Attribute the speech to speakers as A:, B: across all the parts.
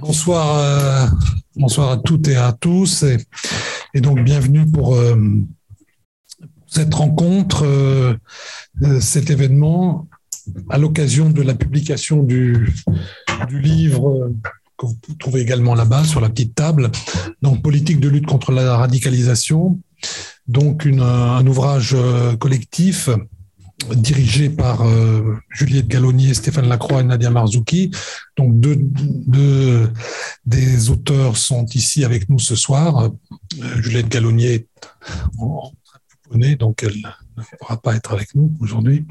A: Bonsoir, euh, bonsoir à toutes et à tous, et, donc bienvenue pour euh, cette rencontre, euh, cet événement, à l'occasion de la publication du, livre que vous trouvez également là-bas sur la petite table, donc Politique de lutte contre la radicalisation, donc un ouvrage collectif dirigé par euh, Juliette Gallonnier, Stéphane Lacroix et Nadia Marzouki. Donc deux, des auteurs sont ici avec nous ce soir. Euh, Juliette Gallonnier est en train donc elle ne pourra pas être avec nous aujourd'hui.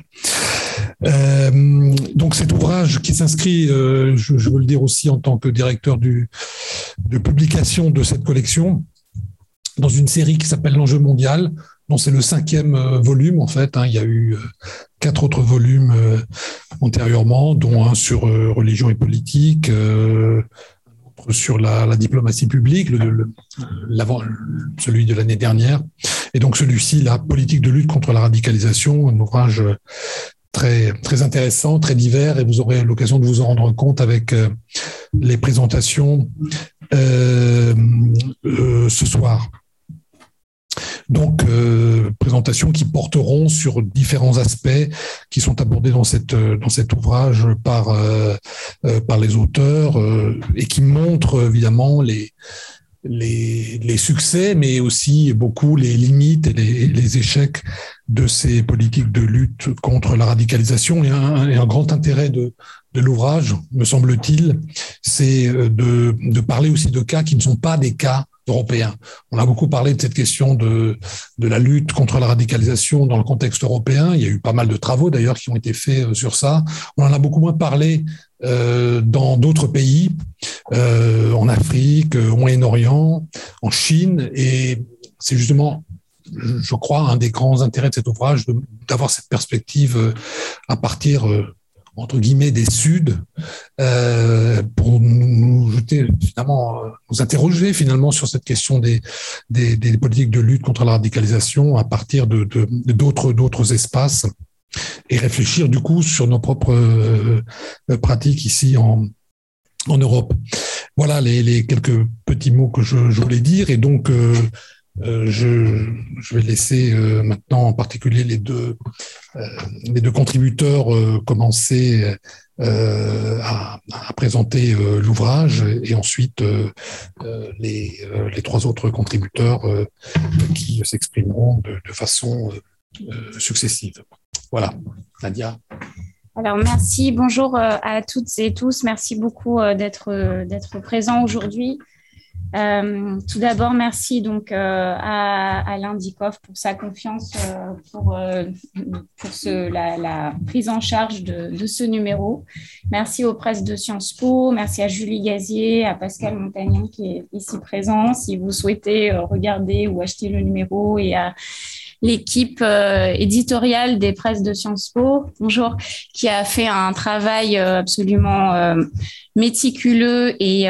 A: Euh, donc cet ouvrage qui s'inscrit, je, veux le dire aussi en tant que directeur de publication de cette collection, dans une série qui s'appelle L'enjeu mondial, c'est le cinquième euh, volume en fait. Hein. Il y a eu euh, quatre autres volumes euh, antérieurement, dont un sur religion et politique, un autre sur la, diplomatie publique, celui de l'année dernière, et donc celui-ci, la politique de lutte contre la radicalisation, un ouvrage très très intéressant, très divers, et vous aurez l'occasion de vous en rendre compte avec les présentations ce soir. Donc, euh, présentations qui porteront sur différents aspects qui sont abordés dans, cette, dans cet ouvrage par, euh, euh, par les auteurs et qui montrent évidemment les, les, les, succès, mais aussi beaucoup les limites et les, les, échecs de ces politiques de lutte contre la radicalisation. Et un, et un grand intérêt de, de l'ouvrage, me semble-t-il, c'est de, de parler aussi de cas qui ne sont pas des cas européen. On a beaucoup parlé de cette question de, de la lutte contre la radicalisation dans le contexte européen. Il y a eu pas mal de travaux d'ailleurs qui ont été faits euh, sur ça. On en a beaucoup moins parlé euh, dans d'autres pays, euh, en Afrique, au Moyen-Orient, en Chine. Et c'est justement, je crois, un des grands intérêts de cet ouvrage d'avoir cette perspective à partir entre guillemets des Suds euh, pour nous jeter finalement nous interroger finalement sur cette question des, des, politiques de lutte contre la radicalisation à partir de d'autres d'autres espaces et réfléchir du coup sur nos propres euh, pratiques ici en en Europe. Voilà les, quelques petits mots que je, voulais dire et donc euh, euh, je, vais laisser euh, maintenant en particulier les deux, euh, les deux contributeurs commencer à, présenter l'ouvrage et ensuite les, les, trois autres contributeurs qui s'exprimeront de, de, façon successive. Voilà, Nadia.
B: Alors merci, bonjour à toutes et tous. Merci beaucoup d'être d'être présent aujourd'hui. Euh, tout d'abord, merci donc euh, à Alain Dikoff pour sa confiance euh, pour, pour ce, la, prise en charge de, ce numéro. Merci aux presses de Sciences Po, merci à Julie Gazier, à Pascal Montagnon qui est ici présent. Si vous souhaitez regarder ou acheter le numéro et à l'équipe éditoriale des presses de Sciences Po, bonjour, qui a fait un travail absolument méticuleux et,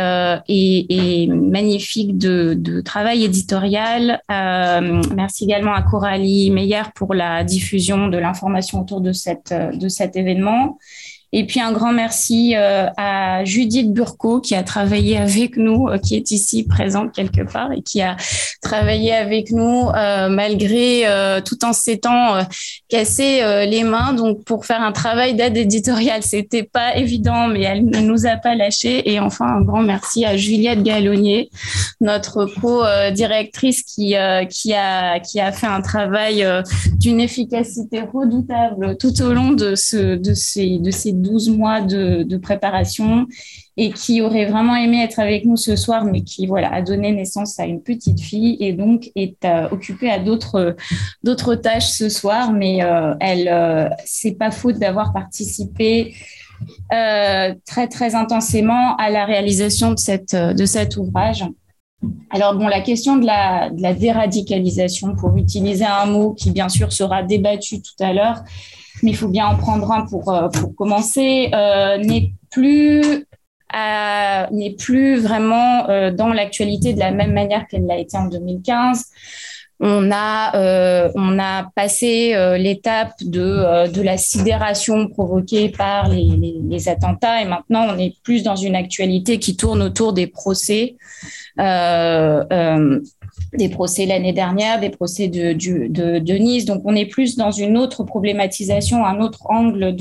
B: et, magnifique de, travail éditorial. merci également à Coralie Meyer pour la diffusion de l'information autour de, de cet événement. Et puis un grand merci euh, à Judith Burco qui a travaillé avec nous, euh, qui est ici présente quelque part et qui a travaillé avec nous euh, malgré tout en s'étant cassé les mains. Donc pour faire un travail d'aide éditoriale, c'était pas évident, mais elle ne nous a pas lâché. Et enfin un grand merci à Juliette Gallonnier, notre co-directrice qui qui a qui a fait un travail d'une efficacité redoutable tout au long de ce de ces de ces 12 mois de, préparation et qui aurait vraiment aimé être avec nous ce soir, mais qui voilà a donné naissance à une petite fille et donc est euh, occupée à d'autres d'autres tâches ce soir. Mais euh, elle, euh, c'est pas faute d'avoir participé. Euh, très très intensément à la réalisation de cette de cet ouvrage. Alors bon, la question de la déradicalisation, pour utiliser un mot qui bien sûr sera débattu tout à l'heure, mais il faut bien en prendre un pour, euh, pour commencer, euh, n'est plus n'est plus vraiment euh, dans l'actualité de la même manière qu'elle l'a été en 2015. On a, euh, on a passé euh, l'étape de, euh, de la sidération provoquée par les, les, attentats et maintenant on est plus dans une actualité qui tourne autour des procès. Euh, des procès l'année dernière, des procès de, Nice. Donc, on est plus dans une autre problématisation, un autre angle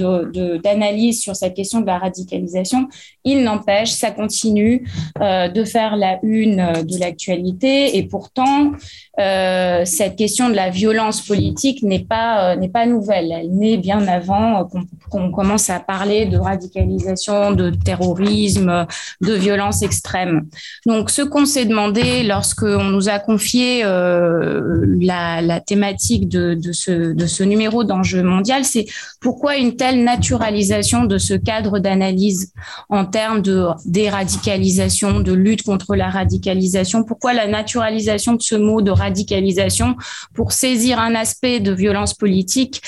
B: d'analyse sur cette question de la radicalisation. Il n'empêche, ça continue euh, de faire la une de l'actualité et pourtant, euh, cette question de la violence politique n'est pas, euh, n'est pas nouvelle. Elle naît bien avant qu'on qu'on commence à parler de radicalisation, de terrorisme, de violence extrême. Donc, ce qu'on s'est demandé lorsqu'on nous a confié euh, la, la, thématique de, de, ce, de ce numéro d'enjeu mondial, c'est pourquoi une telle naturalisation de ce cadre d'analyse en termes de déradicalisation, de lutte contre la radicalisation, pourquoi la naturalisation de ce mot de radicalisation pour saisir un aspect de violence politique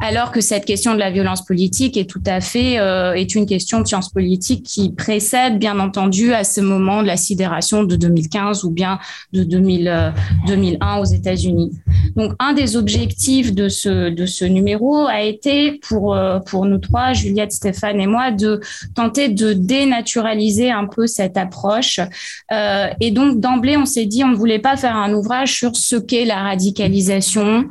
B: alors que cette question de la violence politique est tout à fait euh, est une question de science politique qui précède bien entendu à ce moment de la sidération de 2015 ou bien de 2000, 2001 euh, aux États-Unis. Donc un des objectifs de ce de ce numéro a été pour euh, pour nous trois Juliette, Stéphane et moi de tenter de dénaturaliser un peu cette approche et donc d'emblée on s'est dit on ne voulait pas faire un ouvrage sur ce qu'est la radicalisation,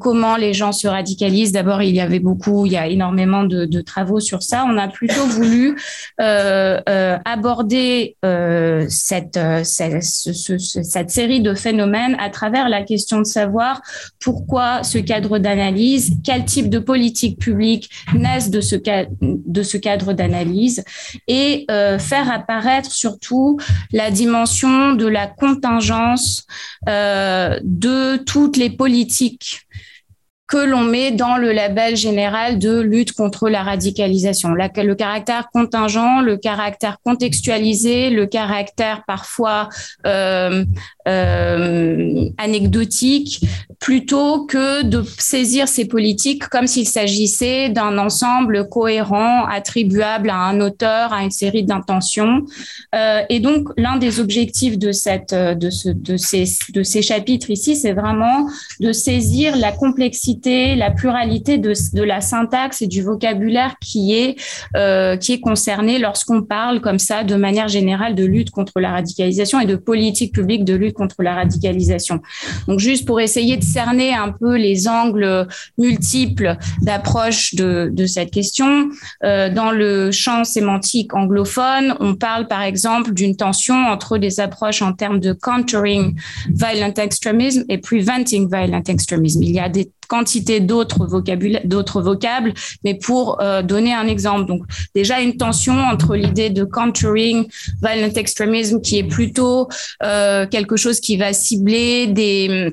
B: comment les gens se radicalisent D'abord, il y avait beaucoup, il y a énormément de, travaux sur ça. On a plutôt voulu euh, euh, aborder euh, cette, série de phénomènes à travers la question de savoir pourquoi ce cadre d'analyse, quel type de politique publique naissent de ce cadre d'analyse et faire apparaître surtout la dimension de la contingence de toutes les politiques que l'on met dans le label général de lutte contre la radicalisation. le caractère contingent, le caractère contextualisé, le caractère parfois euh, euh, anecdotique, plutôt que de saisir ces politiques comme s'il s'agissait d'un ensemble cohérent, attribuable à un auteur, à une série d'intentions. Euh, et donc, l'un des objectifs de, cette, de, ce, de, ces, de ces chapitres ici, c'est vraiment de saisir la complexité la pluralité de, de, la syntaxe et du vocabulaire qui est, euh, qui est concerné lorsqu'on parle comme ça de manière générale de lutte contre la radicalisation et de politique publique de lutte contre la radicalisation. Donc juste pour essayer de cerner un peu les angles multiples d'approche de, cette question, euh, dans le champ sémantique anglophone, on parle par exemple d'une tension entre des approches en termes de countering violent extremism et preventing violent extremism. Il y a des quantité d'autres vocabulaires, d'autres vocables, mais pour euh, donner un exemple. Donc déjà une tension entre l'idée de countering violent extremism qui est plutôt euh, quelque chose qui va cibler des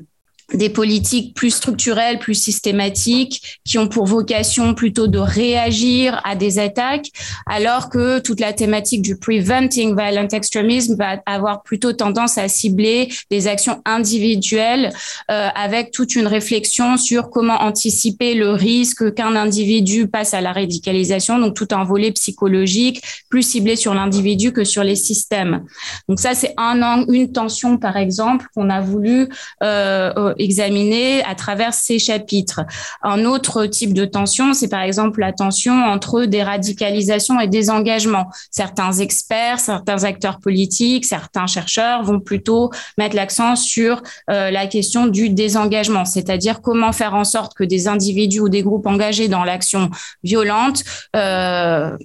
B: des politiques plus structurelles, plus systématiques, qui ont pour vocation plutôt de réagir à des attaques, alors que toute la thématique du preventing violent extremism va avoir plutôt tendance à cibler des actions individuelles euh, avec toute une réflexion sur comment anticiper le risque qu'un individu passe à la radicalisation, donc tout un volet psychologique plus ciblé sur l'individu que sur les systèmes. Donc ça, c'est un une tension, par exemple, qu'on a voulu euh, examiner à travers ces chapitres. Un autre type de tension, c'est par exemple la tension entre des radicalisations et des engagements. Certains experts, certains acteurs politiques, certains chercheurs vont plutôt mettre l'accent sur euh, la question du désengagement, c'est-à-dire comment faire en sorte que des individus ou des groupes engagés dans l'action violente euh,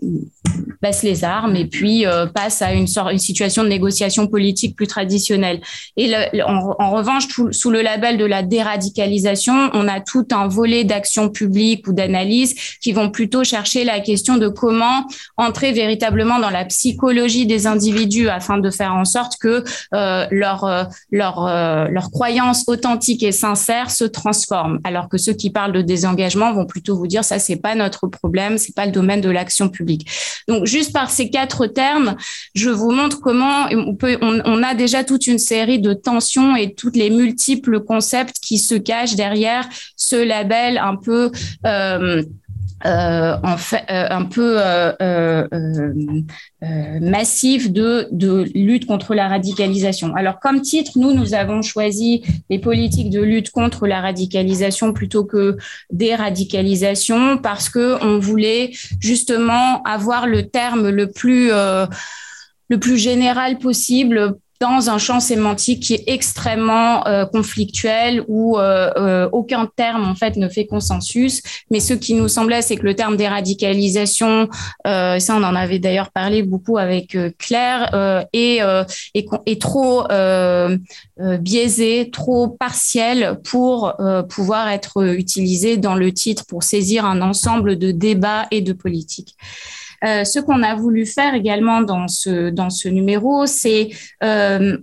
B: baissent les armes et puis euh, passent à une, sorte, une situation de négociation politique plus traditionnelle. Et en, revanche, sous le label de la déradicalisation, on a tout un volet d'action publique ou d'analyse qui vont plutôt chercher la question de comment entrer véritablement dans la psychologie des individus afin de faire en sorte que euh, leur euh, leur euh, croyance authentique et sincère se transforme. Alors que ceux qui parlent de désengagement vont plutôt vous dire ça c'est pas notre problème, c'est pas le domaine de l'action publique. Donc juste par ces quatre termes, je vous montre comment on peut on, on a déjà toute une série de tensions et toutes les multiples concepts qui se cachent derrière ce label un peu euh, euh, en fait, euh, un peu massif de, de lutte contre la radicalisation. Alors, comme titre, nous, nous avons choisi les politiques de lutte contre la radicalisation plutôt que des radicalisations parce que on voulait justement avoir le terme le plus le plus général possible dans un champ sémantique qui est extrêmement euh, conflictuel où euh, euh, aucun terme en fait ne fait consensus. Mais ce qui nous semblait, c'est que le terme déradicalisation, ça on en avait d'ailleurs parlé beaucoup avec Claire, est, est, est, trop biaisé, trop partiel pour pouvoir être utilisé dans le titre pour saisir un ensemble de débats et de politiques. Euh, ce qu'on a voulu faire également dans ce, dans ce numéro, c'est euh,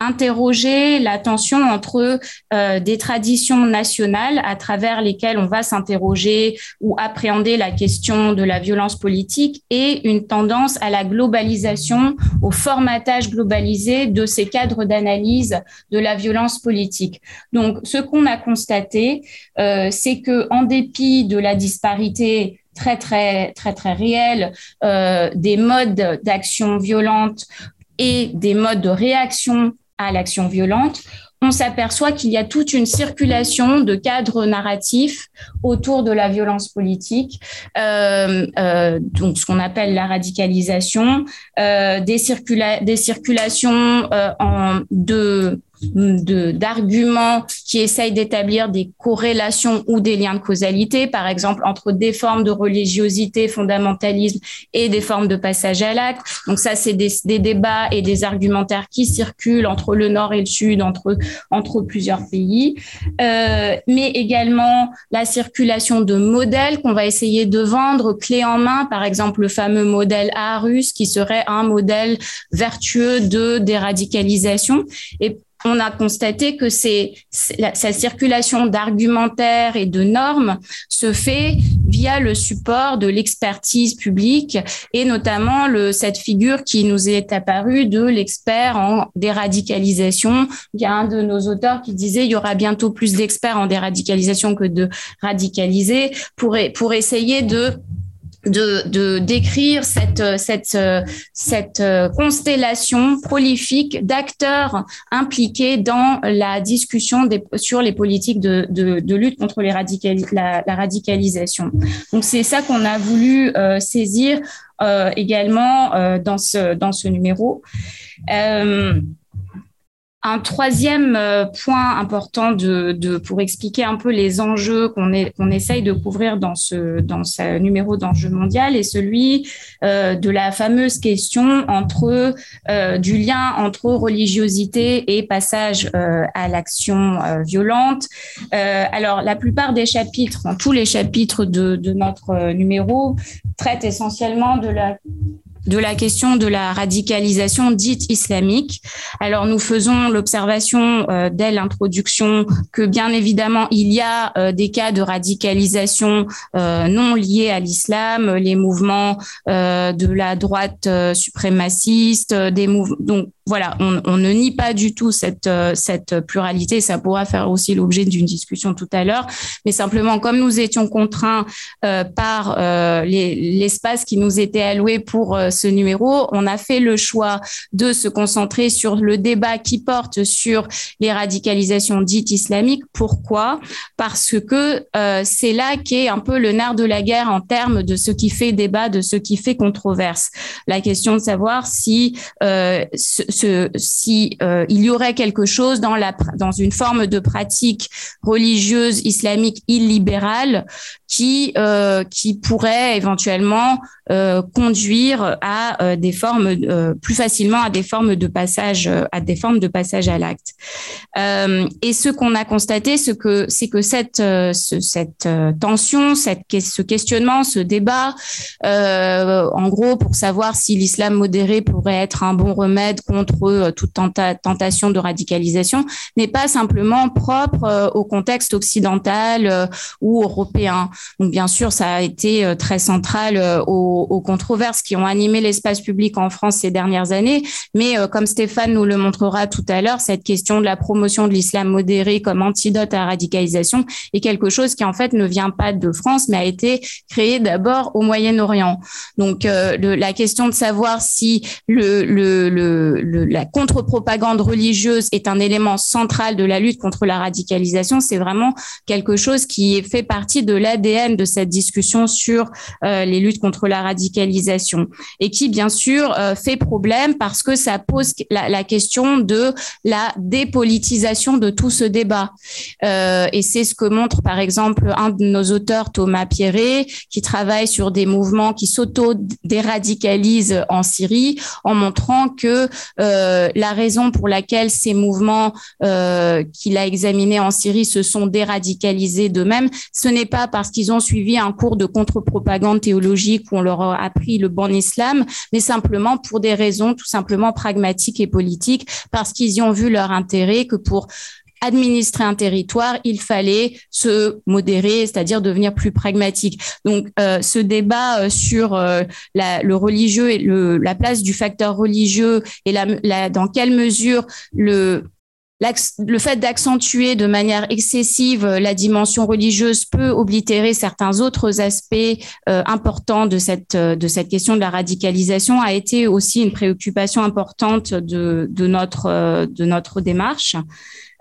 B: interroger la tension entre euh, des traditions nationales à travers lesquelles on va s'interroger ou appréhender la question de la violence politique et une tendance à la globalisation, au formatage globalisé de ces cadres d'analyse de la violence politique. Donc, ce qu'on a constaté, c'est que en dépit de la disparité très, très, très, très euh, des modes d'action violente et des modes de réaction à l'action violente, on s'aperçoit qu'il y a toute une circulation de cadres narratifs autour de la violence politique, euh, euh, donc ce qu'on appelle la radicalisation, des, des circulations en, de d'arguments qui essayent d'établir des corrélations ou des liens de causalité, par exemple entre des formes de religiosité, fondamentalisme et des formes de passage à l'acte. Donc ça, c'est des, des, débats et des argumentaires qui circulent entre le Nord et le Sud, entre, entre plusieurs pays, euh, mais également la circulation de modèles qu'on va essayer de vendre clé en main, par exemple le fameux modèle Aarhus, qui serait un modèle vertueux de déradicalisation. Et on a constaté que c'est sa circulation d'argumentaires et de normes se fait via le support de l'expertise publique et notamment le, cette figure qui nous est apparue de l'expert en déradicalisation. Il y a un de nos auteurs qui disait il y aura bientôt plus d'experts en déradicalisation que de radicalisés pour, pour essayer de de, décrire cette, cette, cette constellation prolifique d'acteurs impliqués dans la discussion des, sur les politiques de, de, lutte contre les la, radicalisation. Donc c'est ça qu'on a voulu euh, saisir euh, également euh, dans, ce, dans ce numéro. Un troisième euh, point important pour expliquer un peu les enjeux qu'on essaye de couvrir dans ce, dans ce numéro d'enjeux mondial est celui euh, de la fameuse question entre euh, du lien entre religiosité et passage à l'action violente. alors la plupart des chapitres, tous les chapitres de notre numéro traitent essentiellement de la de la question de la radicalisation dite islamique. Alors nous faisons l'observation euh, dès l'introduction que bien évidemment il y a euh, des cas de radicalisation euh, non liés à l'islam, les mouvements de la droite suprémaciste, des mouvements donc voilà, on, ne nie pas du tout cette, cette pluralité. Ça pourra faire aussi l'objet d'une discussion tout à l'heure. Mais simplement, comme nous étions contraints par l'espace qui nous était alloué pour ce numéro, on a fait le choix de se concentrer sur le débat qui porte sur les radicalisations dites islamiques. Pourquoi? Parce que euh, c'est là qu'est un peu le nerf de la guerre en termes de ce qui fait débat, de ce qui fait controverse. La question de savoir si, euh, ce, si euh, il y aurait quelque chose dans, une forme de pratique religieuse islamique illibérale qui, qui pourrait éventuellement conduire à euh, des formes euh, plus facilement à des formes de passage euh, à des formes de passage à l'acte. et ce qu'on a constaté, c'est que cette tension, ce questionnement, ce débat, en gros pour savoir si l'islam modéré pourrait être un bon remède contre contre toute tentation de radicalisation n'est pas simplement propre au contexte occidental ou européen. Donc bien sûr, ça a été très central aux, controverses qui ont animé l'espace public en France ces dernières années, mais comme Stéphane nous le montrera tout à l'heure, cette question de la promotion de l'islam modéré comme antidote à la radicalisation est quelque chose qui en fait ne vient pas de France, mais a été créé d'abord au Moyen-Orient. Donc euh, la question de savoir si le, la contre-propagande religieuse est un élément central de la lutte contre la radicalisation, c'est vraiment quelque chose qui fait partie de l'ADN de cette discussion sur euh, les luttes contre la radicalisation et qui bien sûr euh, fait problème parce que ça pose la, la question de la dépolitisation de tout ce débat. Euh, et c'est ce que montre par exemple un de nos auteurs, Thomas Pierret, qui travaille sur des mouvements qui s'auto-déradicalisent en Syrie, en montrant que euh, la raison pour laquelle ces mouvements euh, qu'il a examinés en Syrie se sont déradicalisés d'eux-mêmes, ce n'est pas parce qu'ils ont suivi un cours de contre-propagande théologique où on leur a appris le bon islam, mais simplement pour des raisons tout simplement pragmatiques et politiques, parce qu'ils y ont vu leur intérêt que pour administrer un territoire, il fallait se modérer, c'est-à-dire devenir plus pragmatique. Donc, euh, ce débat euh, sur euh, le religieux et la place du facteur religieux et dans quelle mesure le fait d'accentuer de manière excessive la dimension religieuse peut oblitérer certains autres aspects importants de cette, question de la radicalisation a été aussi une préoccupation importante de notre démarche.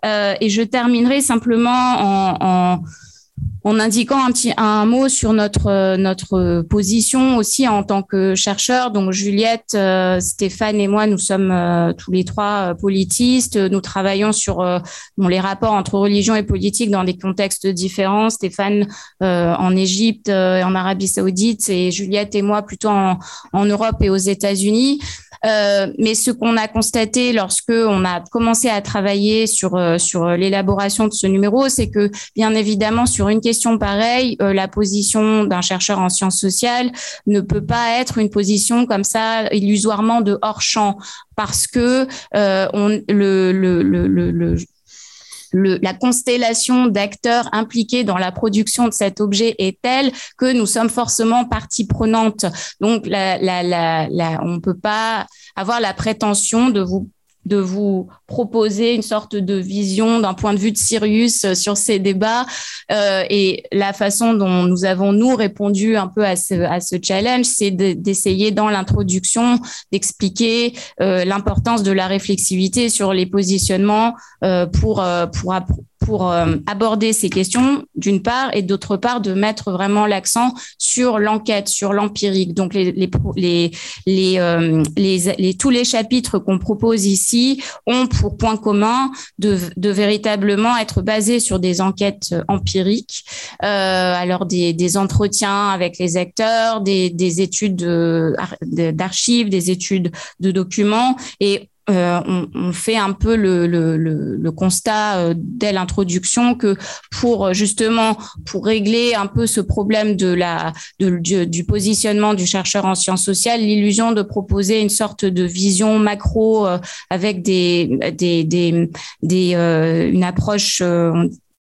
B: Euh, et je terminerai simplement en, en, en indiquant un petit un mot sur notre notre position aussi en tant que chercheurs. Donc Juliette, euh, Stéphane et moi, nous sommes euh, tous les trois politistes. Nous travaillons sur les rapports entre religion et politique dans des contextes différents. Stéphane en Égypte, en Arabie Saoudite, et Juliette et moi plutôt en, en Europe et aux États-Unis. Euh, mais ce qu'on a constaté lorsque on a commencé à travailler sur euh, sur l'élaboration de ce numéro, c'est que bien évidemment sur une question pareille, euh, la position d'un chercheur en sciences sociales ne peut pas être une position comme ça illusoirement de hors champ. Parce que on, le, le, le la constellation d'acteurs impliqués dans la production de cet objet est telle que nous sommes forcément partie prenante. Donc, on ne peut pas avoir la prétention de vous proposer une sorte de vision d'un point de vue de Sirius euh, sur ces débats euh, et la façon dont nous avons nous répondu un peu à ce, à ce challenge, c'est d'essayer dans l'introduction d'expliquer euh, l'importance de la réflexivité sur les positionnements pour pour pour aborder ces questions, d'une part, et d'autre part, de mettre vraiment l'accent sur l'enquête, sur l'empirique. Donc, les, les, les, les, tous les chapitres qu'on propose ici ont pour point commun de, de véritablement être basés sur des enquêtes empiriques, euh, alors des, entretiens avec les acteurs, des, des études d'archives, des études de documents, et euh, on, on, fait un peu le, le, le, constat euh, dès l'introduction que pour justement pour régler un peu ce problème de la de, du, positionnement du chercheur en sciences sociales, l'illusion de proposer une sorte de vision macro euh, avec des des, des, des une approche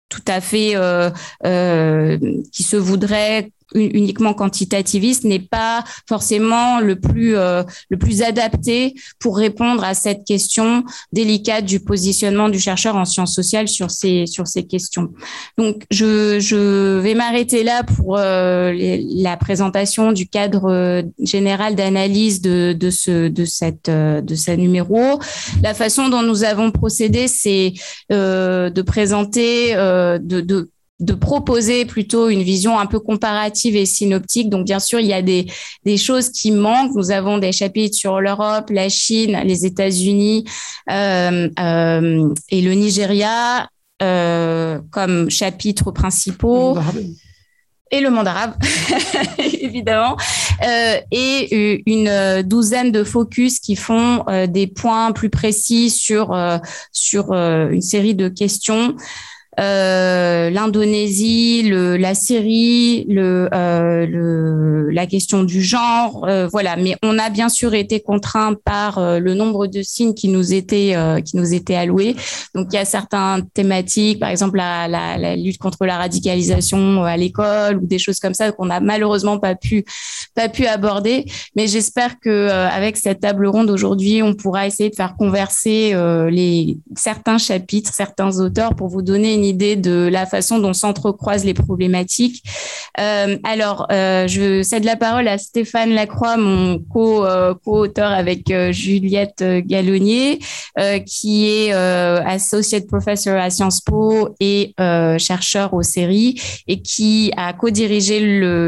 B: tout à fait qui se voudrait uniquement quantitativiste n'est pas forcément le plus euh, le plus adapté pour répondre à cette question délicate du positionnement du chercheur en sciences sociales sur ces sur ces questions. Donc je, je vais m'arrêter là pour euh, la présentation du cadre euh, général d'analyse de, de ce de cette de ce numéro. La façon dont nous avons procédé, c'est de présenter de, de de proposer plutôt une vision un peu comparative et synoptique. Donc, bien sûr, il y a des, des choses qui manquent. Nous avons des chapitres sur l'Europe, la Chine, les États-Unis euh, euh, et le Nigeria euh, comme chapitres principaux. Et le monde arabe, évidemment, et une douzaine de focus qui font des points plus précis sur sur une série de questions euh, l'Indonésie, la Syrie, le, euh, le, la question du genre, euh, voilà. Mais on a bien sûr été contraint par euh, le nombre de signes qui nous étaient qui nous étaient alloués. Donc il y a certaines thématiques, par exemple la, la, la lutte contre la radicalisation à l'école ou des choses comme ça qu'on n'a malheureusement pas pu pas pu aborder. Mais j'espère que avec cette table ronde aujourd'hui, on pourra essayer de faire converser les certains chapitres, certains auteurs pour vous donner une idée de la façon dont s'entrecroisent les problématiques. Euh, alors, euh, je cède la parole à Stéphane Lacroix, mon euh, co-auteur avec Juliette Gallonnier, qui est associate professor à Sciences Po et chercheur aux séries et qui a co-dirigé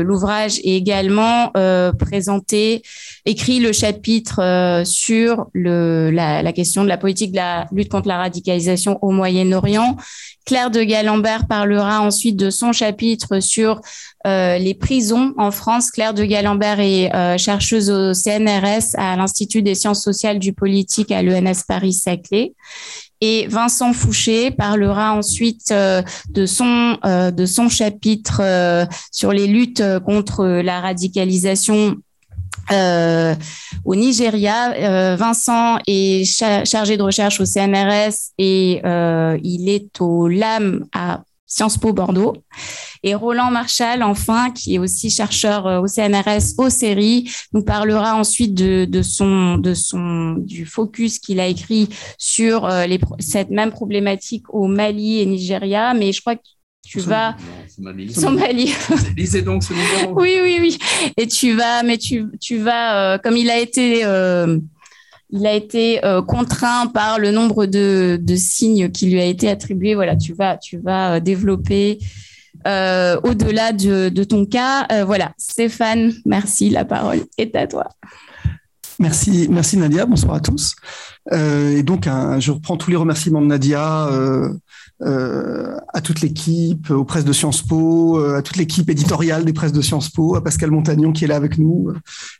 B: l'ouvrage et également présenté, écrit le chapitre sur la question de la politique de la lutte contre la radicalisation au Moyen-Orient Claire de Galambert parlera ensuite de son chapitre sur euh, les prisons en France. Claire de Galambert est euh, chercheuse au CNRS à l'Institut des sciences sociales du politique à l'ENS Paris-Saclay. Et Vincent Fouché parlera ensuite euh, de son de son chapitre sur les luttes contre la radicalisation euh, au Nigeria. Euh, Vincent est chargé de recherche au CNRS et euh, il est au LAM à Sciences Po Bordeaux. Et Roland Marchal, enfin, qui est aussi chercheur au CNRS au séries, nous parlera ensuite de, de, son, de son, du focus qu'il a écrit sur les, cette même problématique au Mali et Nigeria. Mais je crois que tu vas
C: Somalie. Lisez donc ce numéro.
B: oui, oui, oui. Et tu vas, mais tu, tu vas, euh, comme il a été, euh, il a été euh, contraint par le nombre de, de, signes qui lui a été attribué. Voilà, tu vas, tu vas développer au-delà de, de, ton cas. voilà, Stéphane, merci. La parole est à toi.
D: Merci, merci Nadia. Bonsoir à tous. Et donc, je reprends tous les remerciements de Nadia euh, à toute l'équipe, aux presses de Sciences Po, euh, à toute l'équipe éditoriale des presses de Sciences Po, à Pascal Montagnon qui est là avec nous,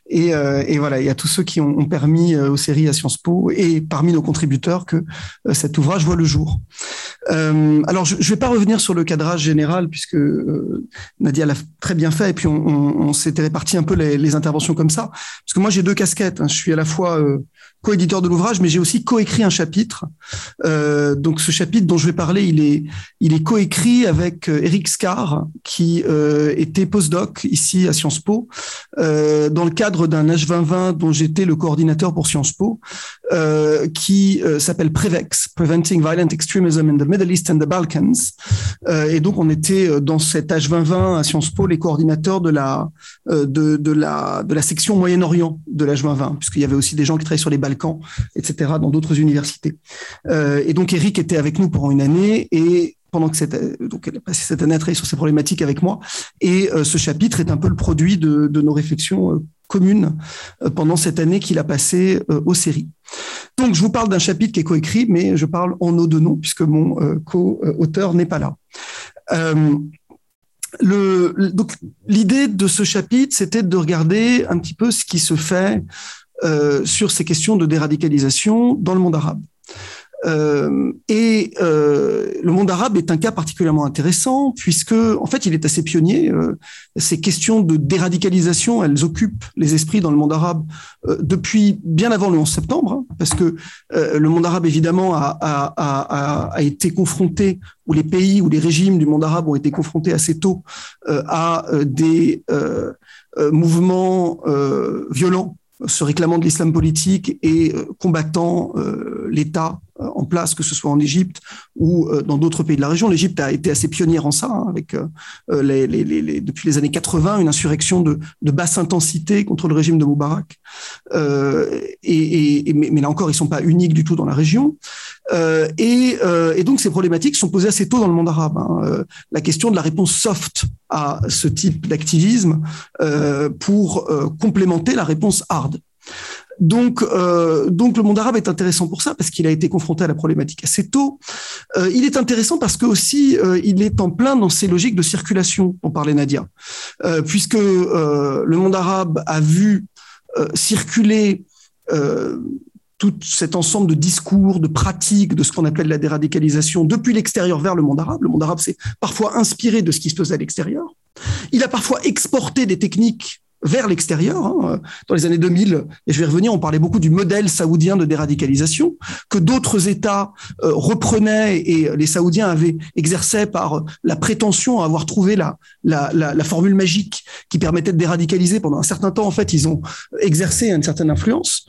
D: et, euh, et voilà, et à tous ceux qui ont, permis aux séries à Sciences Po et parmi nos contributeurs que cet ouvrage voit le jour. alors, je ne vais pas revenir sur le cadrage général puisque Nadia l'a très bien fait et puis on, s'était réparti un peu les, les, interventions comme ça. Parce que moi, j'ai deux casquettes. Hein. Je suis à la fois co-éditeur de l'ouvrage, mais j'ai aussi coécrit un chapitre. Euh, donc ce chapitre dont je vais parler, il est, il est coécrit avec Eric euh, Scar, qui euh, était postdoc ici à Sciences Po, dans le cadre d'un H2020 dont j'étais le coordinateur pour Sciences Po, qui s'appelle Prevex, Preventing Violent Extremism in the Middle East and the Balkans. et donc on était dans cet H2020 à Sciences Po les coordinateurs de la, de, de, la, de la section Moyen-Orient de l'H2020, puisqu'il y avait aussi des gens qui travaillaient sur les Balkans camp, dans d'autres universités. Euh, et donc, Eric était avec nous pendant une année et pendant que cette, donc elle a passé cette année à travailler sur ces problématiques avec moi. Et euh, ce chapitre est un peu le produit de, nos réflexions euh, communes pendant cette année qu'il a passée aux séries. Donc, je vous parle d'un chapitre qui est coécrit, mais je parle en nos deux noms puisque mon co-auteur n'est pas là. Le, donc, l'idée de ce chapitre, c'était de regarder un petit peu ce qui se fait euh, sur ces questions de déradicalisation dans le monde arabe. Euh, et euh, le monde arabe est un cas particulièrement intéressant puisque, en fait, il est assez pionnier. Euh, ces questions de déradicalisation, elles occupent les esprits dans le monde arabe euh, depuis bien avant le 11 septembre, hein, parce que euh, le monde arabe, évidemment, a, a, a, a, été confronté, ou les pays ou les régimes du monde arabe ont été confrontés assez tôt à des mouvements violents se réclamant de l'islam politique et euh, combattant euh, l'État en place, que ce soit en Égypte ou euh, dans d'autres pays de la région. L'Égypte a été assez pionnière en ça, hein, avec euh, depuis les années 80 une insurrection de, basse intensité contre le régime de Moubarak. Et, et, mais, là encore, ils sont pas uniques du tout dans la région. Et, et, donc ces problématiques sont posées assez tôt dans le monde arabe. Hein. La question de la réponse soft à ce type d'activisme pour complémenter la réponse hard. Donc, euh, donc le monde arabe est intéressant pour ça parce qu'il a été confronté à la problématique assez tôt. Euh, il est intéressant parce que aussi euh, il est en plein dans ces logiques de circulation dont parlait Nadia, puisque le monde arabe a vu circuler tout cet ensemble de discours, de pratiques, de ce qu'on appelle la déradicalisation depuis l'extérieur vers le monde arabe. Le monde arabe s'est parfois inspiré de ce qui se faisait à l'extérieur. Il a parfois exporté des techniques vers l'extérieur. Hein. Dans les années 2000, et je vais revenir, on parlait beaucoup du modèle saoudien de déradicalisation que d'autres États euh, reprenaient et les Saoudiens avaient exercé par la prétention à avoir trouvé la, la, la, formule magique qui permettait de déradicaliser pendant un certain temps. En fait, ils ont exercé une certaine influence.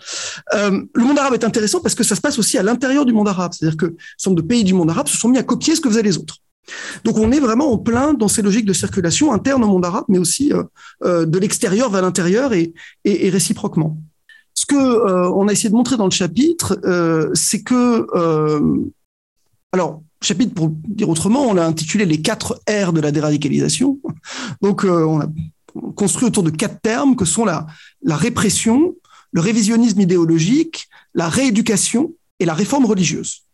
D: Euh, le monde arabe est intéressant parce que ça se passe aussi à l'intérieur du monde arabe. C'est-à-dire que un certain nombre de pays du monde arabe se sont mis à copier ce que faisaient les autres. Donc on est vraiment en plein dans ces logiques de circulation interne au monde arabe, mais aussi euh, euh, de l'extérieur vers l'intérieur et, réciproquement. Ce que euh, on a essayé de montrer dans le chapitre, c'est que, alors chapitre pour dire autrement, on l'a intitulé les quatre R de la déradicalisation. Donc on a construit autour de quatre termes que sont la, la répression, le révisionnisme idéologique, la rééducation et la réforme religieuse.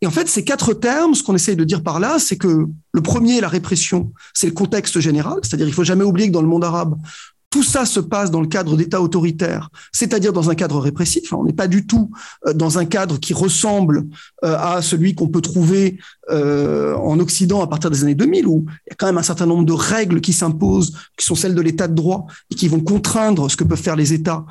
D: Et en fait, ces quatre termes, ce qu'on essaye de dire par là, c'est que le premier, la répression, c'est le contexte général, c'est-à-dire il faut jamais oublier que dans le monde arabe, tout ça se passe dans le cadre d'États autoritaires, c'est-à-dire dans un cadre répressif. On n'est pas du tout euh, dans un cadre qui ressemble à celui qu'on peut trouver euh, en Occident à partir des années 2000, où il y a quand même un certain nombre de règles qui s'imposent, qui sont celles de l'État de droit et qui vont contraindre ce que peuvent faire les États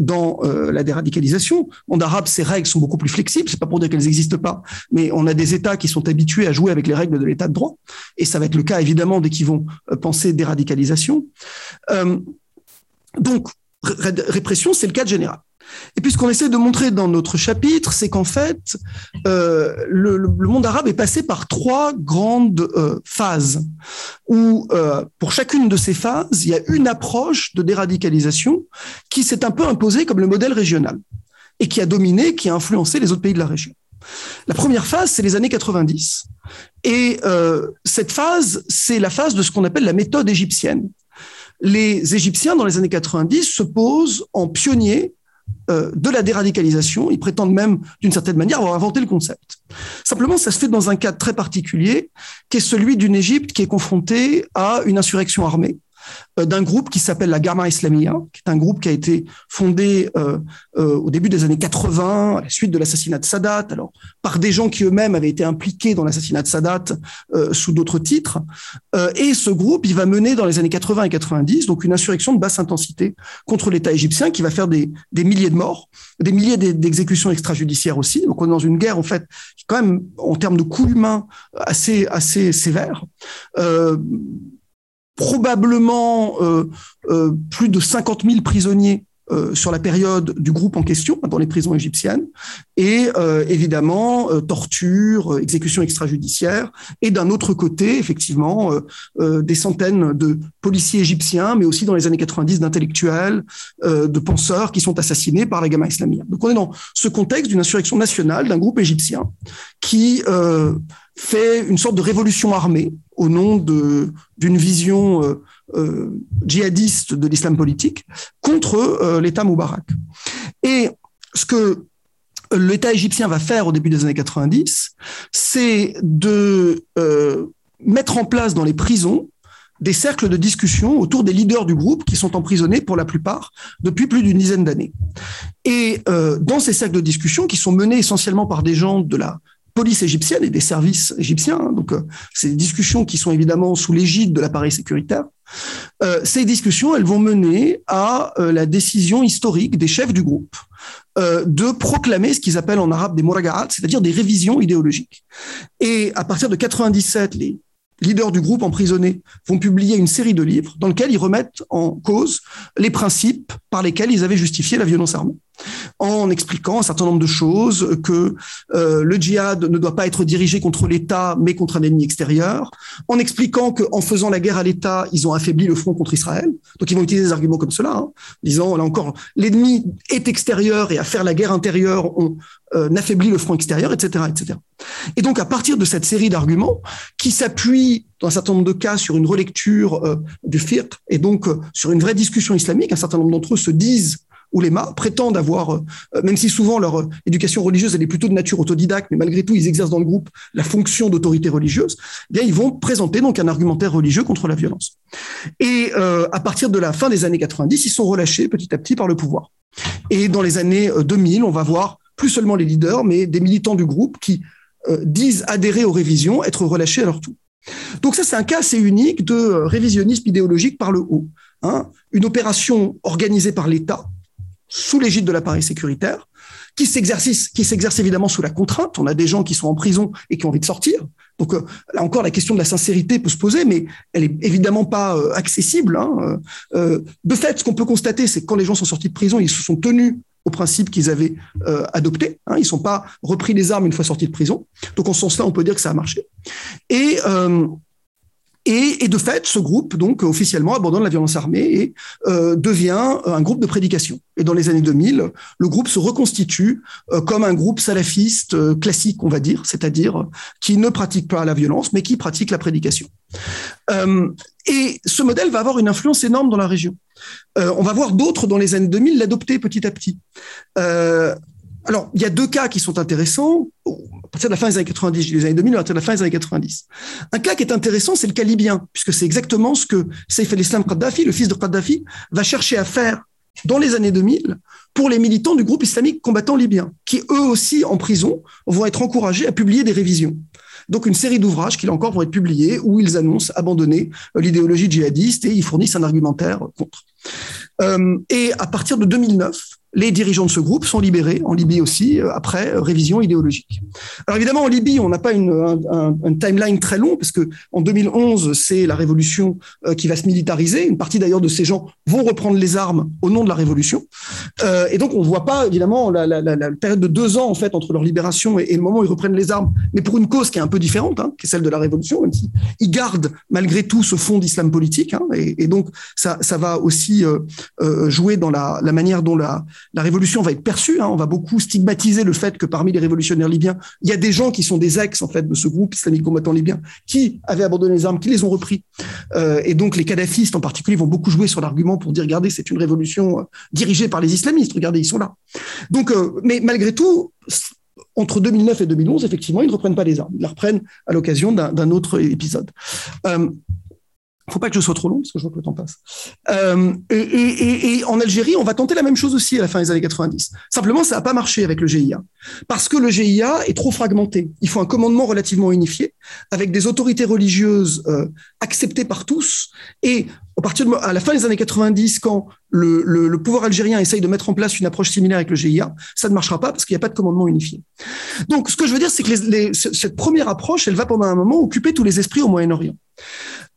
D: dans la déradicalisation. En arabe, ces règles sont beaucoup plus flexibles. C'est pas pour dire qu'elles n'existent pas, mais on a des États qui sont habitués à jouer avec les règles de l'État de droit, et ça va être le cas évidemment dès qu'ils vont penser déradicalisation. Donc, répression, c'est le cadre général. Et puis ce qu'on essaie de montrer dans notre chapitre, c'est qu'en fait, euh, le, monde arabe est passé par trois grandes euh, phases, où euh, pour chacune de ces phases, il y a une approche de déradicalisation qui s'est un peu imposée comme le modèle régional, et qui a dominé, qui a influencé les autres pays de la région. La première phase, c'est les années 90. Et cette phase, c'est la phase de ce qu'on appelle la méthode égyptienne les Égyptiens, dans les années 90, se posent en pionniers de la déradicalisation. Ils prétendent même, d'une certaine manière, avoir inventé le concept. Simplement, ça se fait dans un cadre très particulier, qui est celui d'une Égypte qui est confrontée à une insurrection armée euh, d'un groupe qui s'appelle la Gamma Islamia, qui est un groupe qui a été fondé euh, euh, au début des années 80, à la suite de l'assassinat de Sadat, alors par des gens qui eux-mêmes avaient été impliqués dans l'assassinat de Sadat sous d'autres titres. et ce groupe, il va mener dans les années 80 et 90 donc une insurrection de basse intensité contre l'État égyptien qui va faire des, des milliers de morts, des milliers d'exécutions extrajudiciaires aussi. Donc on est dans une guerre en fait qui quand même en termes de coûts humains assez assez sévère. Euh, probablement euh, euh, plus de 50 000 prisonniers euh, sur la période du groupe en question dans les prisons égyptiennes et évidemment torture, exécution extrajudiciaire et d'un autre côté effectivement des centaines de policiers égyptiens mais aussi dans les années 90 d'intellectuels, de penseurs qui sont assassinés par la Gamma islamique. Donc on est dans ce contexte d'une insurrection nationale d'un groupe égyptien qui fait une sorte de révolution armée au nom d'une vision euh, euh, djihadiste de l'islam politique contre euh, l'État Moubarak. Et ce que l'État égyptien va faire au début des années 90, c'est de mettre en place dans les prisons des cercles de discussion autour des leaders du groupe qui sont emprisonnés pour la plupart depuis plus d'une dizaine d'années. Et dans ces cercles de discussion qui sont menés essentiellement par des gens de la police égyptienne et des services égyptiens. Hein. donc, euh, c'est des discussions qui sont évidemment sous l'égide de l'appareil sécuritaire. Euh, ces discussions, elles vont mener à euh, la décision historique des chefs du groupe de proclamer ce qu'ils appellent en arabe des muraga'at, c'est-à-dire des révisions idéologiques. Et à partir de 97, les leaders du groupe emprisonnés vont publier une série de livres dans lesquels ils remettent en cause les principes par lesquels ils avaient justifié la violence armée en expliquant un certain nombre de choses, que euh, le djihad ne doit pas être dirigé contre l'État, mais contre un ennemi extérieur, en expliquant qu'en faisant la guerre à l'État, ils ont affaibli le front contre Israël. Donc ils vont utiliser des arguments comme cela, hein, disant, là encore, l'ennemi est extérieur et à faire la guerre intérieure, on euh, affaiblit le front extérieur, etc., etc. Et donc à partir de cette série d'arguments, qui s'appuient dans un certain nombre de cas sur une relecture euh, du fiqh et donc sur une vraie discussion islamique, un certain nombre d'entre eux se disent oulémas prétendent avoir, euh, même si souvent leur euh, éducation religieuse elle est plutôt de nature autodidacte, mais malgré tout ils exercent dans le groupe la fonction d'autorité religieuse, eh bien ils vont présenter donc un argumentaire religieux contre la violence. Et euh, à partir de la fin des années 90, ils sont relâchés petit à petit par le pouvoir. Et dans les années 2000, on va voir plus seulement les leaders, mais des militants du groupe qui euh, disent adhérer aux révisions, être relâchés à leur tour. Donc ça, c'est un cas assez unique de euh, révisionnisme idéologique par le haut. Hein. Une opération organisée par l'État, sous l'égide de l'appareil sécuritaire, qui s'exerce, qui s'exerce évidemment sous la contrainte. On a des gens qui sont en prison et qui ont envie de sortir. Donc euh, là encore, la question de la sincérité peut se poser, mais elle est évidemment pas euh, accessible. Hein. de fait, ce qu'on peut constater, c'est que quand les gens sont sortis de prison, ils se sont tenus au principe qu'ils avaient euh, adopté. Hein, ils ne sont pas repris les armes une fois sortis de prison. Donc en ce sens-là, on peut dire que ça a marché. Et, euh, et, et, de fait, ce groupe, donc officiellement, abandonne la violence armée et euh, devient un groupe de prédication. Et dans les années 2000, le groupe se reconstitue euh, comme un groupe salafiste euh, classique, on va dire, c'est-à-dire qui ne pratique pas la violence, mais qui pratique la prédication. Euh, et ce modèle va avoir une influence énorme dans la région. on va voir d'autres dans les années 2000 l'adopter petit à petit. Alors, il y a deux cas qui sont intéressants, partir de la fin des années 90, les années 2000, à la fin des années 90. Un cas qui est intéressant, c'est le cas libyen, puisque c'est exactement ce que Saif el-Islam Kadhafi, le fils de Kadhafi, va chercher à faire dans les années 2000 pour les militants du groupe islamique combattant libyen, qui eux aussi en prison vont être encouragés à publier des révisions. Donc une série d'ouvrages qui là encore vont être publiés où ils annoncent abandonner l'idéologie djihadiste et ils fournissent un argumentaire contre. Euh, et à partir de 2009, les dirigeants de ce groupe sont libérés en Libye aussi euh, après euh, révision idéologique. Alors évidemment en Libye on n'a pas une, un, timeline très long parce que en 2011 c'est la révolution qui va se militariser. Une partie d'ailleurs de ces gens vont reprendre les armes au nom de la révolution et donc on voit pas évidemment la, période de deux ans en fait entre leur libération et, le moment où ils reprennent les armes, mais pour une cause qui est un peu différente, hein, qui est celle de la révolution, même si ils gardent malgré tout ce fond d'islam politique hein, et, donc ça, va aussi jouer dans la, manière dont la révolution va être perçue. Hein. on va beaucoup stigmatiser le fait que parmi les révolutionnaires libyens, il y a des gens qui sont des ex en fait de ce groupe islamique combattant libyen qui avaient abandonné les armes, qui les ont repris. Euh, et donc les kadhafistes en particulier vont beaucoup jouer sur l'argument pour dire regardez c'est une révolution euh, dirigée par les islamistes. Regardez ils sont là. Donc euh, mais malgré tout entre 2009 et 2011, effectivement, ils ne reprennent pas les armes. Ils la reprennent à l'occasion d'un autre épisode. Euh, faut pas que je sois trop long parce que je vois que le temps passe. Euh, et, en Algérie, on va tenter la même chose aussi à la fin des années 90. Simplement, ça n'a pas marché avec le GIA parce que le GIA est trop fragmenté. Il faut un commandement relativement unifié avec des autorités religieuses euh, acceptées par tous. Et à partir de à la fin des années 90, quand le, pouvoir algérien essaye de mettre en place une approche similaire avec le GIA, ça ne marchera pas parce qu'il n'y a pas de commandement unifié. Donc, ce que je veux dire, c'est que cette première approche, elle va pendant un moment occuper tous les esprits au Moyen-Orient.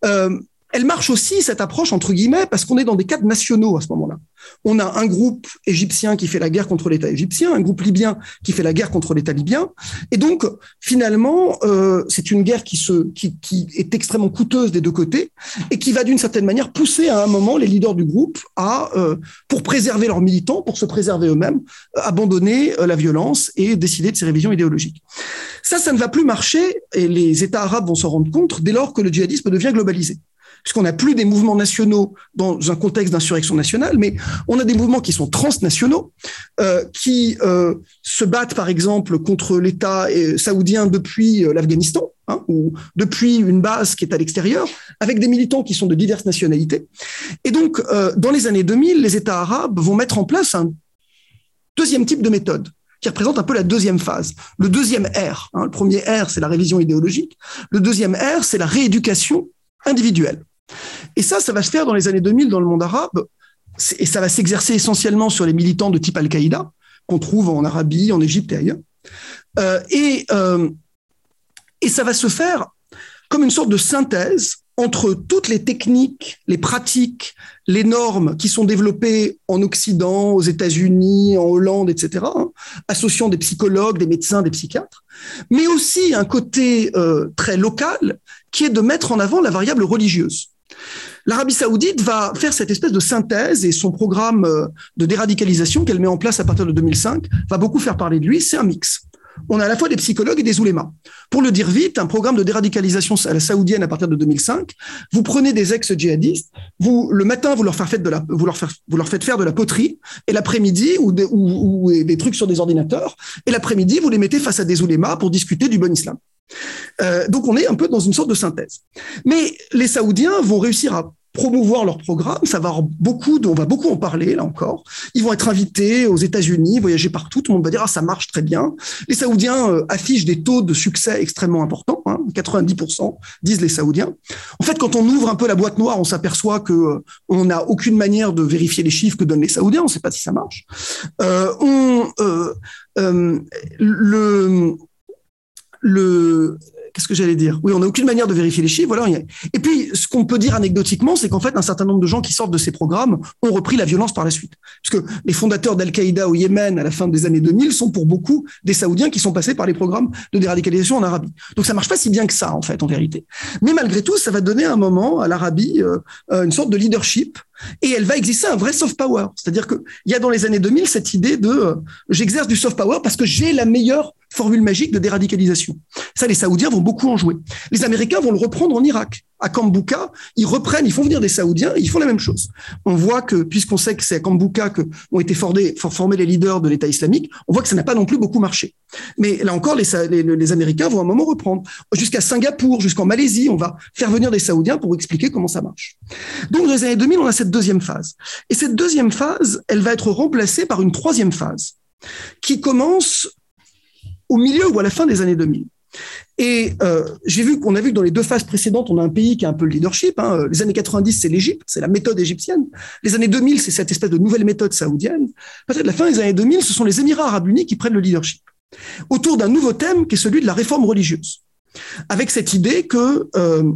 D: Euh, elle marche aussi, cette approche, entre guillemets, parce qu'on est dans des cadres nationaux à ce moment-là. On a un groupe égyptien qui fait la guerre contre l'État égyptien, un groupe libyen qui fait la guerre contre l'État libyen. Et donc, finalement, euh, c'est une guerre qui, est extrêmement coûteuse des deux côtés et qui va d'une certaine manière pousser à un moment les leaders du groupe à, euh, pour préserver leurs militants, pour se préserver eux-mêmes, euh, abandonner la violence et décider de ces révisions idéologiques. Ça, ça ne va plus marcher et les États arabes vont s'en rendre compte dès lors que le djihadisme devient globalisé puisqu'on n'a plus des mouvements nationaux dans un contexte d'insurrection nationale, mais on a des mouvements qui sont transnationaux, euh, qui euh, se battent par exemple contre l'État euh, saoudien depuis l'Afghanistan, hein, ou depuis une base qui est à l'extérieur, avec des militants qui sont de diverses nationalités. Et donc, dans les années 2000, les États arabes vont mettre en place un deuxième type de méthode qui représente un peu la deuxième phase. Le deuxième R, hein, le premier R, c'est la révision idéologique. Le deuxième R, c'est la rééducation individuelle. Et ça, ça va se faire dans les années 2000 dans le monde arabe, et ça va s'exercer essentiellement sur les militants de type Al-Qaïda, qu'on trouve en Arabie, en Égypte et ailleurs. Euh, et, euh, et ça va se faire comme une sorte de synthèse entre toutes les techniques, les pratiques, les normes qui sont développées en Occident, aux États-Unis, en Hollande, etc., hein, associant des psychologues, des médecins, des psychiatres, mais aussi un côté euh, très local qui est de mettre en avant la variable religieuse. L'Arabie saoudite va faire cette espèce de synthèse et son programme euh, de déradicalisation qu'elle met en place à partir de 2005 va beaucoup faire parler de lui. C'est un mix. On a à la fois des psychologues et des oulémas. Pour le dire vite, un programme de déradicalisation à la saoudienne à partir de 2005, vous prenez des ex-djihadistes, vous, le matin, vous leur, faites de la, vous, leur faire, vous leur faites faire de la poterie, et l'après-midi, ou, des, ou des trucs sur des ordinateurs, et l'après-midi, vous les mettez face à des oulémas pour discuter du bon islam. Euh, donc on est un peu dans une sorte de synthèse. Mais les Saoudiens vont réussir à promouvoir leur programme. Ça va beaucoup, on va beaucoup en parler là encore. Ils vont être invités aux États-Unis, voyager partout. Tout le monde va dire ah ça marche très bien. Les Saoudiens euh, affichent des taux de succès extrêmement importants. 90% hein, disent les Saoudiens. En fait, quand on ouvre un peu la boîte noire, on s'aperçoit que euh, on n'a aucune manière de vérifier les chiffres que donnent les Saoudiens. On ne sait pas si ça marche. Euh, on, le le qu'est-ce que j'allais dire? Oui, on n'a aucune manière de vérifier les chiffres. Voilà. Et puis, ce qu'on peut dire anecdotiquement, c'est qu'en fait, un certain nombre de gens qui sortent de ces programmes ont repris la violence par la suite. Parce que les fondateurs d'Al-Qaïda au Yémen à la fin des années 2000 sont pour beaucoup des Saoudiens qui sont passés par les programmes de déradicalisation en Arabie. Donc, ça marche pas si bien que ça, en fait, en vérité. Mais malgré tout, ça va donner un moment à l'Arabie euh, une sorte de leadership et elle va exister un vrai soft power. C'est-à-dire qu'il y a dans les années 2000 cette idée de euh, j'exerce du soft power parce que j'ai la meilleure formule magique de déradicalisation. Ça, les Saoudiens vont beaucoup en jouer. Les Américains vont le reprendre en Irak à Kambuka, ils reprennent, ils font venir des Saoudiens, ils font la même chose. On voit que, puisqu'on sait que c'est à Kambuka que ont été formés, les leaders de l'État islamique, on voit que ça n'a pas non plus beaucoup marché. Mais là encore, les, les, Américains vont un moment reprendre. Jusqu'à Singapour, jusqu'en Malaisie, on va faire venir des Saoudiens pour expliquer comment ça marche. Donc, dans les années 2000, on a cette deuxième phase. Et cette deuxième phase, elle va être remplacée par une troisième phase qui commence au milieu ou à la fin des années 2000. Et euh, j'ai vu qu'on a vu que dans les deux phases précédentes, on a un pays qui a un peu le leadership. Hein. Les années 90, c'est l'Égypte, c'est la méthode égyptienne. Les années 2000, c'est cette espèce de nouvelle méthode saoudienne. Peut-être la fin des années 2000, ce sont les Émirats arabes unis qui prennent le leadership autour d'un nouveau thème qui est celui de la réforme religieuse, avec cette idée que euh,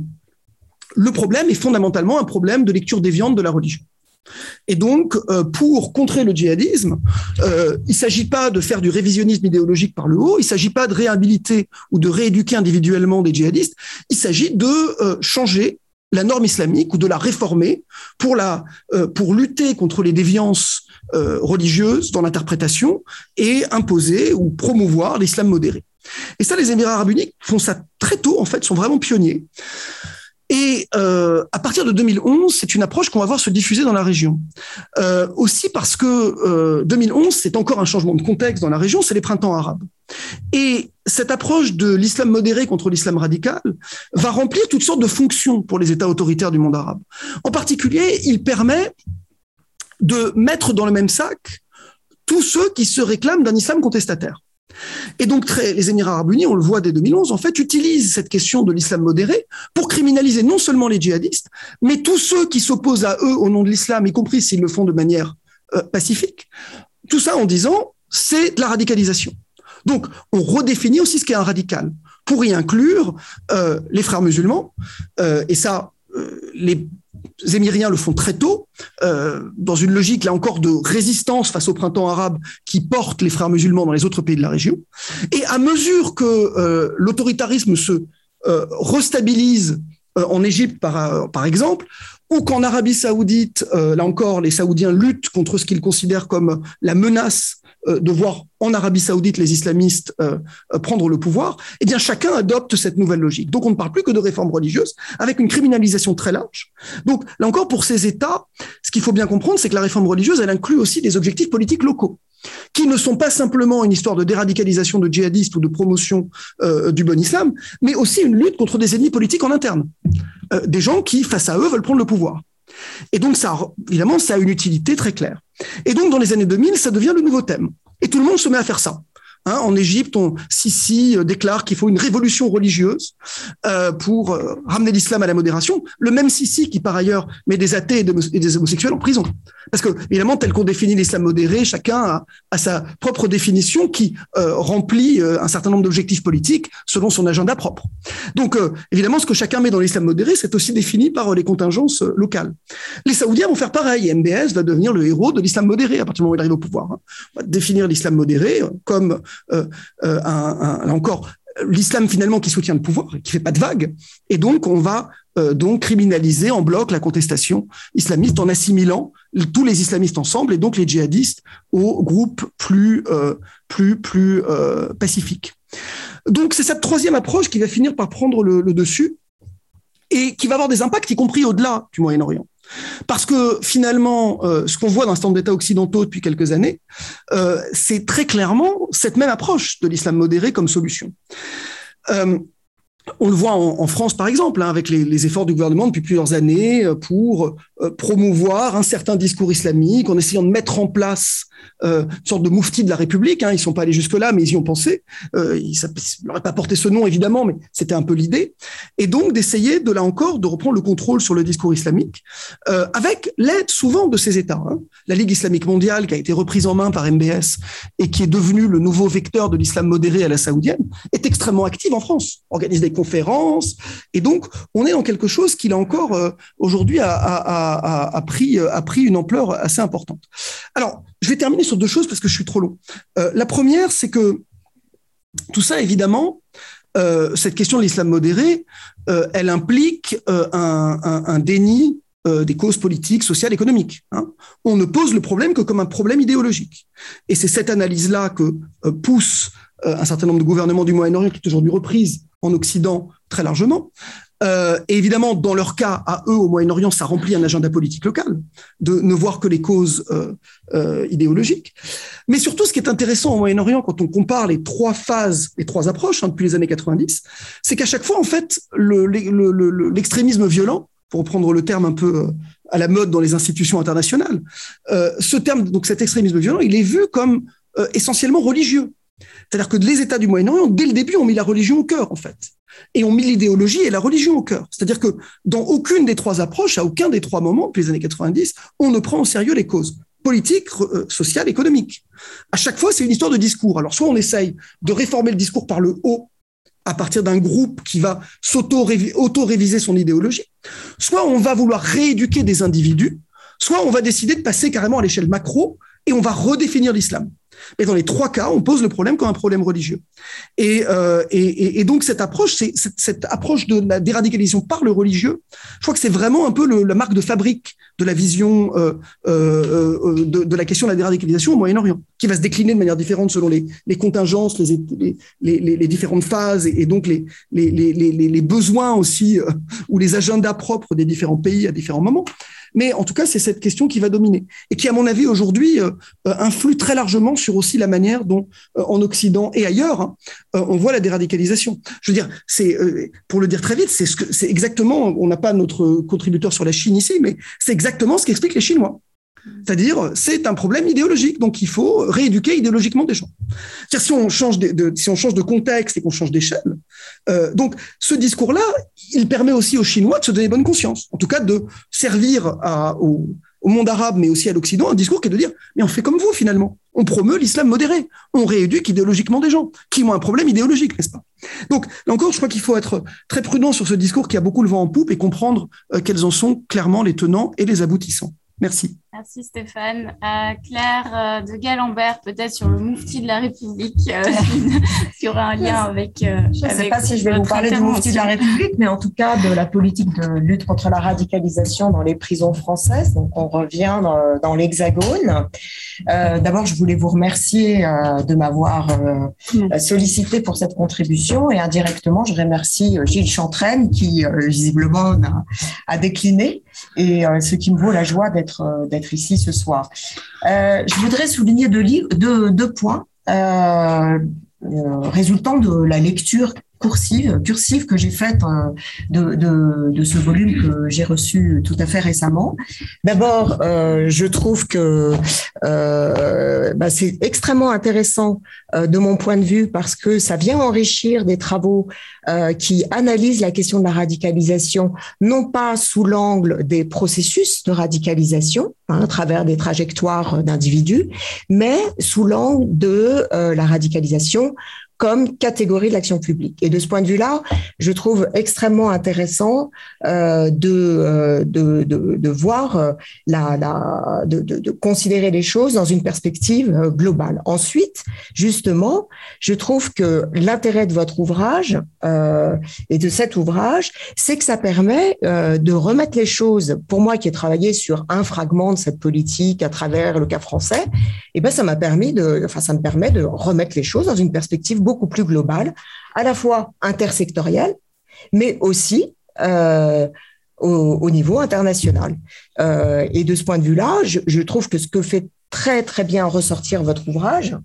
D: le problème est fondamentalement un problème de lecture déviante de la religion. Et donc, euh, pour contrer le djihadisme, euh, il ne s'agit pas de faire du révisionnisme idéologique par le haut, il ne s'agit pas de réhabiliter ou de rééduquer individuellement des djihadistes, il s'agit de euh, changer la norme islamique ou de la réformer pour, la, pour lutter contre les déviances religieuses dans l'interprétation et imposer ou promouvoir l'islam modéré. Et ça, les Émirats arabes unis font ça très tôt, en fait, sont vraiment pionniers. Et euh, à partir de 2011, c'est une approche qu'on va voir se diffuser dans la région. Euh, aussi parce que euh, 2011, c'est encore un changement de contexte dans la région, c'est les printemps arabes. Et cette approche de l'islam modéré contre l'islam radical va remplir toutes sortes de fonctions pour les États autoritaires du monde arabe. En particulier, il permet de mettre dans le même sac tous ceux qui se réclament d'un islam contestataire. Et donc, très, les Émirats arabes unis, on le voit dès 2011, en fait, utilisent cette question de l'islam modéré pour criminaliser non seulement les djihadistes, mais tous ceux qui s'opposent à eux au nom de l'islam, y compris s'ils le font de manière euh, pacifique. Tout ça en disant, c'est de la radicalisation. Donc, on redéfinit aussi ce qu'est un radical pour y inclure euh, les frères musulmans. Euh, et ça, les Émiriens le font très tôt, euh, dans une logique, là encore, de résistance face au printemps arabe qui porte les frères musulmans dans les autres pays de la région. Et à mesure que euh, l'autoritarisme se euh, restabilise en Égypte, par, par exemple, ou qu'en Arabie saoudite, là encore, les Saoudiens luttent contre ce qu'ils considèrent comme la menace de voir en Arabie saoudite les islamistes euh, euh, prendre le pouvoir, eh bien chacun adopte cette nouvelle logique. Donc on ne parle plus que de réforme religieuse, avec une criminalisation très large. Donc là encore, pour ces États, ce qu'il faut bien comprendre, c'est que la réforme religieuse, elle inclut aussi des objectifs politiques locaux qui ne sont pas simplement une histoire de déradicalisation de djihadistes ou de promotion euh, du bon islam, mais aussi une lutte contre des ennemis politiques en interne, des gens qui, face à eux, veulent prendre le pouvoir. Et donc, ça, évidemment, ça a une utilité très claire. Et donc, dans les années 2000, ça devient le nouveau thème. Et tout le monde se met à faire ça. Hein, en Égypte, on, Sisi euh, déclare qu'il faut une révolution religieuse euh, pour euh, ramener l'islam à la modération. Le même Sisi qui, par ailleurs, met des athées et, des homosexuels en prison. Parce que, évidemment, tel qu'on définit l'islam modéré, chacun a, sa propre définition qui remplit un certain nombre d'objectifs politiques selon son agenda propre. Donc, évidemment, ce que chacun met dans l'islam modéré, c'est aussi défini par les contingences locales. Les Saoudiens vont faire pareil. MBS va devenir le héros de l'islam modéré à partir du moment où il arrive au pouvoir. Hein. On va définir l'islam modéré comme euh, euh, un, encore l'islam finalement qui soutient le pouvoir, qui fait pas de vagues, et donc on va euh, donc criminaliser en bloc la contestation islamiste en assimilant tous les islamistes ensemble et donc les djihadistes aux groupes plus plus plus pacifiques. Donc c'est cette troisième approche qui va finir par prendre le dessus et qui va avoir des impacts y compris au-delà du Moyen-Orient. Parce que finalement, euh, ce qu'on voit dans un certain d'États occidentaux depuis quelques années, euh, c'est très clairement cette même approche de l'islam modéré comme solution. Euh, on le voit en, France, par exemple, hein, avec les, efforts du gouvernement depuis plusieurs années euh, pour euh, promouvoir un certain discours islamique, en essayant de mettre en place euh, une sorte de moufti de la République. Hein. Ils sont pas allés jusque-là, mais ils y ont pensé. ils n'auraient pas porté ce nom, évidemment, mais c'était un peu l'idée. Et donc d'essayer, de là encore, de reprendre le contrôle sur le discours islamique, avec l'aide souvent de ces États. Hein. La Ligue islamique mondiale, qui a été reprise en main par MBS et qui est devenue le nouveau vecteur de l'islam modéré à la saoudienne, est extrêmement active en France, organise des conférences. Et donc, on est dans quelque chose qui, là encore, euh, aujourd'hui, a, pris, euh, a pris une ampleur assez importante. Alors, je vais terminer sur deux choses parce que je suis trop long. Euh, la première, c'est que tout ça, évidemment, cette question de l'islam modéré, elle implique un, déni des causes politiques, sociales, économiques. Hein. On ne pose le problème que comme un problème idéologique. Et c'est cette analyse-là que pousse un certain nombre de gouvernements du Moyen-Orient, qui est aujourd'hui reprise en Occident très largement. Euh, et évidemment, dans leur cas, à eux, au Moyen-Orient, ça remplit un agenda politique local, de ne voir que les causes euh, euh, idéologiques. Mais surtout, ce qui est intéressant au Moyen-Orient, quand on compare les trois phases, les trois approches hein, depuis les années 90, c'est qu'à chaque fois, en fait, l'extrémisme violent, pour reprendre le terme un peu à la mode dans les institutions internationales, ce terme, donc cet extrémisme violent, il est vu comme essentiellement religieux. C'est-à-dire que les États du Moyen-Orient, dès le début, ont mis la religion au cœur, en fait. Et ont mis l'idéologie et la religion au cœur. C'est-à-dire que dans aucune des trois approches, à aucun des trois moments, depuis les années 90, on ne prend au sérieux les causes politiques, euh, sociales, économiques. À chaque fois, c'est une histoire de discours. Alors, soit on essaye de réformer le discours par le haut, à partir d'un groupe qui va s'auto-réviser son idéologie, soit on va vouloir rééduquer des individus, soit on va décider de passer carrément à l'échelle macro et on va redéfinir l'islam. Mais dans les trois cas, on pose le problème comme un problème religieux. Et, euh, donc cette approche, cette, approche de la déradicalisation par le religieux. Je crois que c'est vraiment un peu la marque de fabrique de la vision euh, euh, de, la question de la déradicalisation au Moyen-Orient, qui va se décliner de manière différente selon les, contingences, les, différentes phases et, donc les, besoins aussi ou les agendas propres des différents pays à différents moments. Mais en tout cas, c'est cette question qui va dominer et qui, à mon avis, aujourd'hui, influe très largement sur aussi la manière dont, euh, en Occident et ailleurs, hein, on voit la déradicalisation. Je veux dire, c'est pour le dire très vite, c'est ce exactement. On n'a pas notre contributeur sur la Chine ici, mais c'est exactement ce qu'expliquent les Chinois. C'est-à-dire, c'est un problème idéologique, donc il faut rééduquer idéologiquement des gens. C'est-à-dire, si on change de, si on change de contexte et qu'on change d'échelle, euh, donc ce discours-là, il permet aussi aux Chinois de se donner bonne conscience, en tout cas de servir au, monde arabe, mais aussi à l'Occident, un discours qui est de dire, mais on fait comme vous finalement. On promeut l'islam modéré. On rééduque idéologiquement des gens qui ont un problème idéologique, n'est-ce pas? Donc, là encore, je crois qu'il faut être très prudent sur ce discours qui a beaucoup le vent en poupe et comprendre euh, quels en sont clairement les tenants et les aboutissants. Merci.
B: Merci Stéphane. Euh, Claire euh, de Galambert, peut-être sur le Moufti de la République, euh, qui aura un lien avec.
E: je ne sais pas si je vais vous parler du Moufti de la République, mais en tout cas de la politique de lutte contre la radicalisation dans les prisons françaises. Donc on revient dans, l'Hexagone. D'abord, je voulais vous remercier de m'avoir sollicité pour cette contribution et indirectement, je remercie Gilles Chantraine qui visiblement a, a décliné et ce qui me vaut la joie d'être d'être ici ce soir. Euh, je voudrais souligner deux, points euh, euh, résultant de la lecture cursive, cursive que j'ai faite euh, de, de, de, ce volume que j'ai reçu tout à fait récemment. D'abord, euh, je trouve que euh, bah, c'est extrêmement intéressant de mon point de vue parce que ça vient enrichir des travaux qui analysent la question de la radicalisation, non pas sous l'angle des processus de radicalisation hein, à travers des trajectoires d'individus, mais sous l'angle de la radicalisation comme catégorie de l'action publique. Et de ce point de vue-là, je trouve extrêmement intéressant euh, de, euh, de, de, de, voir euh, la, la de, de, considérer les choses dans une perspective globale. Ensuite, justement, je trouve que l'intérêt de votre ouvrage et de cet ouvrage, c'est que ça permet de remettre les choses. Pour moi, qui ai travaillé sur un fragment de cette politique à travers le cas français, et eh ben ça m'a permis de, enfin ça me permet de remettre les choses dans une perspective beaucoup plus globale, à la fois intersectorielle, mais aussi euh, au, niveau international. Euh, et de ce point de vue-là, je, je, trouve que ce que fait très très bien ressortir votre ouvrage,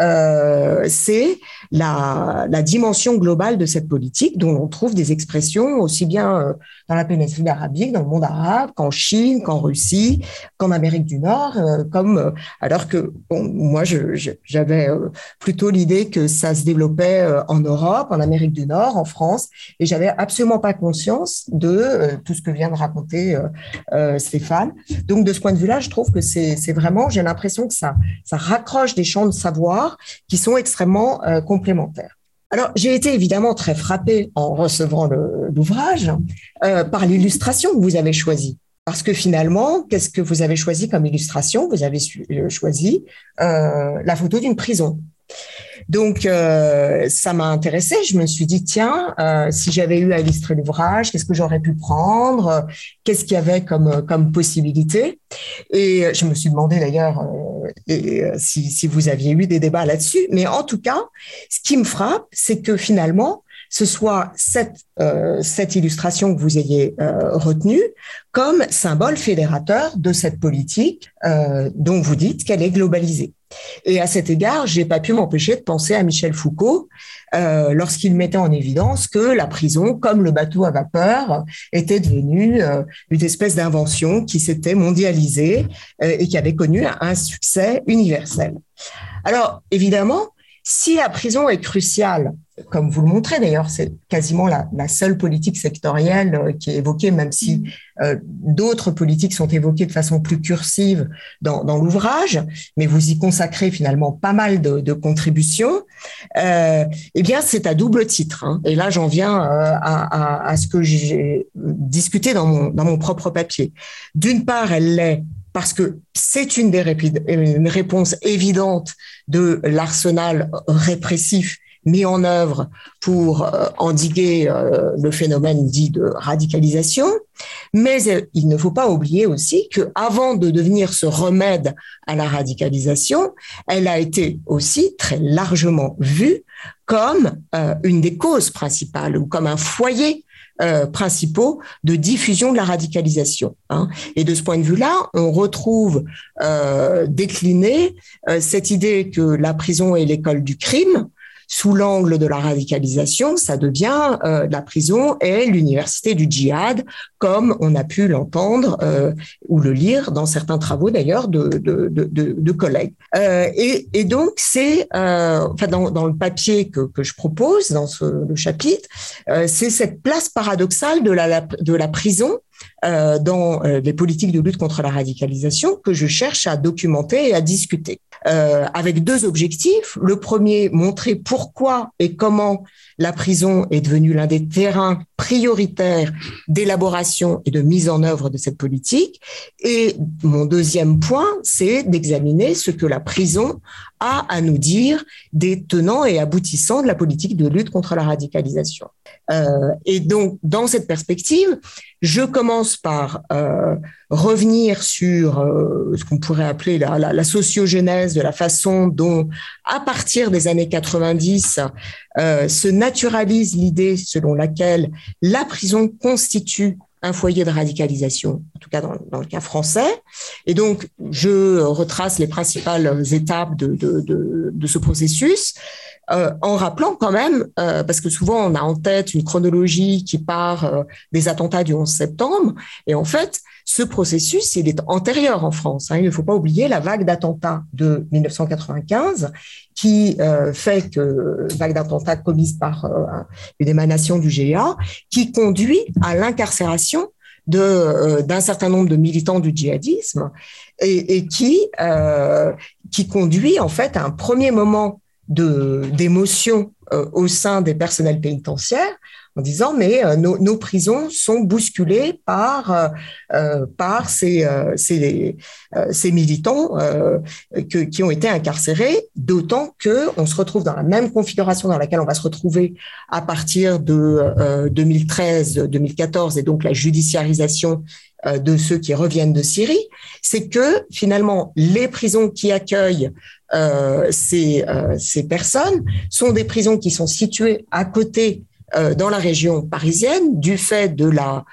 E: euh, c'est la, dimension globale de cette politique dont on trouve des expressions aussi bien euh, dans la péninsule arabique, dans le monde arabe, qu'en Chine, qu'en Russie, qu'en Amérique du Nord, euh, comme alors que moi j'avais plutôt l'idée que ça se développait en Europe, en Amérique du Nord, en France, et j'avais absolument pas conscience de tout ce que vient de raconter Stéphane. Donc de ce point de vue-là, je trouve que c'est vraiment, j'ai l'impression que ça ça raccroche des champs de savoir qui sont extrêmement euh, complémentaires. Alors, j'ai été évidemment très frappée en recevant l'ouvrage euh, par l'illustration que vous avez choisie. Parce que finalement, qu'est-ce que vous avez choisi comme illustration? Vous avez euh, choisi la photo d'une prison. Donc, euh, ça m'a intéressé. Je me suis dit, tiens, euh, si j'avais eu à illustrer l'ouvrage, qu'est-ce que j'aurais pu prendre? Qu'est-ce qu'il y avait comme, comme possibilité? Et je me suis demandé d'ailleurs euh, si, si vous aviez eu des débats là-dessus. Mais en tout cas, ce qui me frappe, c'est que finalement, ce soit cette, cette illustration que vous ayez retenue comme symbole fédérateur de cette politique dont vous dites qu'elle est globalisée. Et à cet égard, j'ai pas pu m'empêcher de penser à Michel Foucault euh, lorsqu'il mettait en évidence que la prison, comme le bateau à vapeur, était devenue euh, une espèce d'invention qui s'était mondialisée euh, et qui avait connu un succès universel. Alors, évidemment, si la prison est cruciale, comme vous le montrez d'ailleurs, c'est quasiment la, seule politique sectorielle euh, qui est évoquée, même si euh, d'autres politiques sont évoquées de façon plus cursive dans, l'ouvrage, mais vous y consacrez finalement pas mal de, contributions. Euh, eh bien, c'est à double titre. Hein. Et là, j'en viens à, ce que j'ai discuté dans mon, dans mon propre papier. D'une part, elle l'est parce que c'est une des une réponse évidente de l'arsenal répressif mis en œuvre pour euh, endiguer euh, le phénomène dit de radicalisation. Mais euh, il ne faut pas oublier aussi que avant de devenir ce remède à la radicalisation, elle a été aussi très largement vue comme une des causes principales ou comme un foyer euh, principaux de diffusion de la radicalisation. Hein. Et de ce point de vue-là, on retrouve euh, décliné euh, cette idée que la prison est l'école du crime, sous l'angle de la radicalisation, ça devient euh, la prison et l'université du djihad, comme on a pu l'entendre euh, ou le lire dans certains travaux d'ailleurs de, de, de, de, collègues. Euh, et, et, donc c'est, euh, enfin dans, dans, le papier que, que, je propose dans ce le chapitre, euh, c'est cette place paradoxale de la, de la prison euh, dans euh, les politiques de lutte contre la radicalisation que je cherche à documenter et à discuter. Euh, avec deux objectifs. Le premier, montrer pourquoi et comment la prison est devenue l'un des terrains prioritaires d'élaboration et de mise en œuvre de cette politique. Et mon deuxième point, c'est d'examiner ce que la prison a à nous dire des tenants et aboutissants de la politique de lutte contre la radicalisation. Euh, et donc, dans cette perspective, je commence par euh, revenir sur euh, ce qu'on pourrait appeler la, sociogenèse de la façon dont, à partir des années 90, se naturalise l'idée selon laquelle la prison constitue un foyer de radicalisation, en tout cas dans, le cas français. Et donc, je retrace les principales étapes de ce processus. Euh, en rappelant quand même, euh, parce que souvent on a en tête une chronologie qui part euh, des attentats du 11 septembre, et en fait, ce processus, il est antérieur en France. Hein. Il ne faut pas oublier la vague d'attentats de 1995 qui fait que vague d'attentats commise par une émanation du GA, qui conduit à l'incarcération d'un certain nombre de militants du djihadisme et, et qui conduit en fait à un premier moment d'émotion euh, au sein des personnels pénitentiaires en disant mais euh, nos, prisons sont bousculées par euh, par ces ces, militants que, qui ont été incarcérés d'autant que on se retrouve dans la même configuration dans laquelle on va se retrouver à partir de 2013 2014 et donc la judiciarisation de ceux qui reviennent de Syrie, c'est que finalement les prisons qui accueillent euh, ces, euh, ces personnes sont des prisons qui sont situées à côté dans la région parisienne du fait de la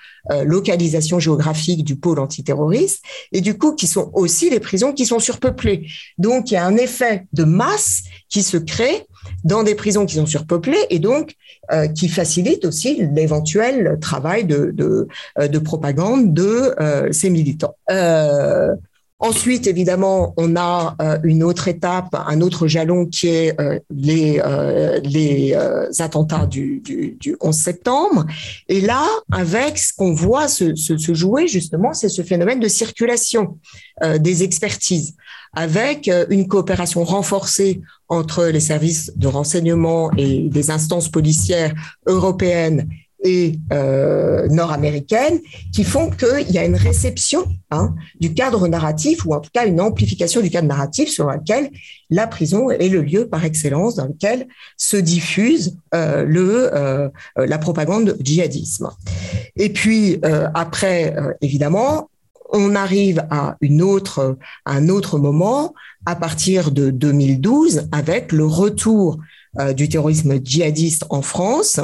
E: localisation géographique du pôle antiterroriste et du coup qui sont aussi les prisons qui sont surpeuplées. Donc il y a un effet de masse qui se crée dans des prisons qui sont surpeuplées et donc euh, qui facilite aussi l'éventuel travail de, de, euh, de, propagande de euh, ces militants. Euh, Ensuite, évidemment, on a une autre étape, un autre jalon qui est les, les attentats du, du, du, 11 septembre. Et là, avec ce qu'on voit se, se, jouer, justement, c'est ce phénomène de circulation des expertises, avec une coopération renforcée entre les services de renseignement et des instances policières européennes et euh, nord-américaines qui font qu'il y a une réception hein, du cadre narratif ou en tout cas une amplification du cadre narratif sur lequel la prison est le lieu par excellence dans lequel se diffuse euh, le, euh, la propagande djihadisme. Et puis après, évidemment, on arrive à une un autre moment à partir de 2012 avec le retour du terrorisme djihadiste en France,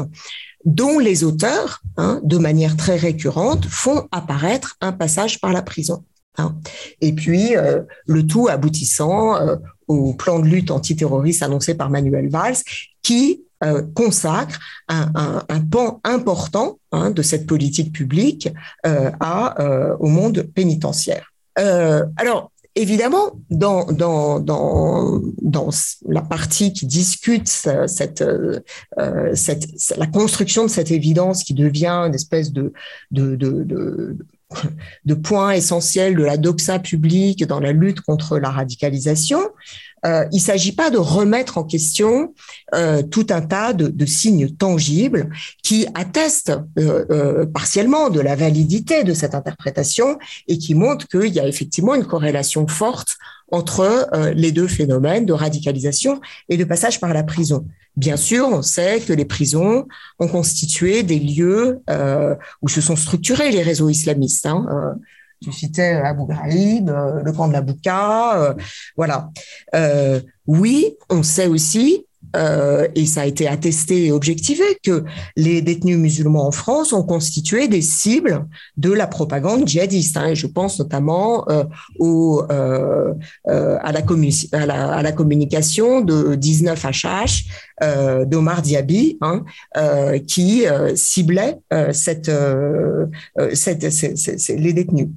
E: dont les auteurs, hein, de manière très récurrente, font apparaître un passage par la prison. Hein. Et puis, euh, le tout aboutissant euh, au plan de lutte antiterroriste annoncé par Manuel Valls, qui euh, consacre un, un, un, pan important hein, de cette politique publique euh, à, euh, au monde pénitentiaire. alors, évidemment, dans, dans, dans, dans la partie qui discute cette, cette, la construction de cette évidence qui devient une espèce de, de, de, de de de la doxa publique dans la lutte contre la radicalisation, euh, il ne s'agit pas de remettre en question euh, tout un tas de, signes tangibles qui attestent euh, partiellement de la validité de cette interprétation et qui montrent qu'il y a effectivement une corrélation forte entre les deux phénomènes de radicalisation et de passage par la prison. Bien sûr, on sait que les prisons ont constitué des lieux où se sont structurés les réseaux islamistes. Hein, tu citais Abu Ghraib, euh, le camp de la Bouka, euh, voilà. Euh, oui, on sait aussi euh, et ça a été attesté et objectivé, que les détenus musulmans en France ont constitué des cibles de la propagande djihadiste. Hein, je pense notamment euh, euh, à, la à, communication de 19 HH euh, d'Omar Diaby, qui ciblait les détenus.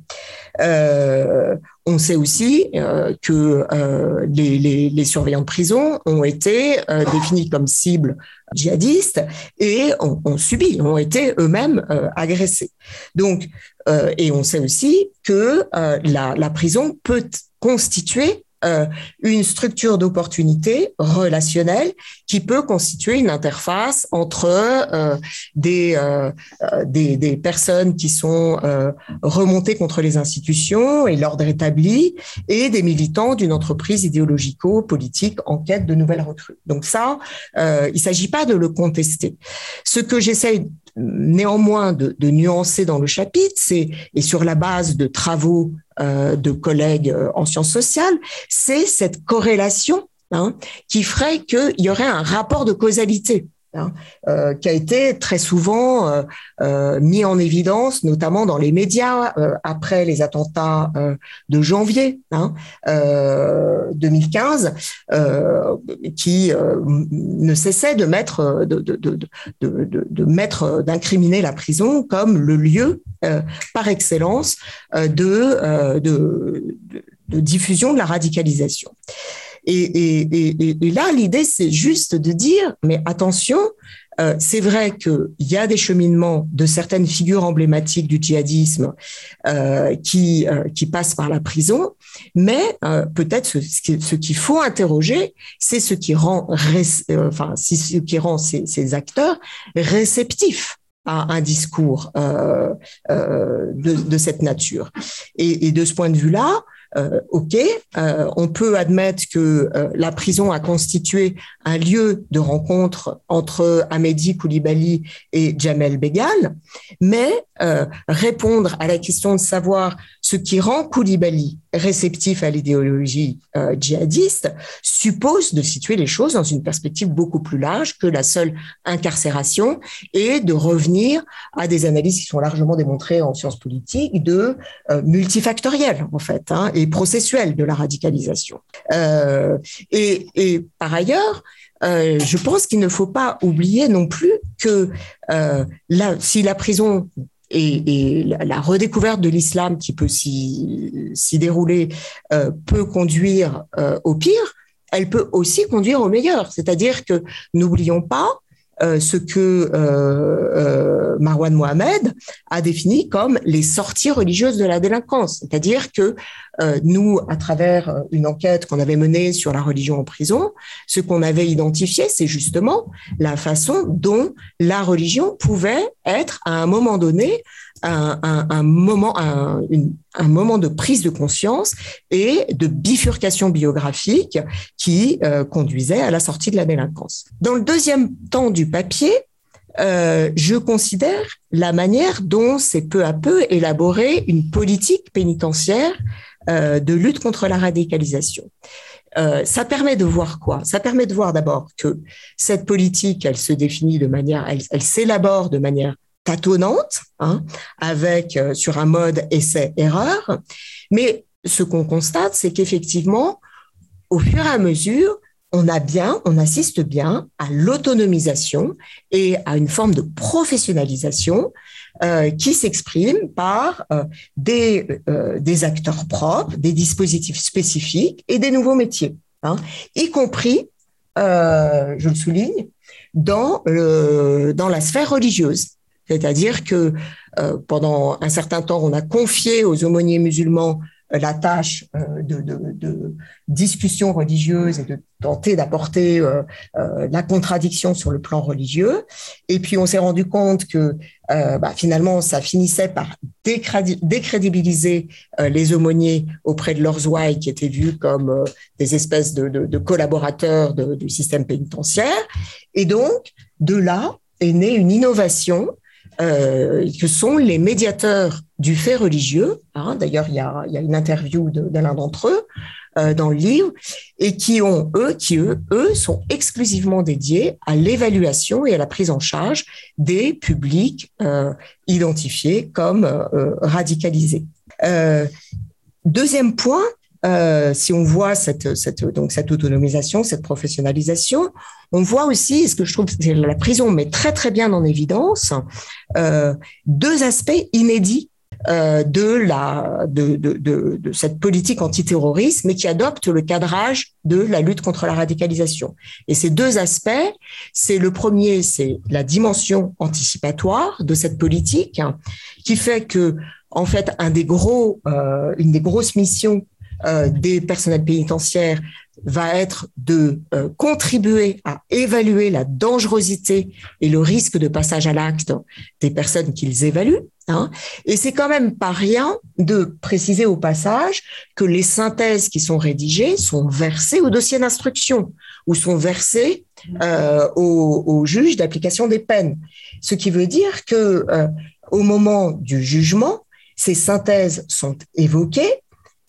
E: Euh, on sait aussi euh, que euh, les, les, les, surveillants de prison ont été euh, définis comme cibles djihadistes et ont, ont subi, ont été eux-mêmes euh, agressés. Donc, euh, et on sait aussi que la, la prison peut constituer euh, une structure d'opportunité relationnelle qui peut constituer une interface entre euh, des, euh, des, des, personnes qui sont remontées contre les institutions et l'ordre établi et des militants d'une entreprise idéologico-politique en quête de nouvelles recrues. Donc ça, il ne s'agit pas de le contester. Ce que j'essaie néanmoins de, nuancer dans le chapitre, c'est et sur la base de travaux euh, de collègues euh, en sciences sociales, c'est cette corrélation hein, qui ferait qu'il y aurait un rapport de causalité Hein, euh, qui a été très souvent mis en évidence, notamment dans les médias après les attentats de janvier hein, 2015, euh, qui ne cessait de mettre, d'incriminer la prison comme le lieu par excellence de, de, de diffusion de la radicalisation. Et, là, l'idée, c'est juste de dire, mais attention, euh, c'est vrai qu'il y a des cheminements de certaines figures emblématiques du djihadisme euh, qui, euh, passent par la prison, mais euh, peut-être ce, qu'il faut interroger, c'est ce qui rend, euh, enfin, ce qui rend ces acteurs réceptifs à un discours euh, euh, de, de, cette nature. Et, et, de ce point de vue-là, euh, ok, euh, on peut admettre que euh, la prison a constitué un lieu de rencontre entre Amédi Koulibaly et Jamel Begal, mais répondre à la question de savoir ce qui rend Koulibaly réceptif à l'idéologie djihadiste suppose de situer les choses dans une perspective beaucoup plus large que la seule incarcération et de revenir à des analyses qui sont largement démontrées en sciences politiques de multifactoriel en fait. Hein, et processuel de la radicalisation. Euh, et, par ailleurs, euh, je pense qu'il ne faut pas oublier non plus que euh, si la prison et, la, redécouverte de l'islam qui peut s'y dérouler peut conduire au pire, elle peut aussi conduire au meilleur. C'est-à-dire que n'oublions pas euh, ce que euh, euh, Marwan Mohamed a défini comme les sorties religieuses de la délinquance. C'est-à-dire que nous, à travers une enquête qu'on avait menée sur la religion en prison, ce qu'on avait identifié, c'est justement la façon dont la religion pouvait être, à un moment donné, un, moment, un, moment de prise de conscience et de bifurcation biographique qui euh, conduisait à la sortie de la délinquance. Dans le deuxième temps du papier, euh, je considère la manière dont s'est peu à peu élaborée une politique pénitentiaire euh, de lutte contre la radicalisation. ça permet de voir quoi? Ça permet de voir d'abord que cette politique, elle se définit de manière, elle s'élabore de manière tâtonnante, hein, avec euh, sur un mode essai-erreur. Mais ce qu'on constate, c'est qu'effectivement, au fur et à mesure, on a bien, on assiste bien à l'autonomisation et à une forme de professionnalisation euh, qui s'exprime par euh, des, acteurs propres, des dispositifs spécifiques et des nouveaux métiers, hein, y compris, je le souligne, dans la sphère religieuse. C'est-à-dire que euh, pendant un certain temps, on a confié aux aumôniers musulmans euh, la tâche euh, de, de, de, discussion religieuse et de tenter d'apporter la contradiction sur le plan religieux. Et puis on s'est rendu compte que bah, finalement ça finissait par décrédibiliser les aumôniers auprès de leurs ouailles qui étaient vus comme des espèces de, collaborateurs du système pénitentiaire. Et donc de là est née une innovation euh, que sont les médiateurs du fait religieux. Hein. D'ailleurs, il y a, une interview d'un d'entre eux euh, dans le livre, et qui ont eux, qui eux, eux sont exclusivement dédiés à l'évaluation et à la prise en charge des publics euh, identifiés comme radicalisés. deuxième point, euh, si on voit cette, cette, donc cette autonomisation, cette professionnalisation, on voit aussi, ce que je trouve que la prison met très très bien en évidence, euh, deux aspects inédits euh, de, la, de, de, de, cette politique antiterroriste, mais qui adopte le cadrage de la lutte contre la radicalisation. Et ces deux aspects, c'est le premier, c'est la dimension anticipatoire de cette politique, qui fait que en fait, un des gros, une des grosses missions euh, des personnels pénitentiaires va être de euh, contribuer à évaluer la dangerosité et le risque de passage à l'acte des personnes qu'ils évaluent. Hein. Et c'est quand même pas rien de préciser au passage que les synthèses qui sont rédigées sont versées au dossier d'instruction ou sont versées euh, au, au, juge d'application des peines. Ce qui veut dire que euh, au moment du jugement, ces synthèses sont évoquées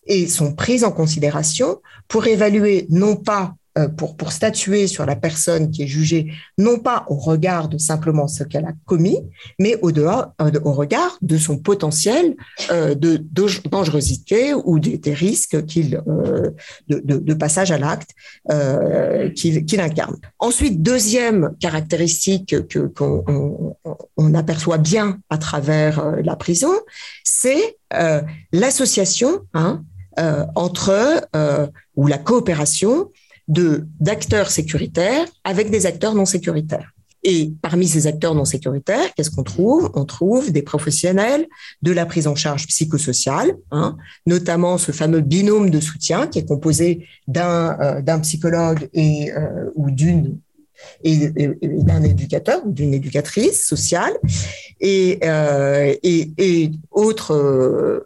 E: et sont prises en considération pour évaluer non pas euh, pour, pour statuer sur la personne qui est jugée, non pas au regard de simplement ce qu'elle a commis, mais au, dehors, euh, au regard de son potentiel euh, de, dangerosité ou des, risques de, passage à l'acte qu'il, incarne. Ensuite, deuxième caractéristique que, qu'on on, aperçoit bien à travers la prison, c'est l'association hein, euh, entre euh, ou la coopération de d'acteurs sécuritaires avec des acteurs non sécuritaires. Et parmi ces acteurs non sécuritaires, qu'est-ce qu'on trouve? On trouve des professionnels de la prise en charge psychosociale, hein, notamment ce fameux binôme de soutien qui est composé d'un euh, psychologue et ou d'une et, d'un éducateur ou d'une éducatrice sociale et, euh, et, autres euh,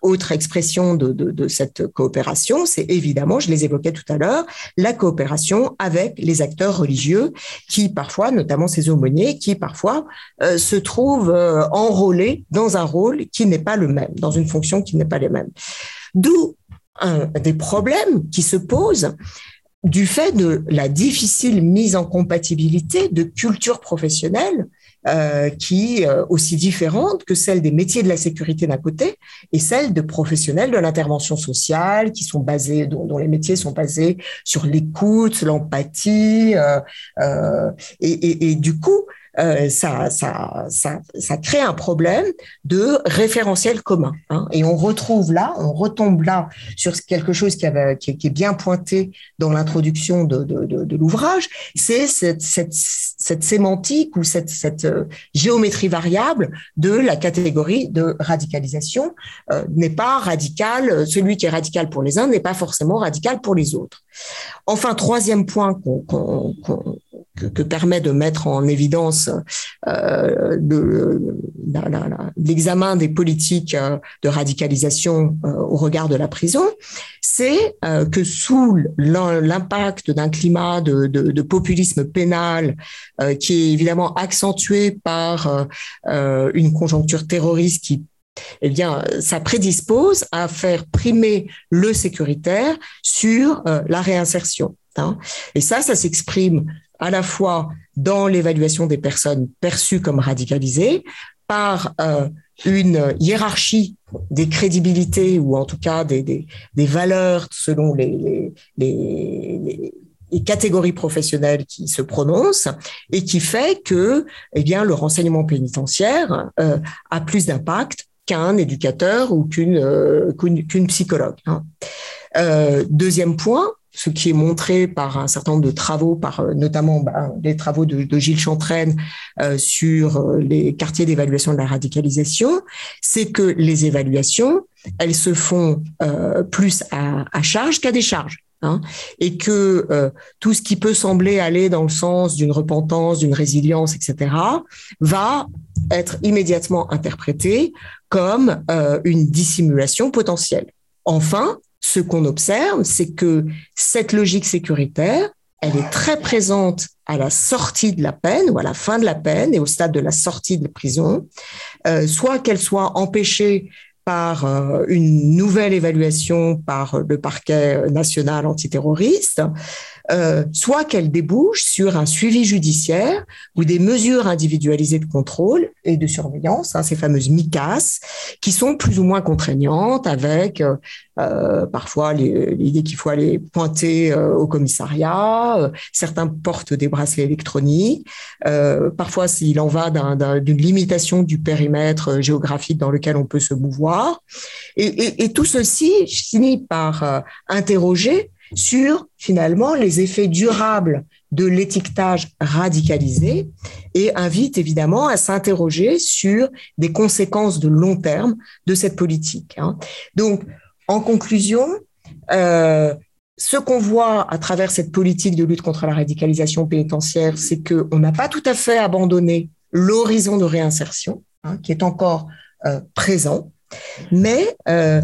E: autre expression de, cette coopération, c'est évidemment, je les évoquais tout à l'heure, la coopération avec les acteurs religieux qui parfois, notamment ces aumôniers, qui parfois se trouvent enrôlés dans un rôle qui n'est pas le même, dans une fonction qui n'est pas la même. D'où un des problèmes qui se posent du fait de la difficile mise en compatibilité de cultures professionnelles euh, qui euh, aussi différentes que celles des métiers de la sécurité d'un côté et celles de professionnels de l'intervention sociale qui sont basés dont, les métiers sont basés sur l'écoute, l'empathie euh, et, du coup euh, ça, ça, ça, ça, crée un problème de référentiel commun. Hein. Et on retrouve là, on retombe là sur quelque chose qui, avait, qui, est bien pointé dans l'introduction de, de, de, de l'ouvrage, c'est cette, cette, cette, sémantique ou cette, cette euh, géométrie variable de la catégorie de radicalisation euh, n'est pas radical, celui qui est radical pour les uns n'est pas forcément radical pour les autres. Enfin, troisième point qu'on que, permet de mettre en évidence euh, l'examen des politiques euh, de radicalisation euh, au regard de la prison, c'est que sous l'impact d'un climat de, populisme pénal qui est évidemment accentué par une conjoncture terroriste qui eh bien, ça prédispose à faire primer le sécuritaire sur la réinsertion. Hein. Et ça, ça s'exprime à la fois dans l'évaluation des personnes perçues comme radicalisées par euh, une hiérarchie des crédibilités ou en tout cas des, valeurs selon les, catégories professionnelles qui se prononcent et qui fait que eh bien, le renseignement pénitentiaire euh, a plus d'impact qu'un éducateur ou qu'une euh, psychologue. Hein. deuxième point, ce qui est montré par un certain nombre de travaux, par euh, notamment bah, les travaux de, Gilles Chantraine euh, sur euh, les quartiers d'évaluation de la radicalisation, c'est que les évaluations, elles se font plus à, charge qu'à décharge. Hein, et que tout ce qui peut sembler aller dans le sens d'une repentance, d'une résilience, etc., va être immédiatement interprété comme une dissimulation potentielle. Enfin, ce qu'on observe, c'est que cette logique sécuritaire, elle est très présente à la sortie de la peine ou à la fin de la peine et au stade de la sortie de la prison, euh, soit qu'elle soit empêchée par euh, une nouvelle évaluation par le parquet national antiterroriste, euh, soit qu'elle débouche sur un suivi judiciaire ou des mesures individualisées de contrôle et de surveillance, hein, ces fameuses MICAS, qui sont plus ou moins contraignantes avec euh, euh parfois l'idée qu'il faut aller pointer au commissariat, certains portent des bracelets électroniques, parfois s'il en va d'une limitation du périmètre géographique dans lequel on peut se mouvoir. Et, et tout ceci finit par interroger sur finalement les effets durables de l'étiquetage radicalisé et invite évidemment à s'interroger sur des conséquences de long terme de cette politique. Hein. Donc, en conclusion, euh, ce qu'on voit à travers cette politique de lutte contre la radicalisation pénitentiaire, c'est qu'on n'a pas tout à fait abandonné l'horizon de réinsertion, hein, qui est encore euh, présent, mais euh,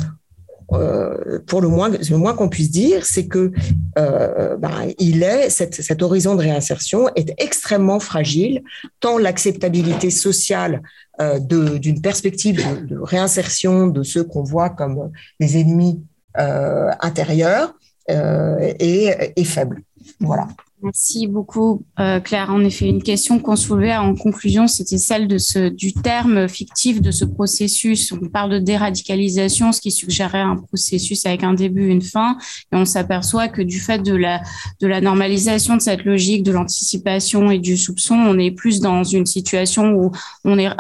E: euh, pour le moins, le moins qu'on puisse dire, c'est que euh, bah, il est cet horizon de réinsertion est extrêmement fragile, tant l'acceptabilité sociale euh, d'une perspective de, réinsertion de ceux qu'on voit comme des ennemis euh, intérieurs est, est faible. Voilà.
B: Merci beaucoup, euh, Claire. En effet, une question qu'on soulevait en conclusion, c'était celle du terme fictif de ce processus. On parle de déradicalisation, ce qui suggérait un processus avec un début, une fin. Et on s'aperçoit que du fait de la, de la normalisation de cette logique de l'anticipation et du soupçon, on est plus dans une situation où on, est,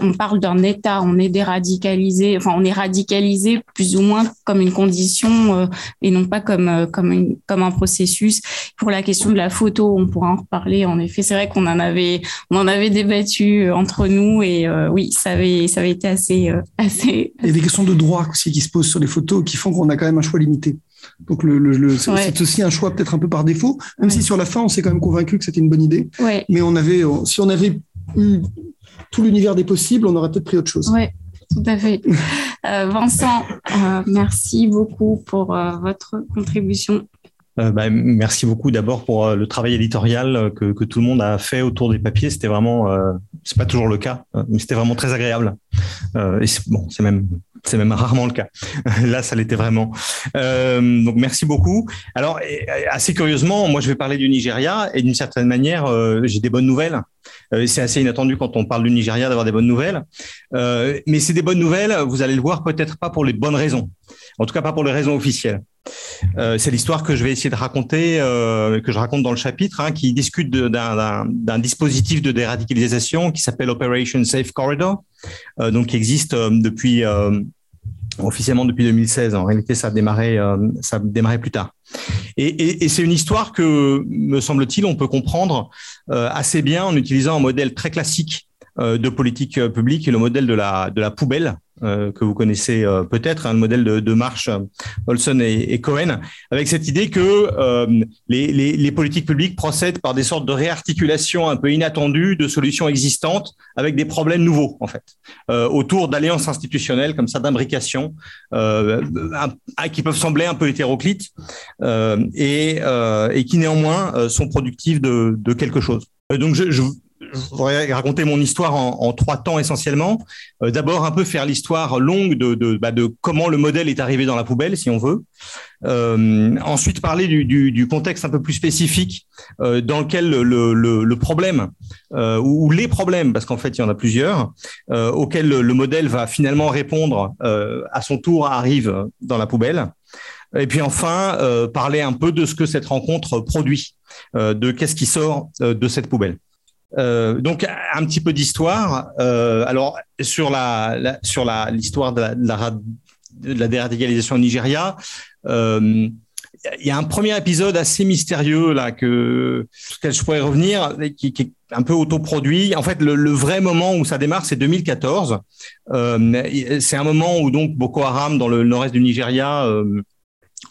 B: on parle d'un état, on est déradicalisé, enfin, on est radicalisé plus ou moins comme une condition euh, et non pas comme, euh, comme, une, comme un processus. Pour la question de la photo, on pourra en reparler. En effet, c'est vrai qu'on en avait, on en avait débattu euh, entre nous et euh, oui, ça avait, ça avait été assez, euh, assez.
D: Il y a des questions de droit aussi qui se posent sur les photos qui font qu'on a quand même un choix limité. Donc le, c'est aussi un choix peut-être un peu par défaut, même si sur la fin on s'est quand même convaincu que c'était une bonne idée. Mais on avait, si on avait eu tout l'univers des possibles, on aurait peut-être pris autre chose.
B: Ouais. tout à fait. Vincent, merci beaucoup pour votre contribution.
F: Bah, merci beaucoup d'abord pour le travail éditorial que, que, tout le monde a fait autour des papiers. C'était vraiment, c'est pas toujours le cas, mais c'était vraiment très agréable. et bon, c'est même c'est même rarement le cas. Là, ça l'était vraiment. Euh, donc, merci beaucoup. Alors, assez curieusement, moi, je vais parler du Nigeria et d'une certaine manière, euh, j'ai des bonnes nouvelles. Euh, c'est assez inattendu quand on parle du Nigeria d'avoir des bonnes nouvelles. mais c'est des bonnes nouvelles, vous allez le voir, peut-être pas pour les bonnes raisons. En tout cas, pas pour les raisons officielles. c'est l'histoire que je vais essayer de raconter, que je raconte dans le chapitre, hein, qui discute d'un dispositif de déradicalisation qui s'appelle Operation Safe Corridor, donc qui existe depuis officiellement depuis 2016. En réalité, ça a démarré, euh, ça plus tard. Et, c'est une histoire que, me semble-t-il, on peut comprendre euh, assez bien en utilisant un modèle très classique de politique publique et le modèle de la, de la poubelle, euh, que vous connaissez euh, peut-être, hein, modèle de, de marche Olson et, Cohen, avec cette idée que euh, les, les, les, politiques publiques procèdent par des sortes de réarticulations un peu inattendues de solutions existantes avec des problèmes nouveaux, en fait, autour d'alliances institutionnelles comme ça, d'imbrication, qui peuvent sembler un peu hétéroclites et, et qui néanmoins sont productives de, de quelque chose. Donc, je, je, je voudrais raconter mon histoire en, trois temps essentiellement. Euh, D'abord, un peu faire l'histoire longue de, de, bah, de, comment le modèle est arrivé dans la poubelle, si on veut. Euh, ensuite, parler du, du, du, contexte un peu plus spécifique euh, dans lequel le, le, le problème euh, ou les problèmes, parce qu'en fait il y en a plusieurs, euh, auxquels le, modèle va finalement répondre à son tour arrive dans la poubelle. Et puis enfin, parler un peu de ce que cette rencontre produit, de qu'est-ce qui sort de cette poubelle. Euh, donc un petit peu d'histoire. Euh, alors sur la, sur l'histoire de la, de la, déradicalisation au Nigeria. Euh, il y a un premier épisode assez mystérieux là que auquel je pourrais revenir, qui, est un peu autoproduit. En fait, le, vrai moment où ça démarre, c'est 2014. Euh, c'est un moment où donc Boko Haram dans le nord-est du Nigeria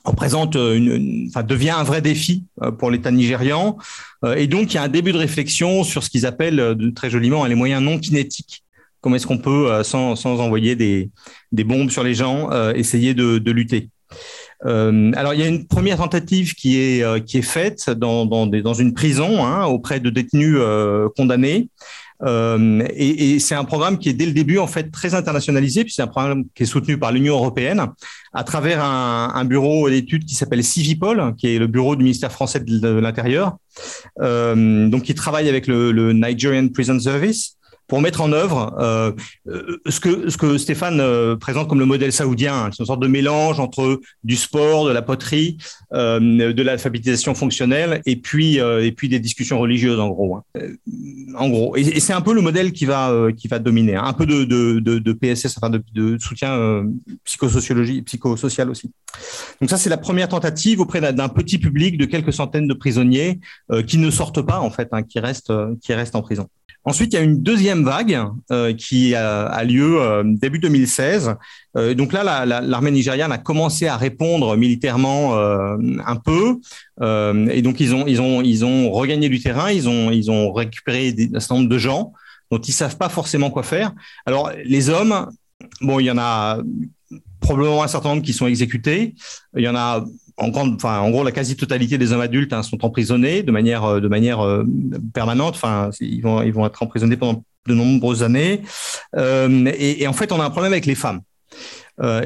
F: représente euh, une, enfin, devient un vrai défi euh, pour l'État nigérian. Euh, et donc, il y a un début de réflexion sur ce qu'ils appellent très joliment les moyens non kinétiques. Comment est-ce qu'on peut, sans, sans envoyer des, des, bombes sur les gens, essayer de, de lutter? Alors, il y a une première tentative qui est, qui est faite dans, dans, des, dans une prison hein, auprès de détenus condamnés. Euh, et, et c'est un programme qui est dès le début en fait très internationalisé, puis c'est un programme qui est soutenu par l'Union européenne à travers un, un bureau d'études qui s'appelle Civipol, qui est le bureau du ministère français de l'Intérieur, euh, donc qui travaille avec le, le Nigerian Prison Service pour mettre en œuvre euh, euh, ce, que, ce que Stéphane euh, présente comme le modèle saoudien. C'est une sorte de mélange entre du sport, de la poterie, euh, de l'alphabétisation fonctionnelle et puis, et puis des discussions religieuses, en gros. Hein. En gros. Et, c'est un peu le modèle qui va, qui va dominer. Hein. Un peu de, de, de, PSS, enfin de, soutien psychosociologie, psychosocial aussi. Donc ça, c'est la première tentative auprès d'un petit public de quelques centaines de prisonniers qui ne sortent pas, en fait, hein, qui, restent, qui restent en prison. Ensuite, il y a une deuxième vague euh, qui a, a lieu euh, début 2016. Euh, donc là, l'armée la, nigériane a commencé à répondre militairement euh, un peu, et donc ils ont ils ont ils ont regagné du terrain, ils ont ils ont récupéré un certain nombre de gens dont ils savent pas forcément quoi faire. Alors les hommes, bon, il y en a probablement un certain nombre qui sont exécutés. Il y en a en grande, enfin, en gros, la quasi-totalité des hommes adultes hein, sont emprisonnés de manière, euh, de manière euh, permanente. Enfin, ils vont, être emprisonnés pendant de nombreuses années. Euh, et, en fait, on a un problème avec les femmes.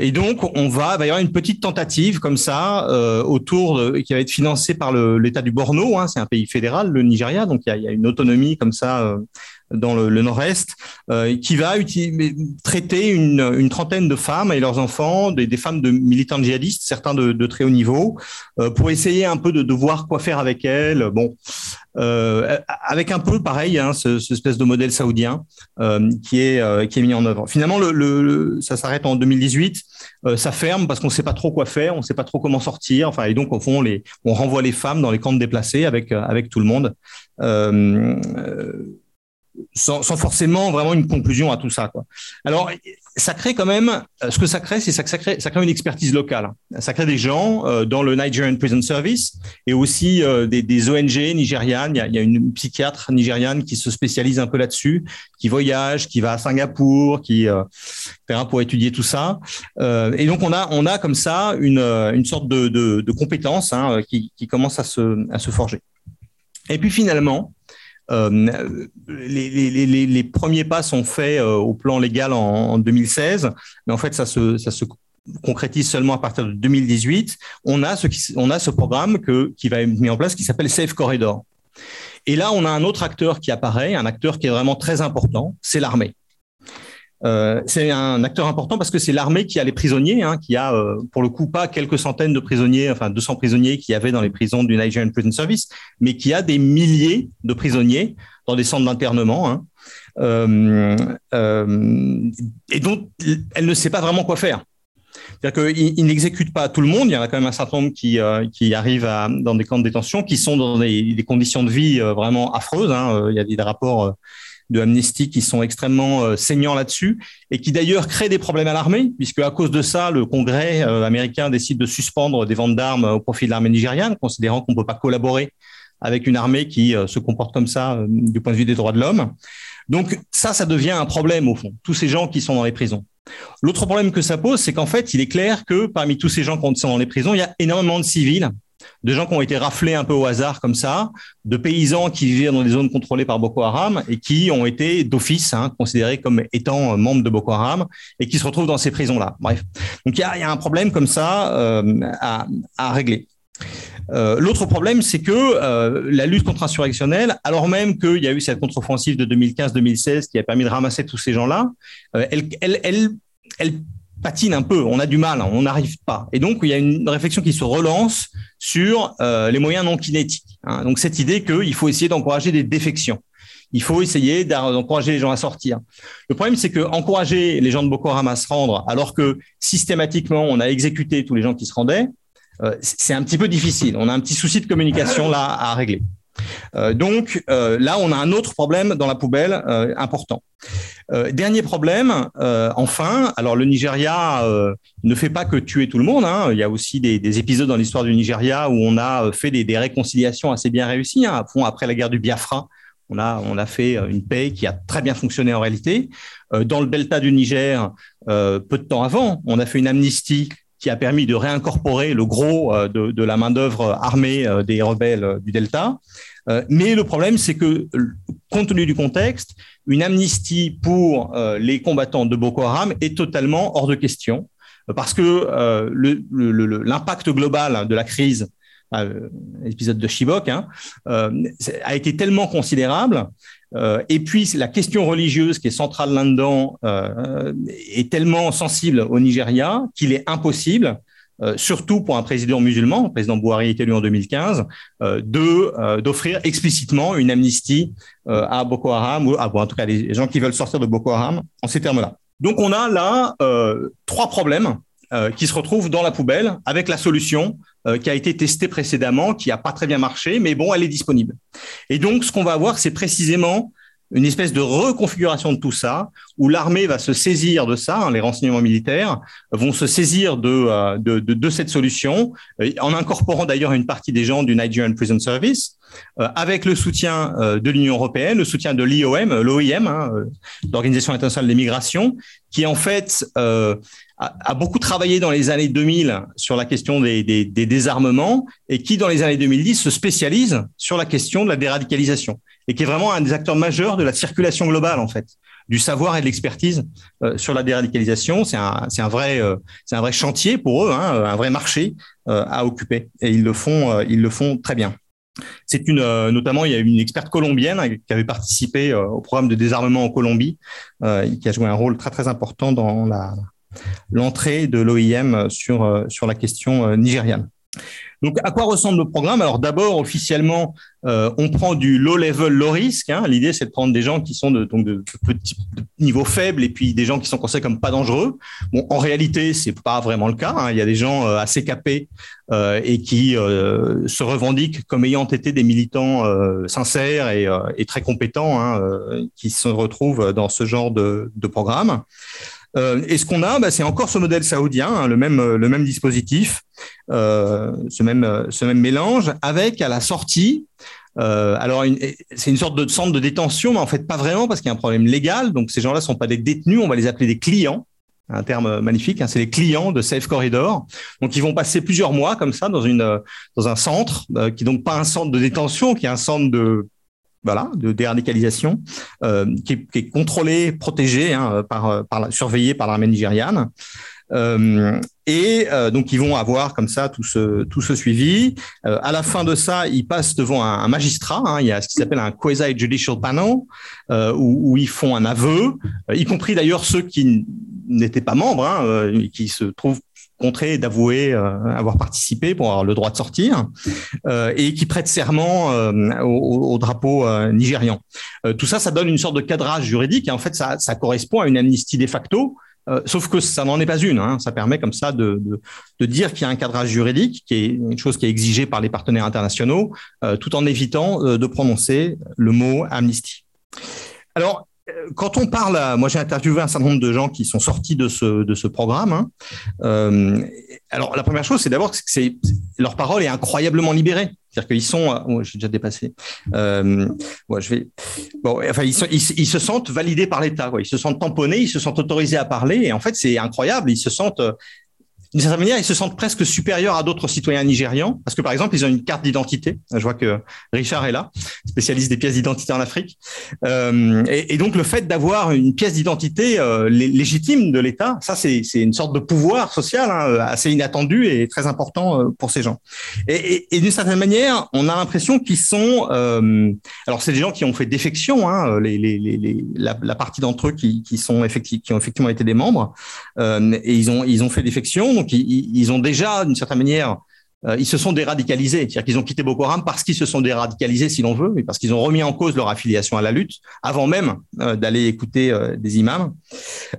F: Et donc, on va, va y avoir une petite tentative comme ça autour de, qui va être financée par l'État du Borno. Hein, c'est un pays fédéral, le Nigeria, donc il y a, une autonomie comme ça dans le, le nord-est, euh, qui va traiter une, une, trentaine de femmes et leurs enfants, des, des femmes de militants djihadistes, certains de, de très haut niveau, euh, pour essayer un peu de, de, voir quoi faire avec elles. Bon, euh, avec un peu pareil, hein, ce, ce, espèce de modèle saoudien euh, qui est euh, qui est mis en œuvre. Finalement, le, le ça s'arrête en 2018, ça ferme parce qu'on ne sait pas trop quoi faire, on ne sait pas trop comment sortir. Enfin, et donc au fond, les, on renvoie les femmes dans les camps de déplacés avec avec tout le monde. Sans, forcément vraiment une conclusion à tout ça. Alors, ça crée quand même, euh, ce que ça crée, c'est ça, ça crée, ça crée une expertise locale. Ça crée des gens euh, dans le Nigerian Prison Service et aussi euh, des, ONG nigérianes. Il y, a, une psychiatre nigériane qui se spécialise un peu là-dessus, qui voyage, qui va à Singapour, qui euh, pour étudier tout ça. et donc on a, on a comme ça une, une sorte de, de, de compétence hein, qui, qui commence à se, à se forger. Et puis finalement, euh, les, premiers pas sont faits euh, au plan légal en, en, 2016, mais en fait, ça se, ça se concrétise seulement à partir de 2018. On a ce, qui, on a ce programme que, qui va être mis en place qui s'appelle Safe Corridor. Et là, on a un autre acteur qui apparaît, un acteur qui est vraiment très important, c'est l'armée. Euh, c'est un acteur important parce que c'est l'armée qui a les prisonniers, hein, qui a euh, pour le coup pas quelques centaines de prisonniers, enfin 200 prisonniers qu'il y avait dans les prisons du Nigerian Prison Service, mais qui a des milliers de prisonniers dans des centres d'internement. Hein, euh, et donc, elle ne sait pas vraiment quoi faire. C'est-à-dire qu'il n'exécute pas tout le monde. Il y en a quand même un certain nombre qui, arrivent dans des camps de détention, qui sont dans des, des conditions de vie vraiment affreuses. Hein. Il y a des rapports de Amnesty qui sont extrêmement euh, saignants là-dessus et qui d'ailleurs créent des problèmes à l'armée, puisque à cause de ça, le Congrès euh, américain décide de suspendre des ventes d'armes au profit de l'armée nigériane, considérant qu'on ne peut pas collaborer avec une armée qui euh, se comporte comme ça du point de vue des droits de l'homme. Donc ça, ça devient un problème au fond, tous ces gens qui sont dans les prisons. L'autre problème que ça pose, c'est qu'en fait, il est clair que parmi tous ces gens qui sont dans les prisons, il y a énormément de civils de gens qui ont été raflés un peu au hasard comme ça, de paysans qui vivaient dans des zones contrôlées par Boko Haram et qui ont été d'office hein, considérés comme étant membres de Boko Haram et qui se retrouvent dans ces prisons-là. Bref, donc il y a, un problème comme ça euh, à, régler. Euh, l'autre problème, c'est que euh, la lutte contre-insurrectionnelle, alors même qu'il y a eu cette contre-offensive de 2015-2016 qui a permis de ramasser tous ces gens-là, elle patine un peu, on a du mal, on n'arrive pas. Et donc, il y a une réflexion qui se relance sur euh, les moyens non kinétiques. Hein. Donc, cette idée qu'il faut essayer d'encourager des défections. Il faut essayer d'encourager les gens à sortir. Le problème, c'est que encourager les gens de Boko Haram à se rendre, alors que systématiquement, on a exécuté tous les gens qui se rendaient, euh, c'est un petit peu difficile. On a un petit souci de communication là à régler. Euh, donc euh, là, on a un autre problème dans la poubelle euh, important. dernier problème, enfin, alors le Nigeria ne fait pas que tuer tout le monde. Hein. Il y a aussi des, épisodes dans l'histoire du Nigeria où on a fait des, réconciliations assez bien réussies. Hein. Après la guerre du Biafra, on a, on a fait une paix qui a très bien fonctionné en réalité. dans le delta du Niger, peu de temps avant, on a fait une amnistie qui a permis de réincorporer le gros de, de la main-d'œuvre armée des rebelles du Delta. Euh, mais le problème, c'est que, compte tenu du contexte, une amnistie pour euh, les combattants de Boko Haram est totalement hors de question, parce que euh, l'impact global de la crise, l'épisode de Chibok, hein, a été tellement considérable. et puis la question religieuse qui est centrale là-dedans est tellement sensible au Nigeria qu'il est impossible euh, surtout pour un président musulman, le président Bouhari est élu en 2015, euh, de euh, d'offrir explicitement une amnistie à Boko Haram ou à, en tout cas les gens qui veulent sortir de Boko Haram en ces termes-là. Donc on a là trois problèmes qui se retrouvent dans la poubelle avec la solution qui a été testée précédemment, qui n'a pas très bien marché, mais bon, elle est disponible. Et donc, ce qu'on va avoir, c'est précisément une espèce de reconfiguration de tout ça, où l'armée va se saisir de ça, hein, les renseignements militaires vont se saisir de, euh, de, de, de, cette solution, euh, en incorporant d'ailleurs une partie des gens du Nigerian Prison Service, euh, avec le soutien de l'Union européenne, le soutien de l'IOM, l'OIM, hein, l'Organisation internationale des migrations, qui en fait euh, a, beaucoup travaillé dans les années 2000 sur la question des, des, des, désarmements et qui, dans les années 2010, se spécialise sur la question de la déradicalisation et qui est vraiment un des acteurs majeurs de la circulation globale, en fait, du savoir et de l'expertise euh, sur la déradicalisation. C'est un, c'est un vrai, euh, c'est un vrai chantier pour eux, hein, un vrai marché euh, à occuper, et ils le font, ils le font très bien. C'est une, notamment, il y a une experte colombienne qui avait participé au programme de désarmement en Colombie, qui a joué un rôle très très important dans la, l'entrée de l'OIM sur sur la question nigériane. Donc, à quoi ressemble le programme? Alors, d'abord, officiellement, euh, on prend du low level, low risk. Hein. L'idée, c'est de prendre des gens qui sont de, donc de, petits niveau faible et puis des gens qui sont considérés comme pas dangereux. Bon, en réalité, c'est pas vraiment le cas. Hein. Il y a des gens euh, assez capés euh, et qui euh, se revendiquent comme ayant été des militants euh, sincères et, euh, très compétents, hein, qui se retrouvent dans ce genre de programme. Et ce qu'on a, bah, c'est encore ce modèle saoudien, hein, le même le même dispositif, ce même ce même mélange, avec à la sortie euh, alors, c'est une sorte de centre de détention, mais en fait pas vraiment parce qu'il y a un problème légal. Donc, ces gens-là ne sont pas des détenus, on va les appeler des clients. Un terme magnifique, hein, c'est les clients de Safe Corridor. Donc, ils vont passer plusieurs mois comme ça dans un centre euh, qui n'est donc pas un centre de détention, qui est un centre de voilà, de déradicalisation, euh, qui, est contrôlé, protégé, hein, par, par, surveillé par l'armée nigériane. Euh, et euh, donc, ils vont avoir comme ça tout ce, tout ce suivi. Euh, à la fin de ça, ils passent devant un, magistrat. Hein, il y a ce qui s'appelle un quasi-judicial panel, euh, où, ils font un aveu, euh, y compris d'ailleurs ceux qui n'étaient pas membres, hein, euh, qui se trouvent contraints d'avouer avoir participé pour avoir le droit de sortir, et qui prêtent serment au, au, drapeau nigérian. tout ça, ça donne une sorte de cadrage juridique, et en fait, ça, ça correspond à une amnistie de facto euh, sauf que ça n'en est pas une. Hein. Ça permet comme ça de, de, de, dire qu'il y a un cadrage juridique, qui est une chose qui est exigée par les partenaires internationaux, euh, tout en évitant euh, de prononcer le mot amnistie. Alors, quand on parle, moi j'ai interviewé un certain nombre de gens qui sont sortis de ce, de ce programme. Hein. Euh, alors la première chose, c'est d'abord que leur parole est incroyablement libérée. C'est-à-dire qu'ils sont, oh, j'ai déjà dépassé. Euh, bon, enfin ils, se sentent validés par l'État. Ils se sentent tamponnés, ils se sentent autorisés à parler. Et en fait, c'est incroyable. Ils se sentent d'une certaine manière, ils se sentent presque supérieurs à d'autres citoyens nigérians, parce que par exemple, ils ont une carte d'identité. Je vois que Richard est là, spécialiste des pièces d'identité en Afrique. Euh, et, donc, le fait d'avoir une pièce d'identité euh, légitime de l'État, ça, c'est une sorte de pouvoir social hein, assez inattendu et très important euh, pour ces gens. Et, d'une certaine manière, on a l'impression qu'ils sont... Alors, c'est des gens qui ont fait défection, hein, la, partie d'entre eux qui, sont effective, qui ont effectivement été des membres, et ils ont, ils ont fait défection donc ils, ont déjà, d'une certaine manière, euh, ils se sont déradicalisés, c'est-à-dire qu'ils ont quitté Boko Haram parce qu'ils se sont déradicalisés, si l'on veut, et parce qu'ils ont remis en cause leur affiliation à la lutte avant même euh, d'aller écouter euh, des imams.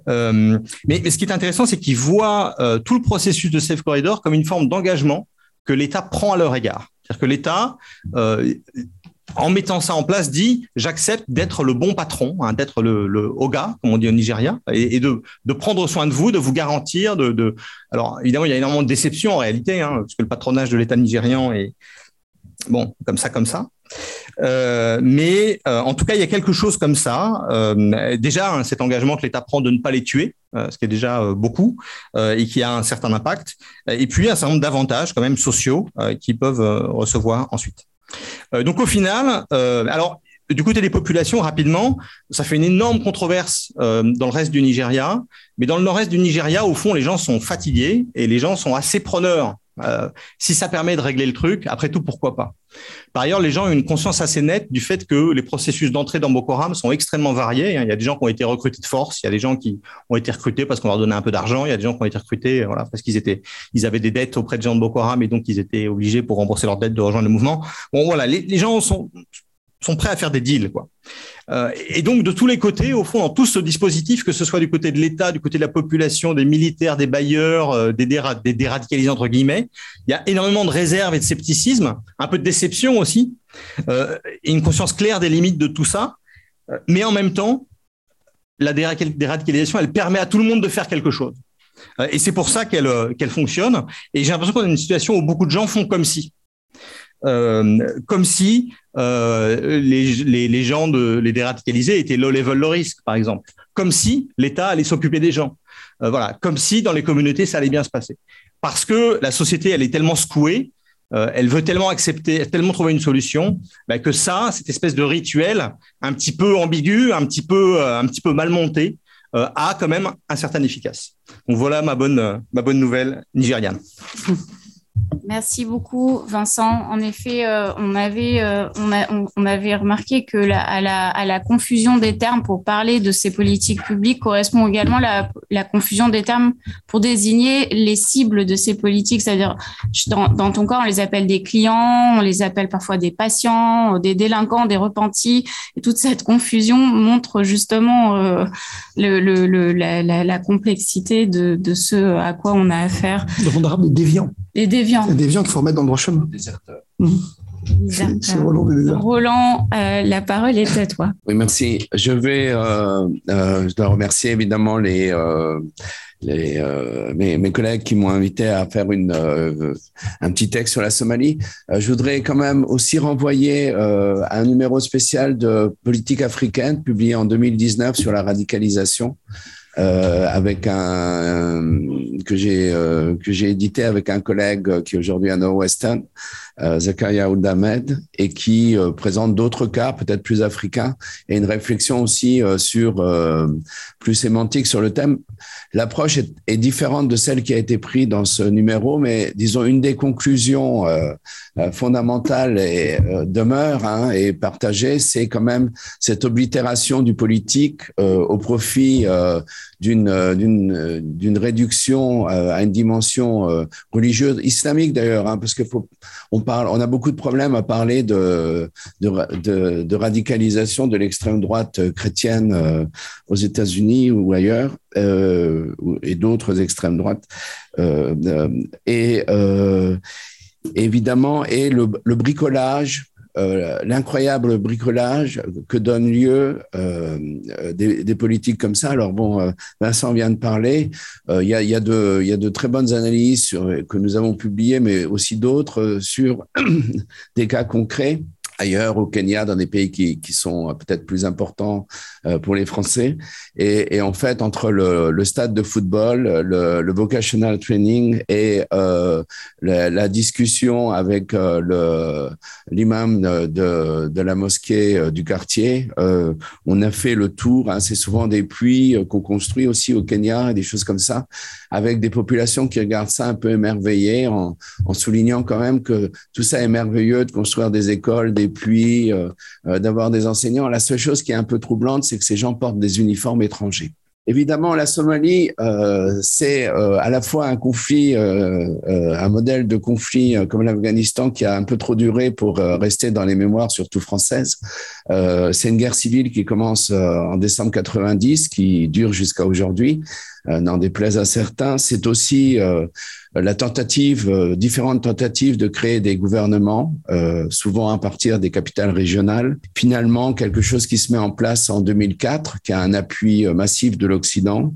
F: Mais, mais, ce qui est intéressant, c'est qu'ils voient tout le processus de Safe Corridor comme une forme d'engagement que l'État prend à leur égard. C'est-à-dire que l'État en mettant ça en place, dit j'accepte d'être le bon patron, hein, d'être le, le Oga, comme on dit au Nigeria, et, de, prendre soin de vous, de vous garantir. De, de... Alors évidemment, il y a énormément de déception en réalité, hein, parce que le patronage de l'État nigérian est bon comme ça, comme ça. Euh, mais euh, en tout cas, il y a quelque chose comme ça. Euh, déjà, hein, cet engagement que l'État prend de ne pas les tuer, euh, ce qui est déjà beaucoup et qui a un certain impact. Et puis, un certain nombre d'avantages quand même sociaux qu'ils peuvent recevoir ensuite. Euh, donc au final, euh, du côté des populations, rapidement, ça fait une énorme controverse euh, dans le reste du Nigeria, mais dans le nord-est du Nigeria, au fond, les gens sont fatigués et les gens sont assez preneurs. Euh, si ça permet de régler le truc, après tout, pourquoi pas? Par ailleurs, les gens ont une conscience assez nette du fait que les processus d'entrée dans Boko Haram sont extrêmement variés. Il y a des gens qui ont été recrutés de force, il y a des gens qui ont été recrutés parce qu'on leur donnait un peu d'argent, il y a des gens qui ont été recrutés voilà, parce qu'ils avaient des dettes auprès de gens de Boko Haram et donc ils étaient obligés pour rembourser leurs dettes de rejoindre le mouvement. Bon, voilà, les gens sont sont prêts à faire des deals. Quoi. Euh, et donc, de tous les côtés, au fond, dans tout ce dispositif, que ce soit du côté de l'État, du côté de la population, des militaires, des bailleurs, euh, des, déra déradicalisés, entre guillemets, il y a énormément de réserve et de scepticisme, un peu de déception aussi, euh, et une conscience claire des limites de tout ça. Mais en même temps, la déradicalisation, elle permet à tout le monde de faire quelque chose. Euh, et c'est pour ça qu'elle euh, qu'elle fonctionne. Et j'ai l'impression qu'on a une situation où beaucoup de gens font comme si. Euh, comme si euh, les, les, gens de les déradicalisés étaient low level low risk, par exemple. Comme si l'État allait s'occuper des gens. Euh, voilà, comme si dans les communautés ça allait bien se passer. Parce que la société elle est tellement secouée, euh, elle veut tellement accepter, tellement trouver une solution, bah, que ça, cette espèce de rituel un petit peu ambigu, un petit peu, un petit peu mal monté, a quand même un certain efficace. Donc voilà ma bonne, ma bonne nouvelle nigériane.
B: Merci beaucoup, Vincent. En effet, euh, on, avait, euh, on, a, on, on, avait remarqué que la, à, la, à, la, confusion des termes pour parler de ces politiques publiques correspond également la, la confusion des termes pour désigner les cibles de ces politiques. C'est-à-dire, dans, dans, ton cas, on les appelle des clients, on les appelle parfois des patients, des délinquants, des repentis. Et toute cette confusion montre justement euh, le, le, la, complexité de, de, ce à quoi on a affaire.
D: Donc, on des déviants.
B: Des déviants.
D: Des déviants qu'il faut remettre dans le droit chemin.
C: Déserteurs.
D: Mmh.
B: Roland, Roland euh, la parole est à toi.
G: Oui, merci. Je vais, euh, euh, je dois remercier évidemment les, euh, les euh, mes, mes, collègues qui m'ont invité à faire une, un petit texte sur la Somalie. je voudrais quand même aussi renvoyer à un numéro spécial de politique africaine publié en 2019 sur la radicalisation. Euh, avec un que j'ai euh, que j'ai édité avec un collègue qui est aujourd'hui à Northwestern, Zakaria Oudamed, et qui euh, présente d'autres cas peut-être plus africains et une réflexion aussi euh, sur plus sémantique sur le thème. L'approche est, différente de celle qui a été prise dans ce numéro, mais disons une des conclusions fondamentales demeure hein, et partagée, c'est quand même cette oblitération du politique au profit d'une euh, d'une euh, réduction euh, à une dimension religieuse islamique d'ailleurs hein, parce que faut on a beaucoup de problèmes à parler de radicalisation de l'extrême droite chrétienne aux États-Unis ou ailleurs euh, et d'autres extrêmes droites euh, et euh, évidemment et le, bricolage euh, l'incroyable bricolage que donne lieu euh, des, des, politiques comme ça. Alors bon, euh, Vincent vient de parler. Il y a, y, a de, y, a de très bonnes analyses que nous avons publiées, mais aussi d'autres sur des cas concrets ailleurs, au Kenya, dans des pays qui, qui sont peut-être plus importants euh, pour les Français. Et, et en fait, entre le, le, stade de football, le, le vocational training et euh, la, la, discussion avec euh, l'imam de, de, la mosquée euh, du quartier, euh, on a fait le tour. Hein, C'est souvent des puits qu'on construit aussi au Kenya et des choses comme ça, avec des populations qui regardent ça un peu émerveillées, en, en soulignant quand même que tout ça est merveilleux de construire des écoles, des puis euh, euh, d'avoir des enseignants. La seule chose qui est un peu troublante, c'est que ces gens portent des uniformes étrangers. Évidemment, la Somalie, euh, c'est euh, à la fois un conflit, euh, un modèle de conflit comme l'Afghanistan qui a un peu trop duré pour rester dans les mémoires, surtout françaises. c'est une guerre civile qui commence en décembre 90, qui dure jusqu'à aujourd'hui. N'en déplaise à certains, c'est aussi la tentative, différentes tentatives de créer des gouvernements, souvent à partir des capitales régionales. Finalement, quelque chose qui se met en place en 2004, qui a un appui massif de l'Occident,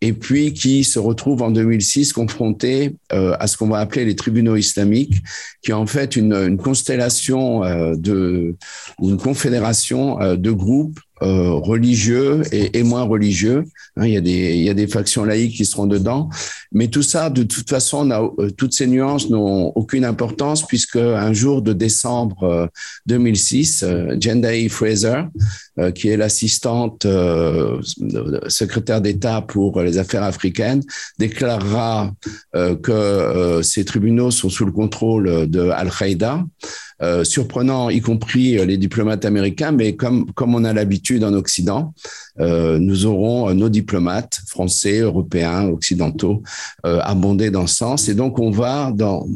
G: et puis qui se retrouve en 2006 confronté euh, à ce qu'on va appeler les tribunaux islamiques, qui est en fait une, une constellation euh, de, une confédération euh, de groupes euh, religieux et, et, moins religieux. Hein, il, y a des, il y a des factions laïques qui seront dedans. Mais tout ça, de toute façon, euh, toutes ces nuances n'ont aucune importance puisque un jour de décembre 2006, euh, Jendai Fraser, qui est l'assistante secrétaire d'État pour les affaires africaines, déclarera que ces tribunaux sont sous le contrôle de Al-Qaïda. Euh, surprenant, y compris euh, les diplomates américains, mais comme, comme on a l'habitude en Occident, nous aurons nos diplomates français, européens, occidentaux abondés dans ce sens. Et donc, on va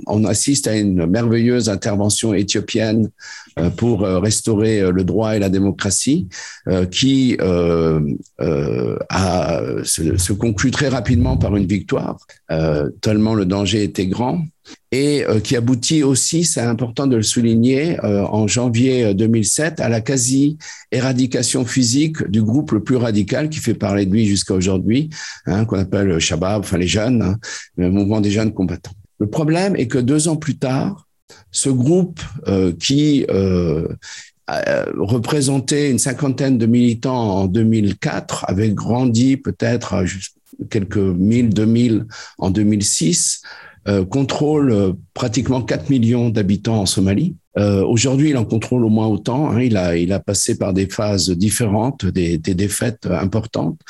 G: on assiste à une merveilleuse intervention éthiopienne pour restaurer le droit et la démocratie, qui se, se, conclut très rapidement par une victoire, tellement le danger était grand et euh, qui aboutit aussi, c'est important de le souligner, euh, en janvier 2007 à la quasi-éradication physique du groupe le plus radical qui fait parler de lui jusqu'à aujourd'hui, hein, qu'on appelle Shabab, enfin les jeunes, hein, le mouvement des jeunes combattants. Le problème est que deux ans plus tard, ce groupe euh, qui euh, représentait une cinquantaine de militants en 2004 avait grandi peut-être à quelques mille, deux mille en 2006, euh, contrôle euh, pratiquement 4 millions d'habitants en Somalie. Euh, Aujourd'hui, il en contrôle au moins autant. Hein. Il, a, il a passé par des phases différentes, des, des défaites importantes.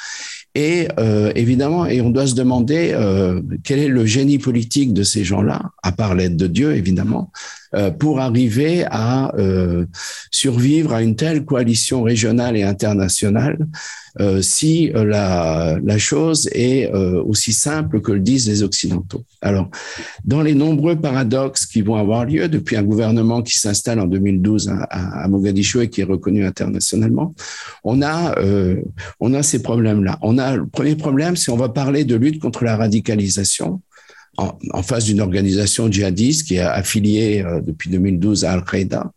G: Et euh, évidemment, et on doit se demander euh, quel est le génie politique de ces gens-là, à part l'aide de Dieu, évidemment. Pour arriver à survivre à une telle coalition régionale et internationale euh, si euh, la, la, chose est euh, aussi simple que le disent les Occidentaux. Alors, dans les nombreux paradoxes qui vont avoir lieu depuis un gouvernement qui s'installe en 2012 à, à, Mogadiscio et qui est reconnu internationalement, on a, on a ces problèmes-là. On a le premier problème, c'est on va parler de lutte contre la radicalisation. En, face d'une organisation djihadiste qui est affiliée depuis 2012 à Al-Qaïda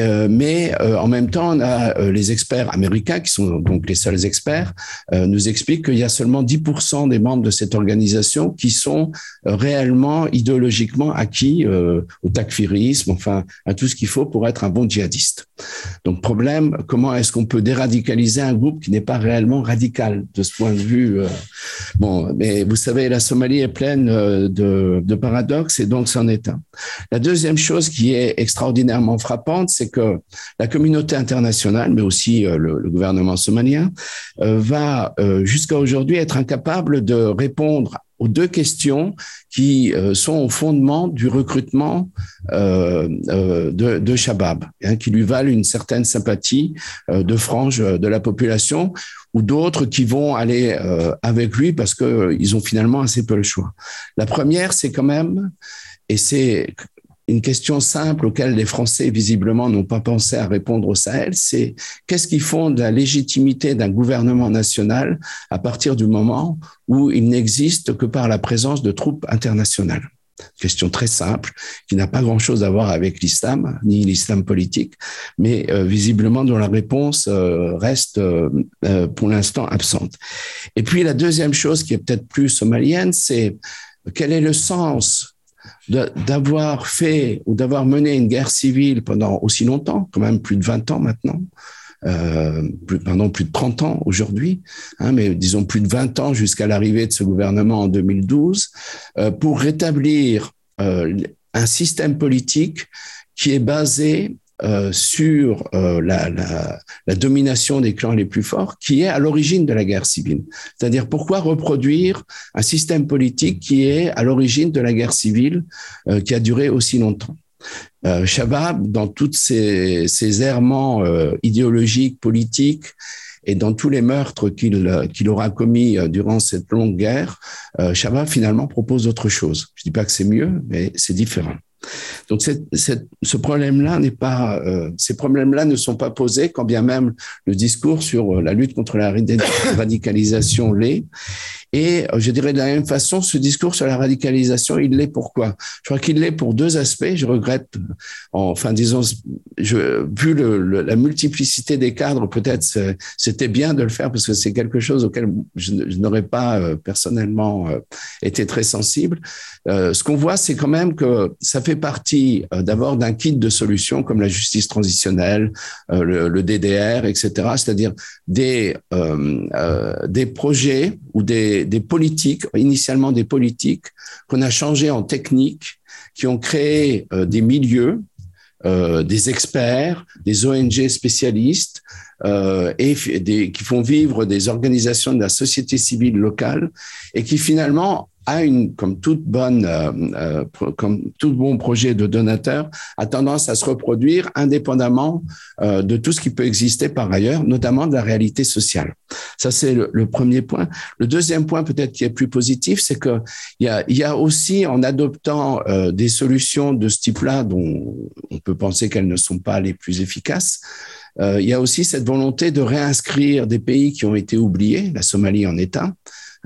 G: euh, mais euh, en même temps, on a euh, les experts américains, qui sont donc les seuls experts, nous expliquent qu'il y a seulement 10% des membres de cette organisation qui sont réellement idéologiquement acquis au takfirisme, enfin à tout ce qu'il faut pour être un bon djihadiste. Donc problème, comment est-ce qu'on peut déradicaliser un groupe qui n'est pas réellement radical de ce point de vue Bon, mais vous savez, la Somalie est pleine de, de paradoxes et donc c'en est un. La deuxième chose qui est extraordinairement frappante, c'est que la communauté internationale, mais aussi euh, le, gouvernement somalien, euh, va euh, jusqu'à aujourd'hui être incapable de répondre aux deux questions qui sont au fondement du recrutement de, de, Shabab, hein, qui lui valent une certaine sympathie de franges de la population ou d'autres qui vont aller avec lui parce qu'ils ont finalement assez peu le choix. La première, c'est quand même, et c'est une question simple auquel les Français visiblement n'ont pas pensé à répondre au Sahel, c'est qu'est-ce qui fonde la légitimité d'un gouvernement national à partir du moment où il n'existe que par la présence de troupes internationales? Question très simple, qui n'a pas grand-chose à voir avec l'islam, ni l'islam politique, mais euh, visiblement dont la réponse euh, reste euh, pour l'instant absente. Et puis la deuxième chose qui est peut-être plus somalienne, c'est quel est le sens d'avoir fait ou d'avoir mené une guerre civile pendant aussi longtemps, quand même plus de 20 ans maintenant, euh, plus, pendant plus de 30 ans aujourd'hui, hein, mais disons plus de 20 ans jusqu'à l'arrivée de ce gouvernement en 2012, euh, pour rétablir euh, un système politique qui est basé euh, sur euh, la, domination des clans les plus forts, qui est à l'origine de la guerre civile. C'est-à-dire pourquoi reproduire un système politique qui est à l'origine de la guerre civile euh, qui a duré aussi longtemps? Shabab, dans tous ses, errements idéologiques, politiques, et dans tous les meurtres qu'il aura commis durant cette longue guerre, Shabab finalement propose autre chose. Je dis pas que c'est mieux, mais c'est différent. Donc ce problème-là n'est pas, euh, ces problèmes-là ne sont pas posés, quand bien même le discours sur euh, la lutte contre la radicalisation l'est. Et euh, je dirais de la même façon, ce discours sur la radicalisation, il l'est pourquoi Je crois qu'il l'est pour deux aspects. Je regrette, enfin disons, vu la multiplicité des cadres, peut-être c'était bien de le faire parce que c'est quelque chose auquel je, n'aurais pas euh, personnellement euh, été très sensible. ce qu'on voit, c'est quand même que ça fait partie d'abord d'un kit de solutions comme la justice transitionnelle, le, le, DDR, etc. C'est-à-dire des des projets ou des des, politiques, initialement des politiques, qu'on a changé en techniques, qui ont créé euh, des milieux, euh, des experts, des ONG spécialistes euh, et qui font vivre des organisations de la société civile locale et qui finalement a une, comme toute bonne, euh, euh, comme tout bon projet de donateur, a tendance à se reproduire indépendamment euh, de tout ce qui peut exister par ailleurs, notamment de la réalité sociale. Ça, c'est le, premier point. Le deuxième point, peut-être qui est plus positif, c'est que il y a, y a aussi, en adoptant des solutions de ce type-là, dont on peut penser qu'elles ne sont pas les plus efficaces, il y a aussi cette volonté de réinscrire des pays qui ont été oubliés, la Somalie en est un,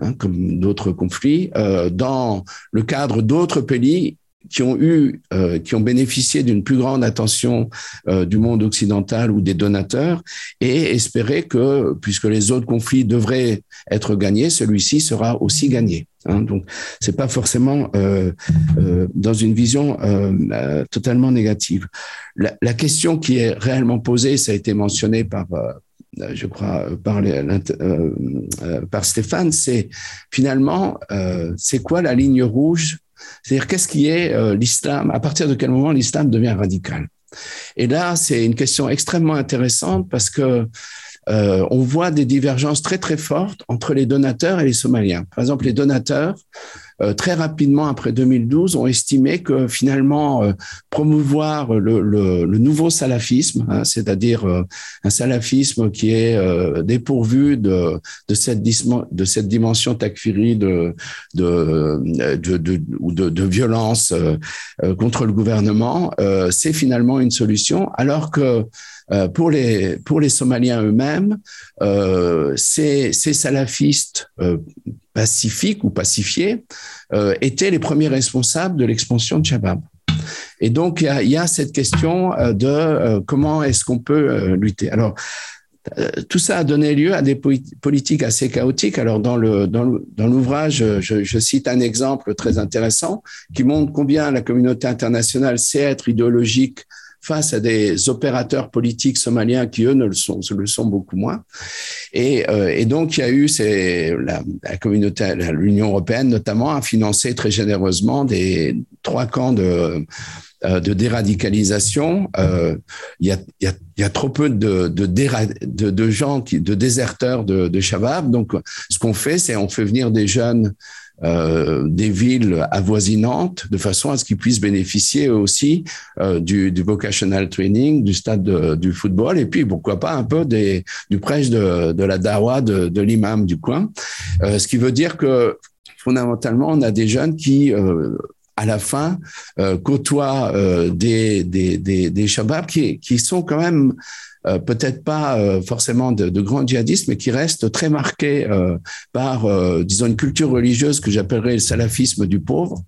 G: Hein, comme d'autres conflits, euh, dans le cadre d'autres pays qui ont eu, euh, qui ont bénéficié d'une plus grande attention euh, du monde occidental ou des donateurs, et espérer que, puisque les autres conflits devraient être gagnés, celui-ci sera aussi gagné. Hein, donc, c'est pas forcément dans une vision totalement négative. La, question qui est réellement posée, ça a été mentionné par je crois, par, euh, euh, par Stéphane, c'est finalement, c'est quoi la ligne rouge? C'est-à-dire, qu'est-ce qui est l'islam? À partir de quel moment l'islam devient radical? Et là, c'est une question extrêmement intéressante parce que on voit des divergences très très fortes entre les donateurs et les Somaliens. Par exemple, les donateurs très rapidement après 2012, ont estimé que finalement, promouvoir le, nouveau salafisme, hein, c'est-à-dire un salafisme qui est dépourvu de, de, cette, de cette dimension takfiri de, de, de, de, de, de violence contre le gouvernement, c'est finalement une solution, alors que euh, pour les pour les Somaliens eux-mêmes, euh, ces, salafistes euh, pacifiques ou pacifiés étaient les premiers responsables de l'expansion de Shabab. Et donc il y a, cette question de comment est-ce qu'on peut lutter. Alors tout ça a donné lieu à des politiques assez chaotiques. Alors, dans le dans l'ouvrage, je, cite un exemple très intéressant qui montre combien la communauté internationale sait être idéologique face à des opérateurs politiques somaliens qui, eux, ne le sont, le sont beaucoup moins. Et, euh, donc, il y a eu c'est la, communauté, l'Union européenne notamment, a financé très généreusement des trois camps de euh, déradicalisation. Euh, il, y a, trop peu de, gens, de déserteurs de, de Shabab. Donc, ce qu'on fait, c'est on fait venir des jeunes euh, des villes avoisinantes de façon à ce qu'ils puissent bénéficier aussi euh, du, vocational training, du stade de, du football et puis pourquoi pas un peu du prêche de, la dawa de, l'imam du coin. Euh, ce qui veut dire que fondamentalement, on a des jeunes qui à la fin côtoient des, des, des, des shababs qui, qui sont quand même euh, peut-être pas euh, forcément de, de, grands djihadistes, mais qui restent très marqués euh, par, disons, une culture religieuse que j'appellerais le salafisme du pauvre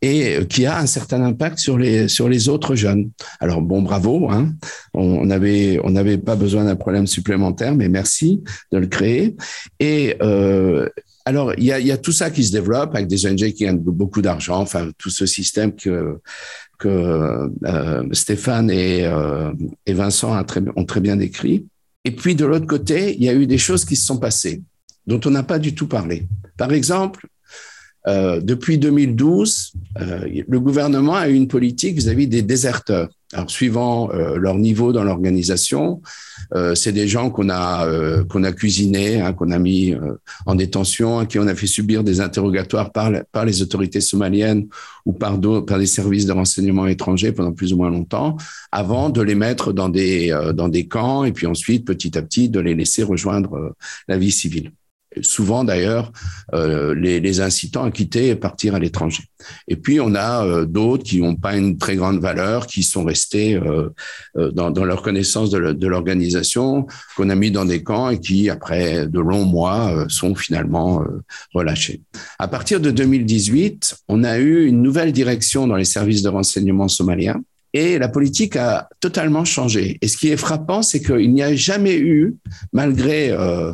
G: et qui a un certain impact sur les sur les autres jeunes. Alors bon, bravo, hein. on avait on n'avait pas besoin d'un problème supplémentaire, mais merci de le créer. Et euh, alors, il y, a, y a, tout ça qui se développe avec des ONG qui gagnent beaucoup d'argent, enfin, tout ce système que, que euh, Stéphane et, euh, Vincent a très, ont très bien décrit. Et puis, de l'autre côté, il y a eu des choses qui se sont passées dont on n'a pas du tout parlé. Par exemple, euh, depuis 2012, euh, le gouvernement a eu une politique vis-à-vis -vis des déserteurs. Alors, suivant euh, leur niveau dans l'organisation, euh, c'est des gens qu'on a euh, qu'on a cuisinés, hein, qu'on a mis euh, en détention, à qui on a fait subir des interrogatoires par, par les autorités somaliennes ou par, par des services de renseignement étrangers pendant plus ou moins longtemps, avant de les mettre dans des dans des camps et puis ensuite petit à petit de les laisser rejoindre la vie civile souvent d'ailleurs euh, les, les, incitant à quitter et partir à l'étranger. Et puis on a euh, d'autres qui n'ont pas une très grande valeur, qui sont restés euh, dans, dans, leur connaissance de l'organisation, qu'on a mis dans des camps et qui, après de longs mois, sont finalement relâchés. À partir de 2018, on a eu une nouvelle direction dans les services de renseignement somaliens. Et la politique a totalement changé. Et ce qui est frappant, c'est qu'il n'y a jamais eu, malgré euh,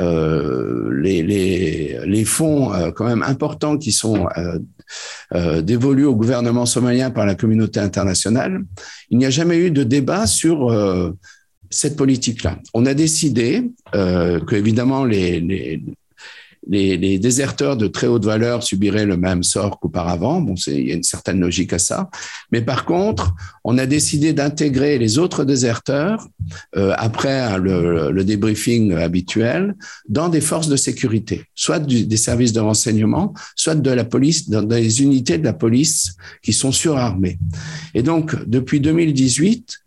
G: euh, les, fonds euh, quand même importants qui sont dévolus au gouvernement somalien par la communauté internationale, il n'y a jamais eu de débat sur cette politique-là. On a décidé que, évidemment, les, les, les, déserteurs de très haute valeur subiraient le même sort qu'auparavant. Bon, il y a une certaine logique à ça. Mais par contre, on a décidé d'intégrer les autres déserteurs euh, après le, le, débriefing habituel dans des forces de sécurité, soit du, des services de renseignement, soit de la police, dans des unités de la police qui sont surarmées. Et donc, depuis 2018,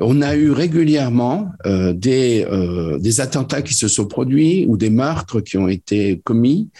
G: on a eu régulièrement euh, des, euh, des attentats qui se sont produits ou des meurtres qui ont été commis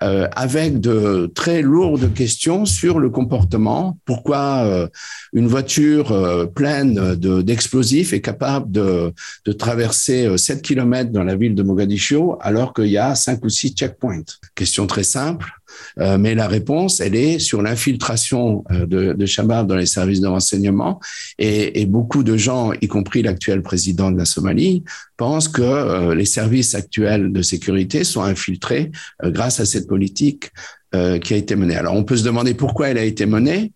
G: euh, avec de très lourdes questions sur le comportement. Pourquoi euh, une voiture euh, pleine d'explosifs est capable de, de traverser 7 km dans la ville de Mogadiscio alors qu'il y a 5 ou 6 checkpoints Question très simple. Euh, mais la réponse, elle est sur l'infiltration euh, de, de Shabab dans les services de renseignement. Et, et beaucoup de gens, y compris l'actuel président de la Somalie, pensent que euh, les services actuels de sécurité sont infiltrés grâce à cette politique qui a été menée. Alors, on peut se demander pourquoi elle a été menée.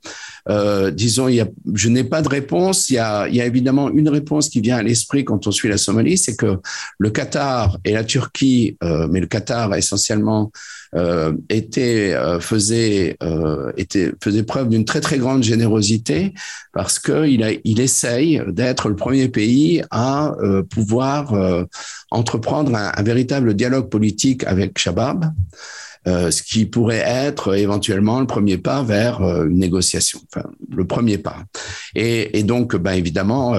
G: Euh, disons, il y a, je n'ai pas de réponse. Il y, a, il y a évidemment une réponse qui vient à l'esprit quand on suit la Somalie, c'est que le Qatar et la Turquie, euh, mais le Qatar essentiellement, euh, était, euh, faisait, euh, était, faisait preuve d'une très très grande générosité parce que il, essaye d'être le premier pays à pouvoir entreprendre un, un véritable dialogue politique avec Shabab. Ce qui pourrait être éventuellement le premier pas vers une négociation, enfin le premier pas. Et, et donc, ben, évidemment,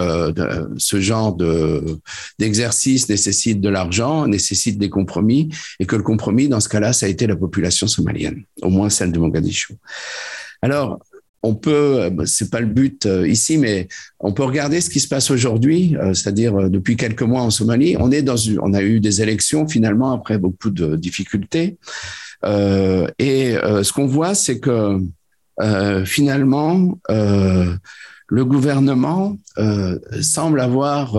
G: ce genre de d'exercice nécessite de l'argent, nécessite des compromis, et que le compromis dans ce cas-là, ça a été la population somalienne, au moins celle de Mogadiscio. Alors, on peut, euh, c'est pas le but euh, ici, mais on peut regarder ce qui se passe aujourd'hui, euh, c'est-à-dire depuis quelques mois en Somalie. On est dans, on a eu des élections finalement après beaucoup de difficultés, et ce qu'on voit, c'est que finalement, le gouvernement semble avoir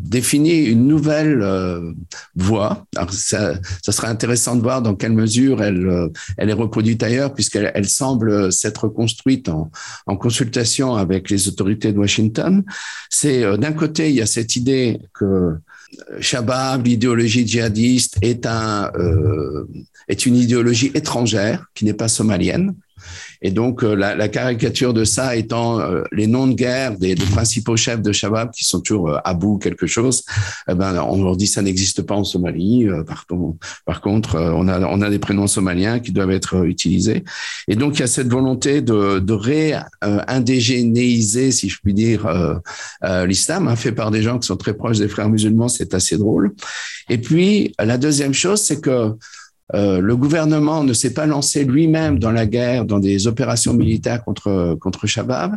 G: définit une nouvelle euh, voie. Alors ça, ça, serait intéressant de voir dans quelle mesure elle, euh, est reproduite ailleurs, puisqu'elle elle semble s'être construite en, en, consultation avec les autorités de Washington. C'est euh, d'un côté, il y a cette idée que Shabab, l'idéologie djihadiste, est, un, est une idéologie étrangère qui n'est pas somalienne et donc, euh, la, la, caricature de ça étant euh, les noms de guerre des, des, principaux chefs de Shabab qui sont toujours euh, Abu quelque chose, eh ben, on leur dit ça n'existe pas en Somalie. par, par contre, on a, on a des prénoms somaliens qui doivent être utilisés. Et donc, il y a cette volonté de, de ré-indégénéiser, si je puis dire, l'islam, hein, fait par des gens qui sont très proches des frères musulmans. C'est assez drôle. Et puis, la deuxième chose, c'est que euh, le gouvernement ne s'est pas lancé lui-même dans la guerre, dans des opérations militaires contre contre Shabab.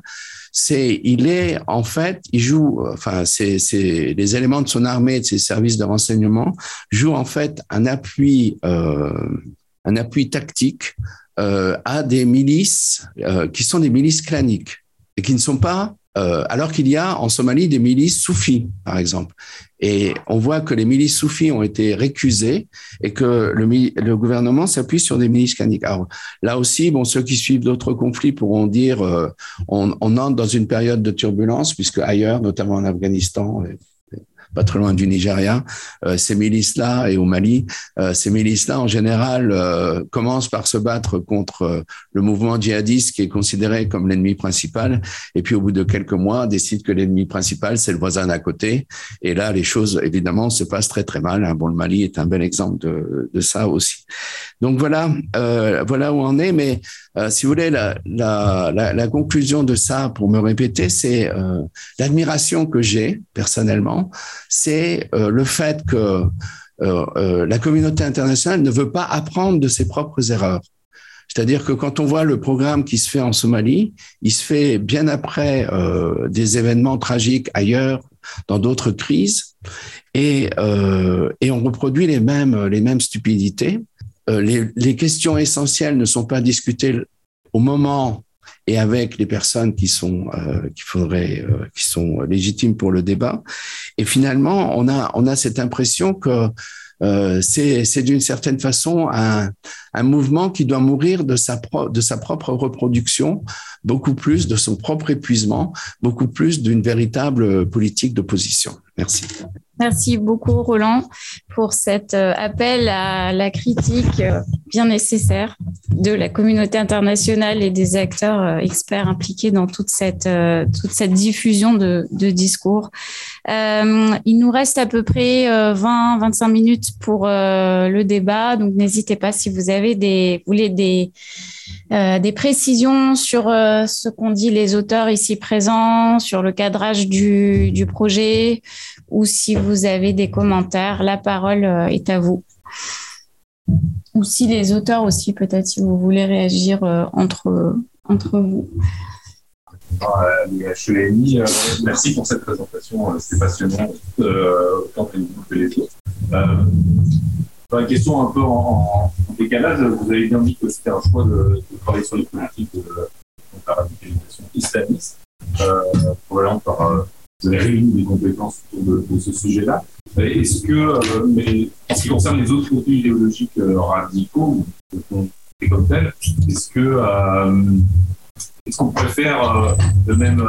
G: C'est, il est en fait, il joue, enfin, c'est, les éléments de son armée, de ses services de renseignement jouent en fait un appui, euh, un appui tactique euh, à des milices euh, qui sont des milices claniques et qui ne sont pas euh, alors qu'il y a en Somalie des milices soufis, par exemple. Et on voit que les milices soufis ont été récusées et que le, le gouvernement s'appuie sur des milices claniques. Alors là aussi, bon, ceux qui suivent d'autres conflits pourront dire euh, on, on, entre dans une période de turbulence puisque ailleurs, notamment en Afghanistan, pas très loin du Nigeria, euh, ces milices-là et au Mali, euh, ces milices-là en général euh, commencent par se battre contre le mouvement djihadiste qui est considéré comme l'ennemi principal, et puis au bout de quelques mois décident que l'ennemi principal c'est le voisin d'à côté, et là les choses évidemment se passent très très mal. Hein. Bon, le Mali est un bel exemple de, de ça aussi. Donc voilà, voilà où on est, mais si vous voulez la, la, la, la, conclusion de ça, pour me répéter, c'est l'admiration que j'ai personnellement c'est euh, le fait que euh, euh, la communauté internationale ne veut pas apprendre de ses propres erreurs. C'est-à-dire que quand on voit le programme qui se fait en Somalie, il se fait bien après des événements tragiques ailleurs, dans d'autres crises, et, on reproduit les mêmes, les mêmes stupidités. les questions essentielles ne sont pas discutées au moment et avec les personnes qui sont euh, qui faudrait euh, qui sont légitimes pour le débat. Et finalement, on a on a cette impression que euh, c'est d'une certaine façon un, un, mouvement qui doit mourir de sa, pro, de sa propre reproduction, beaucoup plus de son propre épuisement, beaucoup plus d'une véritable politique d'opposition. Merci.
B: Merci beaucoup, Roland, pour cet euh, appel à la critique euh, bien nécessaire de la communauté internationale et des acteurs euh, experts impliqués dans toute cette, diffusion de, discours. Il nous reste à peu près 20-25 minutes pour le débat, donc n'hésitez pas si vous avez des, voulez des, précisions sur ce qu'ont dit les auteurs ici présents, sur le cadrage du, projet, ou si vous avez des commentaires, la parole euh, est à vous. Ou si les auteurs aussi, peut-être, si vous voulez réagir entre, entre vous.
H: merci pour cette présentation, c'était passionnant, autant que les autres une question un peu en, décalage, vous avez bien dit que c'était un choix de, travailler sur les politiques de, la radicalisation islamiste. Euh, probablement par, euh, vous avez réuni des compétences autour de, ce sujet-là. Est-ce que, euh, en ce qui concerne les autres contenus idéologiques euh, radicaux, euh, est-ce qu'on pourrait faire le même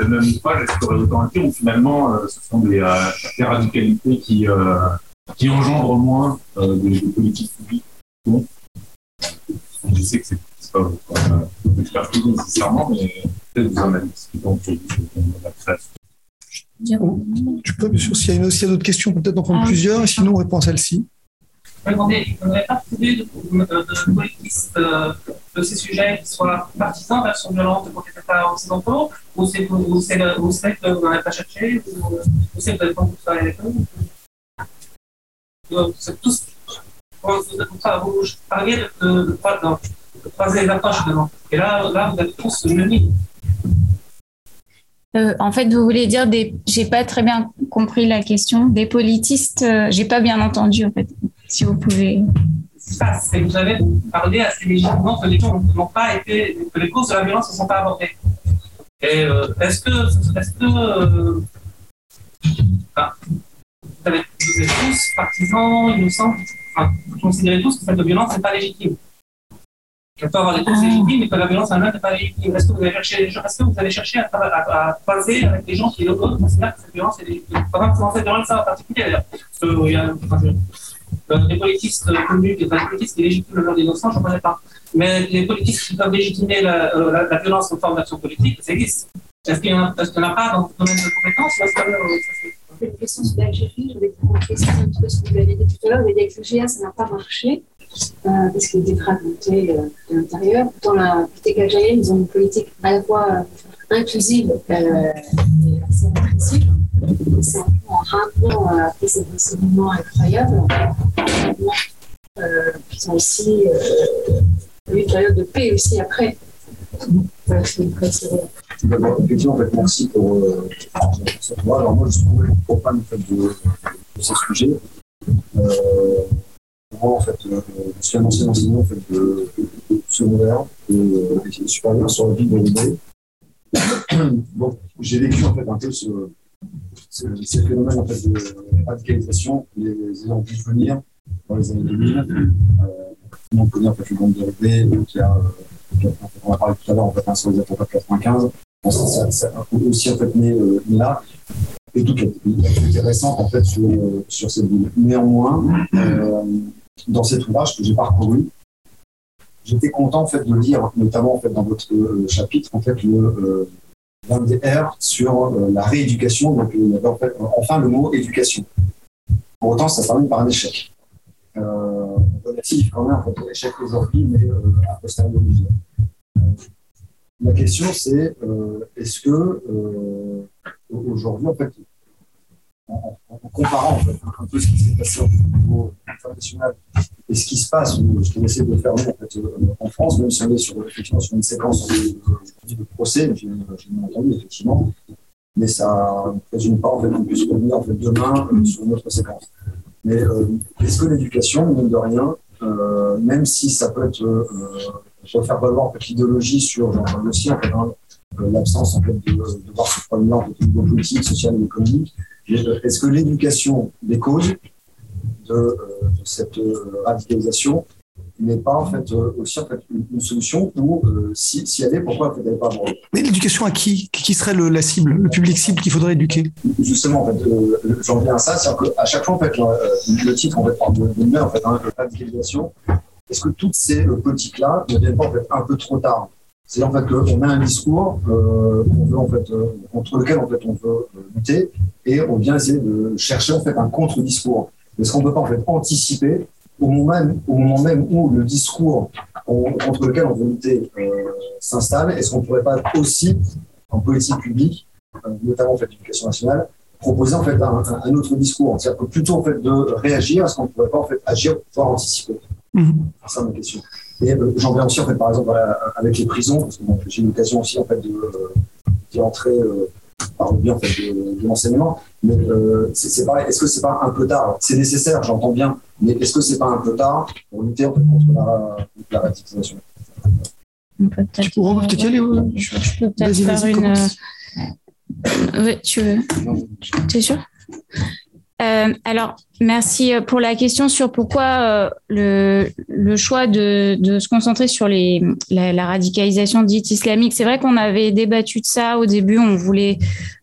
H: le même ouvrage? Est-ce aurait autant à ou finalement ce sont des, des radicalités qui qui engendre moins euh, de, politiques publiques. Je sais que c'est pas votre expertise nécessairement, mais peut-être vous en avez discuté vous la création.
D: Tu peux, bien sûr, s'il y a, d'autres questions, peut-être en prendre ah, plusieurs, et sinon on répond à celle-ci.
C: je me n'aurait pas trouvé de, de, politistes euh, de ces sujets qui soient partisans version violente pour les États occidentaux, ou c'est que vous n'avez pas cherché, ou c'est que vous n'avez pas travaillé avec eux. C'est tout ce vous parliez de, de, de, de tous.
B: Euh, en fait, vous voulez dire des. J'ai pas très bien compris la question. Des politistes, euh, j'ai pas bien entendu en fait. Si vous pouvez.
C: Vous avez parlé assez légitimement que les gens n'ont pas été, que les causes de la violence ne sont pas abordées. Et euh, est-ce que, est-ce que, euh, vous, êtes tous partisans, semble, enfin, vous considérez tous que cette violence n'est pas légitime. On peut avoir des causes légitimes, mais que la violence en elle n'est pas légitime. Est-ce que vous avez cherché, est-ce que vous avez cherché à, à, à croiser avec des gens qui, eux, considèrent que cette violence est légitime Par exemple, dans violence en particulier, d'ailleurs. Parce qu'il y a, les politistes connus, les politistes qui légitiment le meurtre d'innocents, je n'en connais pas. Mais les politistes qui peuvent légitimer la, euh, la, la violence comme forme d'action politique, ça existe. Est-ce qu'il n'y en, a pas dans le domaine de compétences ou est-ce que
I: euh, une question sur l'Algérie, je voulais vous préciser un peu ce que vous avez dit tout à l'heure. Vous avez dit que le ça n'a pas marché euh, parce qu'il était fragmenté euh, de l'intérieur. Dans la politique algérienne, ils ont une politique à la fois euh, inclusive euh, et assez répressive. C'est un peu en rappelant après ces enseignements incroyables, qui ont aussi eu une période de paix aussi après. Voilà.
J: Effectivement, en fait, merci pour euh, ce droit. Alors moi, je suis complètement fan en fait, de, de ces sujets. Euh, moi, en fait, euh, je suis un ancien enseignant en fait, de, de secondaire et, euh, supérieur sur la ville de Roubaix. Donc, j'ai vécu en fait un peu ce, ce, ces phénomènes en fait, de radicalisation, les, les ayant vu venir dans les années 2000. Euh, on connaît en fait le monde de Roubaix, qui a, a, on a parlé tout à l'heure en fait, hein, sur les attentats de 95. Ça, ça, aussi en fait né, euh, là et toute l'activité récente en fait sur, euh, sur cette ville. Néanmoins, euh, dans cet ouvrage que j'ai parcouru, j'étais content en fait de lire, notamment en fait dans votre chapitre, en fait le l'un des R sur la rééducation. Donc il y avait enfin le mot éducation. Pour autant, ça termine par un échec. Relatif quand même en fait, l'échec aujourd'hui, mais à posteriori. La question c'est euh, est-ce que euh, aujourd'hui en fait en, comparant en fait, un peu ce qui s'est passé au niveau international et ce qui se passe, ce qu'on essaie de faire en, fait, euh, en France, même si on est sur, effectivement, sur une séquence de, de, de procès, j'ai entendu, effectivement, mais ça ne présume pas en fait, qu'on puisse revenir demain sur une autre séquence. Mais est-ce que l'éducation, mine de rien, même si ça peut être euh, euh faire valoir l'idéologie sur le sien, en fait, hein, l'absence en fait, de, de voir ce problème-là en fait, au niveau politique, social et économique, est-ce que l'éducation des causes de, euh, de cette euh, radicalisation n'est pas en fait euh, aussi en fait, une, une solution ou euh, si, si elle est, pourquoi elle n'est pas abordée
D: Mais l'éducation à qui? Qui serait le, la cible, le public cible qu'il faudrait éduquer?
J: Justement, en fait, euh, j'en viens à ça, c'est-à-dire qu'à chaque fois, en fait, le, titre en fait, parle de, de en fait, hein, radicalisation. Est-ce que toutes ces politiques-là ne viennent pas en fait, un peu trop tard c'est en fait qu'on a un discours euh, veut, en fait, euh, contre lequel en fait, on veut lutter et on vient essayer de chercher en fait, un contre-discours. Est-ce qu'on ne peut pas en fait, anticiper au moment, même, où le discours on, contre lequel on veut lutter euh, s'installe Est-ce qu'on ne pourrait pas aussi, en politique publique, euh, notamment en fait, l'éducation nationale, proposer en fait, un, autre discours C'est-à-dire plutôt en fait, de réagir, est-ce qu'on ne pourrait pas en fait, agir pour pouvoir anticiper mmh. C'est ça ma question. Et euh, j'en viens aussi, en fait, par exemple, voilà, avec les prisons, parce que bon, j'ai eu l'occasion aussi en fait, de, euh, d'y entrer euh, par le biais en fait, de, de l'enseignement. Mais euh, c'est, pareil, est-ce que c'est pas un peu tard? C'est nécessaire, j'entends bien, mais est-ce que c'est pas un peu tard pour lutter en fait, contre la, la radicalisation?
B: Tu pourras peut-être y aller. Je, je, peux peut-être vas-y, faire une. Oui, tu veux? Tu es sûr? Euh, alors, merci pour la question sur pourquoi euh, le, le, choix de, de, se concentrer sur les, la, la radicalisation dite islamique. C'est vrai qu'on avait débattu de ça au début. On voulait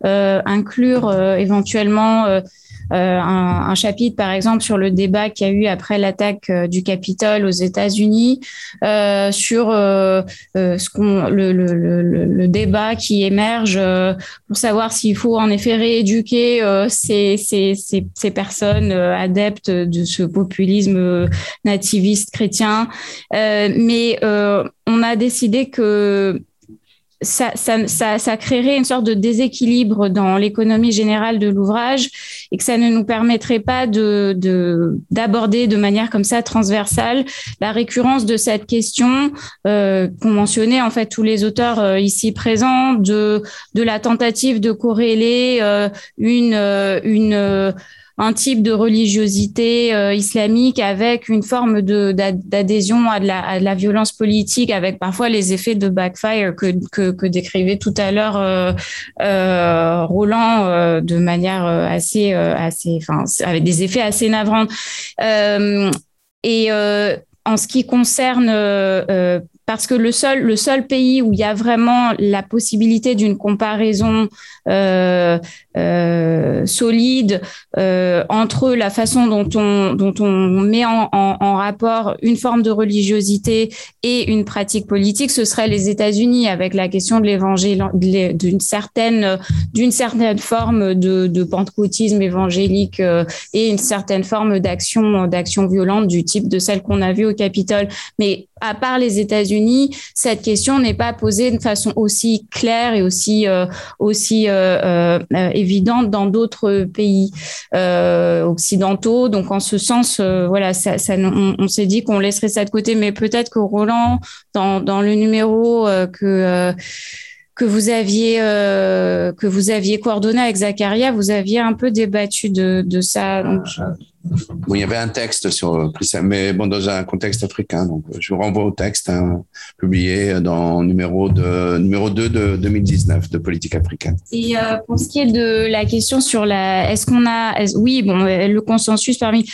B: euh, inclure éventuellement un, chapitre, par exemple, sur le débat qu'il y a eu après l'attaque du Capitole aux États-Unis, sur ce qu'on, le, le, le, le, débat qui émerge pour savoir s'il faut en effet rééduquer ces, ces, ces, ces, personnes adeptes de ce populisme nativiste chrétien. mais on a décidé que ça, ça, ça, créerait une sorte de déséquilibre dans l'économie générale de l'ouvrage et que ça ne nous permettrait pas de d'aborder de, manière comme ça transversale la récurrence de cette question euh, qu'ont mentionné en fait tous les auteurs euh, ici présents de de la tentative de corréler euh, une une un type de religiosité euh, islamique avec une forme de d'adhésion à, la, violence politique, avec parfois les effets de backfire que, que, décrivait tout à l'heure euh, euh, Roland de manière assez, assez, enfin, avec des effets assez navrants. et en ce qui concerne parce que le seul, le seul pays où il y a vraiment la possibilité d'une comparaison euh, euh, solide euh, entre la façon dont on, dont on met en, rapport une forme de religiosité et une pratique politique, ce serait les États-Unis avec la question de l'évangile, d'une certaine, d'une certaine forme de, de pentecôtisme évangélique et une certaine forme d'action, d'action violente du type de celle qu'on a vue au Capitole. Mais à part les États-Unis, cette question n'est pas posée de façon aussi claire et aussi euh, aussi euh, euh, évidente dans d'autres pays occidentaux. Donc en ce sens, voilà, ça, on, s'est dit qu'on laisserait ça de côté, mais peut-être que Roland, dans, le numéro que que vous aviez que vous aviez coordonné avec Zacharia, vous aviez un peu débattu de, ça. Donc,
G: Bon, il y avait un texte sur mais bon, dans un contexte africain. Donc, je vous renvoie au texte hein, publié dans numéro, de, numéro 2 de 2019 de Politique africaine.
B: Et euh, pour ce qui est de la question sur la. Est-ce qu'on a. oui, bon, le consensus parmi,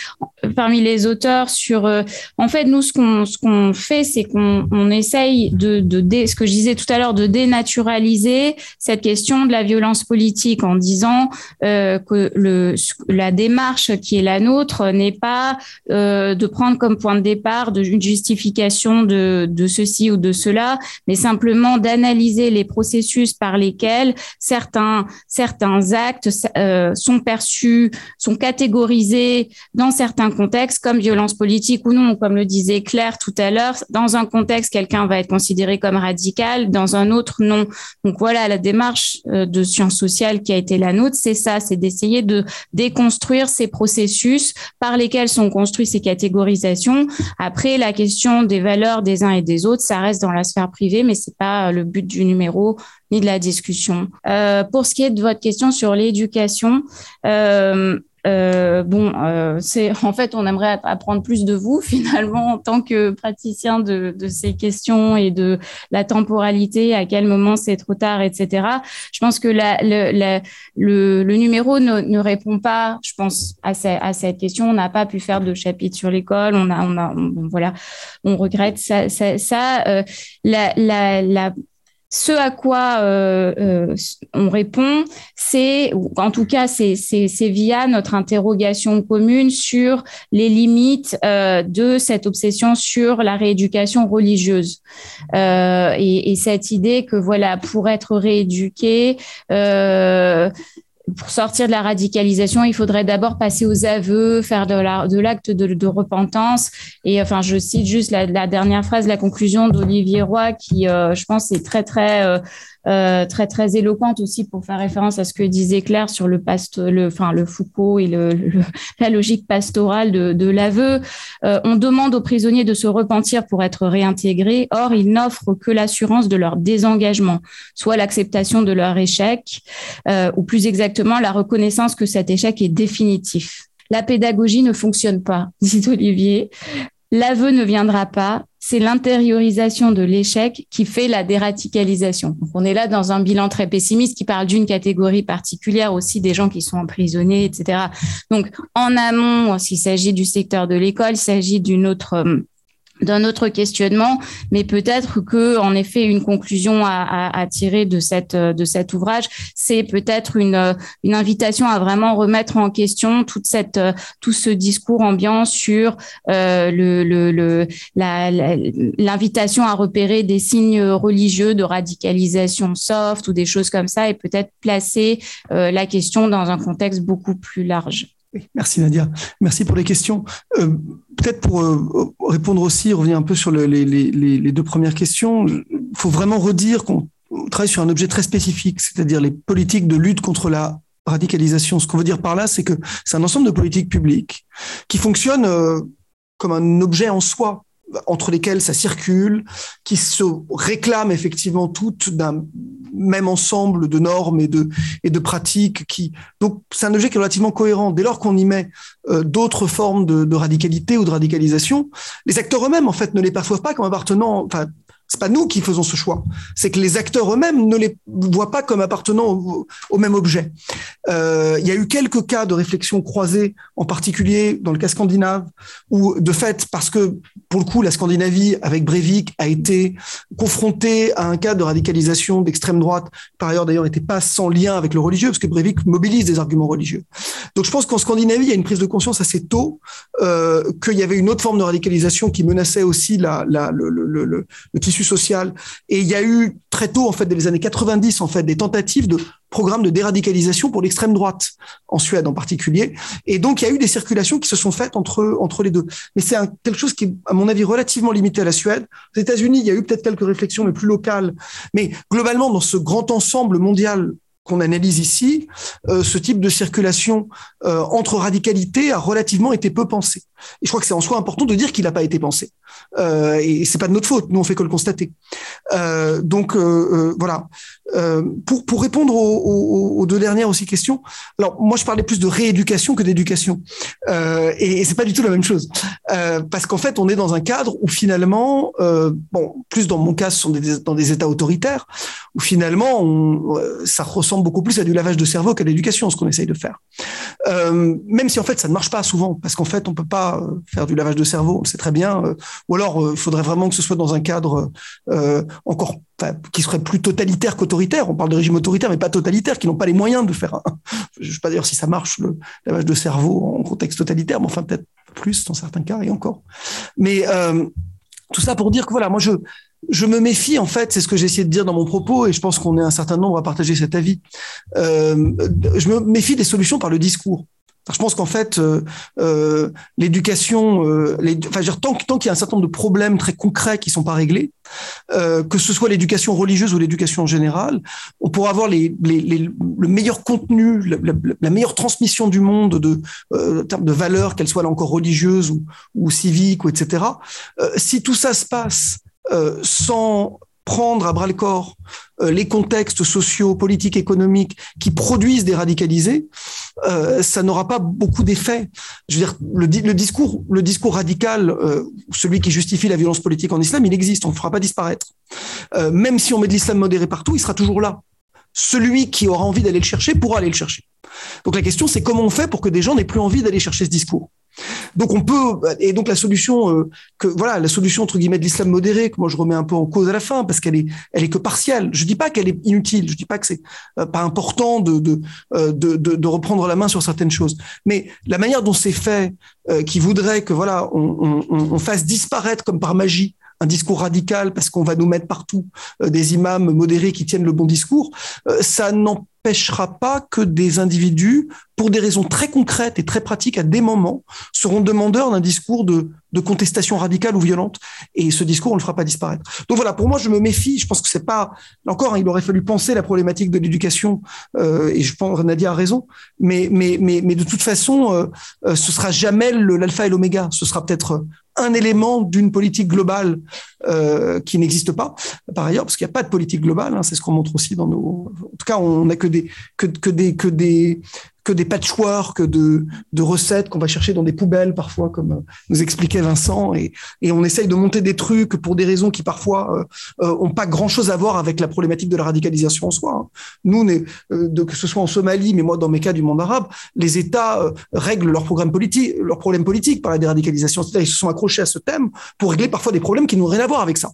B: parmi les auteurs sur. Euh, en fait, nous, ce qu'on ce qu'on fait, c'est qu'on on essaye de, de, ce que je disais tout à l'heure, de dénaturaliser cette question de la violence politique en disant euh, que le, la démarche qui est la nôtre, n'est pas euh, de prendre comme point de départ une justification de, ceci ou de cela, mais simplement d'analyser les processus par lesquels certains, certains actes euh, sont perçus, sont catégorisés dans certains contextes comme violence politique ou non, comme le disait Claire tout à l'heure. Dans un contexte, quelqu'un va être considéré comme radical, dans un autre, non. Donc voilà, la démarche euh, de sciences sociales qui a été la nôtre, c'est ça, c'est d'essayer de déconstruire ces processus par lesquels sont construites ces catégorisations. Après, la question des valeurs des uns et des autres, ça reste dans la sphère privée, mais c'est pas le but du numéro ni de la discussion. Euh, pour ce qui est de votre question sur l'éducation, euh, euh, bon, euh, c'est en fait, on aimerait apprendre plus de vous finalement en tant que praticien de, de ces questions et de la temporalité, à quel moment c'est trop tard, etc. Je pense que la, le, le, le, numéro ne, ne, répond pas, je pense, à, à cette question. On n'a pas pu faire de chapitre sur l'école. On a, on a, voilà, on regrette ça. ça, ça euh, la, la, la ce à quoi euh, euh, on répond, c'est, en tout cas, c'est via notre interrogation commune sur les limites euh, de cette obsession sur la rééducation religieuse. Et, et, cette idée que voilà, pour être rééduqué, pour sortir de la radicalisation, il faudrait d'abord passer aux aveux, faire de l'acte de, repentance. Et enfin, je cite juste la, la dernière phrase, la conclusion d'Olivier Roy, qui, euh, je pense, est très très euh, euh, très très éloquente aussi pour faire référence à ce que disait Claire sur le le, enfin le Foucault et le, la logique pastorale de, de l'aveu. Euh, on demande aux prisonniers de se repentir pour être réintégrés. Or, ils n'offrent que l'assurance de leur désengagement, soit l'acceptation de leur échec, euh, ou plus exactement la reconnaissance que cet échec est définitif. La pédagogie ne fonctionne pas, dit Olivier. L'aveu ne viendra pas, c'est l'intériorisation de l'échec qui fait la déradicalisation. Donc on est là dans un bilan très pessimiste qui parle d'une catégorie particulière aussi des gens qui sont emprisonnés, etc. Donc en amont, s'il s'agit du secteur de l'école, il s'agit d'une autre d'un autre questionnement, mais peut-être que, en effet, une conclusion à, tirer de cette de cet ouvrage, c'est peut-être une une invitation à vraiment remettre en question toute cette tout ce discours ambiant sur euh, l'invitation à repérer des signes religieux de radicalisation soft ou des choses comme ça, et peut-être placer euh, la question dans un contexte beaucoup plus large
D: merci Nadia. Merci pour les questions. Euh, peut-être pour euh, répondre aussi, revenir un peu sur les, deux premières questions, il faut vraiment redire qu'on travaille sur un objet très spécifique, c'est-à-dire les politiques de lutte contre la radicalisation. Ce qu'on veut dire par là, c'est que c'est un ensemble de politiques publiques qui fonctionnent euh, comme un objet en soi entre lesquelles ça circule, qui se réclament effectivement toutes d'un même ensemble de normes et de, pratiques. Qui... Donc c'est un objet qui est relativement cohérent. Dès lors qu'on y met euh, d'autres formes de, de, radicalité ou de radicalisation, les acteurs eux-mêmes en fait ne les perçoivent pas comme appartenant, enfin c'est pas nous qui faisons ce choix. C'est que les acteurs eux-mêmes ne les voient pas comme appartenant au, même objet. Euh, il y a eu quelques cas de réflexion croisée, en particulier dans le cas scandinave, où de fait, parce que pour le coup, la Scandinavie avec Breivik a été confrontée à un cas de radicalisation d'extrême droite. Par ailleurs, d'ailleurs, n'était pas sans lien avec le religieux, parce que Breivik mobilise des arguments religieux. Donc, je pense qu'en Scandinavie, il y a une prise de conscience assez tôt euh, qu'il y avait une autre forme de radicalisation qui menaçait aussi la, la, le, le, le, le social. Et il y a eu très tôt, en fait, dès les années 90, en fait, des tentatives de programmes de déradicalisation pour l'extrême droite, en Suède en particulier. Et donc, il y a eu des circulations qui se sont faites entre, entre les deux. Mais c'est quelque chose qui est, à mon avis, relativement limité à la Suède. Aux États-Unis, il y a eu peut-être quelques réflexions, mais plus locales. Mais globalement, dans ce grand ensemble mondial qu'on analyse ici, euh, ce type de circulation euh, entre radicalités a relativement été peu pensé. Et je crois que c'est en soi important de dire qu'il n'a pas été pensé. Euh, et c'est pas de notre faute, nous on fait que le constater. Euh, donc voilà. pour pour répondre aux, deux dernières aussi questions. Alors moi je parlais plus de rééducation que d'éducation, et, et c'est pas du tout la même chose, parce qu'en fait on est dans un cadre où finalement, bon, plus dans mon cas, ce sont des, dans des États autoritaires, où finalement ça beaucoup plus à du lavage de cerveau qu'à l'éducation, ce qu'on essaye de faire. même si en fait ça ne marche pas souvent, parce qu'en fait on peut pas faire du lavage de cerveau, on sait très bien ou alors euh, il faudrait vraiment que ce soit dans un cadre euh, encore qui serait plus totalitaire qu'autoritaire. On parle de régime autoritaire, mais pas totalitaire, qui n'ont pas les moyens de faire. Je ne sais pas dire si ça marche le lavage de cerveau en contexte totalitaire, mais enfin peut-être plus dans certains cas et encore. Mais euh, tout ça pour dire que voilà, moi je je me méfie, en fait, c'est ce que j'ai essayé de dire dans mon propos, et je pense qu'on est un certain nombre à partager cet avis. je me méfie des solutions par le discours. Je pense qu'en fait, euh, euh, l'éducation, euh, enfin, tant, qu'il y a un certain nombre de problèmes très concrets qui sont pas réglés, euh, que ce soit l'éducation religieuse ou l'éducation générale, on pourra avoir le meilleur contenu, la, meilleure transmission du monde de, euh, termes de valeurs, qu'elles soient là encore religieuses ou, ou civiques ou etc. si tout ça se passe sans prendre à bras le corps euh, les contextes sociaux, politiques, économiques qui produisent des radicalisés, euh, ça n'aura pas beaucoup d'effet. Je veux dire, le, le, discours, le discours radical, euh, celui qui justifie la violence politique en islam, il existe, on ne fera pas disparaître. Euh, même si on met de l'islam modéré partout, il sera toujours là. Celui qui aura envie d'aller le chercher pourra aller le chercher. Donc la question, c'est comment on fait pour que des gens n'aient plus envie d'aller chercher ce discours? Donc on peut et donc la solution euh, que voilà la solution entre guillemets de l'islam modéré que moi je remets un peu en cause à la fin parce qu'elle est elle est que partielle. Je dis pas qu'elle est inutile, je dis pas que c'est euh, pas important euh, de de, de reprendre la main sur certaines choses, mais la manière dont c'est fait, qui voudrait que voilà on, on, on fasse disparaître comme par magie un discours radical parce qu'on va nous mettre partout des imams modérés qui tiennent le bon discours, ça n'en n'empêchera pas que des individus, pour des raisons très concrètes et très pratiques, à des moments, seront demandeurs d'un discours de, contestation radicale ou violente. Et ce discours, on ne le fera pas disparaître. Donc voilà, pour moi, je me méfie. Je pense que c'est pas. encore, hein, il aurait fallu penser la problématique de l'éducation. Euh, et je pense Nadia a raison. Mais, mais, mais, mais de toute façon, euh, euh ce sera jamais l'alpha et l'oméga. Ce sera peut-être un élément d'une politique globale euh, qui n'existe pas par ailleurs parce qu'il n'y a pas de politique globale hein, c'est ce qu'on montre aussi dans nos en tout cas on n'a que des que, que des que des que des patchworks de, de recettes qu'on va chercher dans des poubelles parfois, comme nous expliquait Vincent, et, et on essaye de monter des trucs pour des raisons qui parfois euh, ont pas grand-chose à voir avec la problématique de la radicalisation en soi. Hein. Nous, de, que ce soit en Somalie, mais moi dans mes cas du monde arabe, les États règlent leurs programmes politiques, leurs problèmes politiques par la déradicalisation. Ils se sont accrochés à ce thème pour régler parfois des problèmes qui n'ont rien à voir avec ça.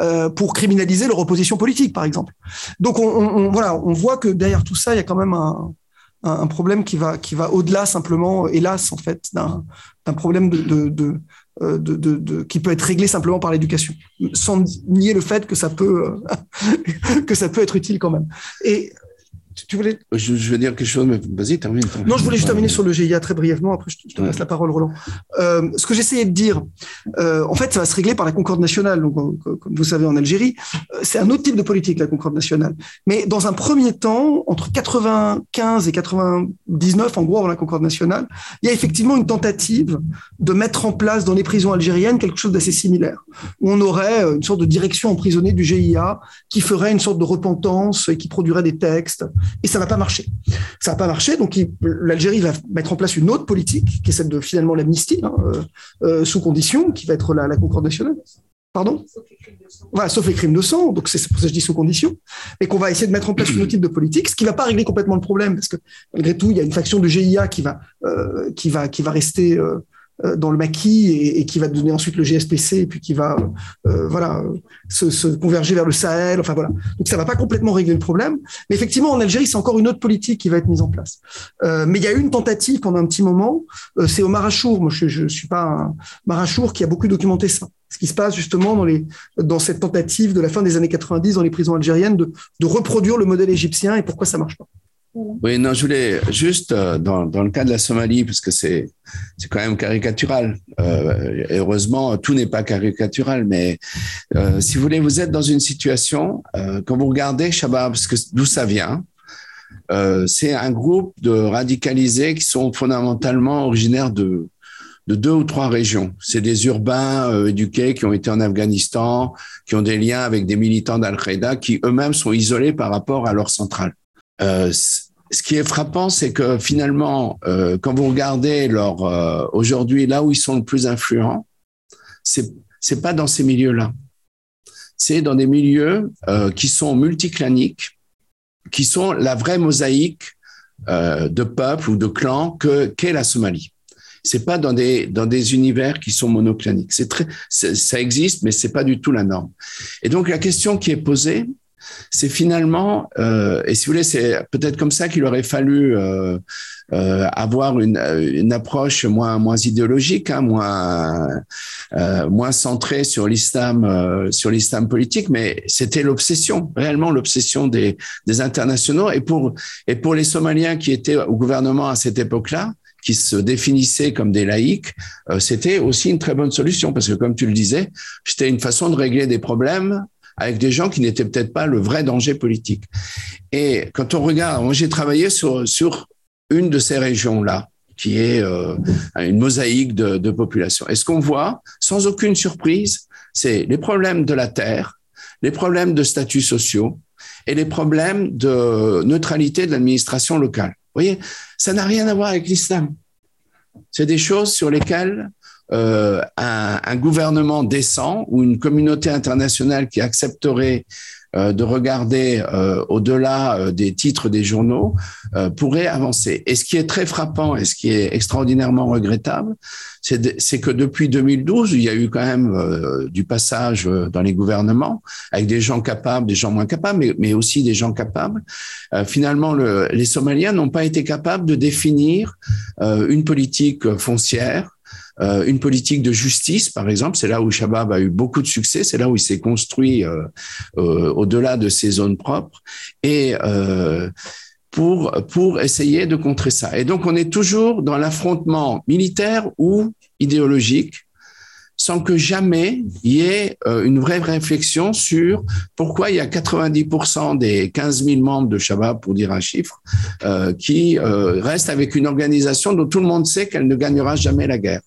D: Euh, pour criminaliser leur opposition politique, par exemple. Donc, on, voilà, on voit que derrière tout ça, il y a quand même un, un problème qui va, qui va au-delà simplement, hélas, en fait, d'un problème de, de, euh, de, de, qui peut être réglé simplement par l'éducation, sans nier le fait que ça peut, que ça peut être utile quand même. Et tu voulais
G: je, veux dire quelque chose, mais vas-y, termine.
D: Non, je voulais juste terminer sur le GIA très brièvement, après je te, laisse la parole, Roland. Euh, ce que j'essayais de dire, euh, en fait, ça va se régler par la concorde nationale. Donc, euh, comme vous savez, en Algérie, c'est un autre type de politique, la concorde nationale. Mais dans un premier temps, entre 95 et 99, en gros, avant la concorde nationale, il y a effectivement une tentative de mettre en place dans les prisons algériennes quelque chose d'assez similaire, où on aurait une sorte de direction emprisonnée du GIA qui ferait une sorte de repentance et qui produirait des textes et ça va pas marcher. Ça va pas marcher, donc l'Algérie va mettre en place une autre politique, qui est celle de finalement l'amnistie, hein, euh, euh, sous condition, qui va être la, la concorde nationale. Pardon? Voilà, sauf les crimes de sang, donc c'est pour ça que je dis sous condition, mais qu'on va essayer de mettre en place une autre type de politique, ce qui ne va pas régler complètement le problème, parce que malgré tout, il y a une faction de GIA qui va, euh, qui va, qui va rester dans le maquis et, qui va donner ensuite le GSPC et puis qui va euh, voilà se, converger vers le Sahel. Enfin voilà. Donc ça va pas complètement régler le problème. Mais effectivement, en Algérie, c'est encore une autre politique qui va être mise en place. Euh, mais il y a une tentative pendant un petit moment. c'est au Marachour. Moi, je, ne suis pas un Marachour qui a beaucoup documenté ça. Ce qui se passe justement dans, les, dans cette tentative de la fin des années 90 dans les prisons algériennes de, de reproduire le modèle égyptien et pourquoi ça marche pas.
G: Oui, non, je voulais juste, euh, dans, dans le cas de la Somalie, parce que c'est quand même caricatural. Euh, heureusement, tout n'est pas caricatural, mais euh, si vous voulez, vous êtes dans une situation, quand vous regardez Shabab, d'où ça vient, c'est un groupe de radicalisés qui sont fondamentalement originaires de, de deux ou trois régions. C'est des urbains éduqués qui ont été en Afghanistan, qui ont des liens avec des militants d'Al-Qaïda, qui eux-mêmes sont isolés par rapport à leur centrale. Ce qui est frappant, c'est que finalement, euh, quand vous regardez leur euh, aujourd'hui là où ils sont le plus influents, c'est c'est pas dans ces milieux-là. C'est dans des milieux qui sont multiclaniques, qui sont la vraie mosaïque de peuples ou de clans que qu'est la Somalie. C'est pas dans des dans des univers qui sont monoclaniques. C'est très ça existe, mais c'est pas du tout la norme. Et donc la question qui est posée, c'est finalement, euh, et si vous voulez, c'est peut-être comme ça qu'il aurait fallu euh, euh, avoir une, une, approche moins, moins idéologique, hein, moins, moins centrée sur l'islam, sur l'islam politique, mais c'était l'obsession, réellement l'obsession des, des internationaux. Et pour, et pour les Somaliens qui étaient au gouvernement à cette époque-là, qui se définissaient comme des laïcs, c'était aussi une très bonne solution parce que, comme tu le disais, c'était une façon de régler des problèmes avec des gens qui n'étaient peut-être pas le vrai danger politique. Et quand on regarde, moi j'ai travaillé sur, une de ces régions-là, qui est euh, une mosaïque de, de population. Et ce qu'on voit, sans aucune surprise, c'est les problèmes de la terre, les problèmes de statuts sociaux et les problèmes de neutralité de l'administration locale. Vous voyez, ça n'a rien à voir avec l'islam. C'est des choses sur lesquelles euh, un, un, gouvernement décent ou une communauté internationale qui accepterait euh, de regarder euh, au-delà euh, des titres des journaux euh, pourrait avancer. Et ce qui est très frappant et ce qui est extraordinairement regrettable, c'est que depuis 2012, il y a eu quand même euh, du passage dans les gouvernements avec des gens capables, des gens moins capables, mais, mais aussi des gens capables. finalement, le, les Somaliens n'ont pas été capables de définir une politique foncière euh, une politique de justice, par exemple. C'est là où Shabab a eu beaucoup de succès. C'est là où il s'est construit euh, euh, au-delà de ses zones propres. Et pour, pour essayer de contrer ça. Et donc, on est toujours dans l'affrontement militaire ou idéologique sans que jamais il y ait une vraie réflexion sur pourquoi il y a 90% des 15 000 membres de Shabab, pour dire un chiffre, qui restent avec une organisation dont tout le monde sait qu'elle ne gagnera jamais la guerre.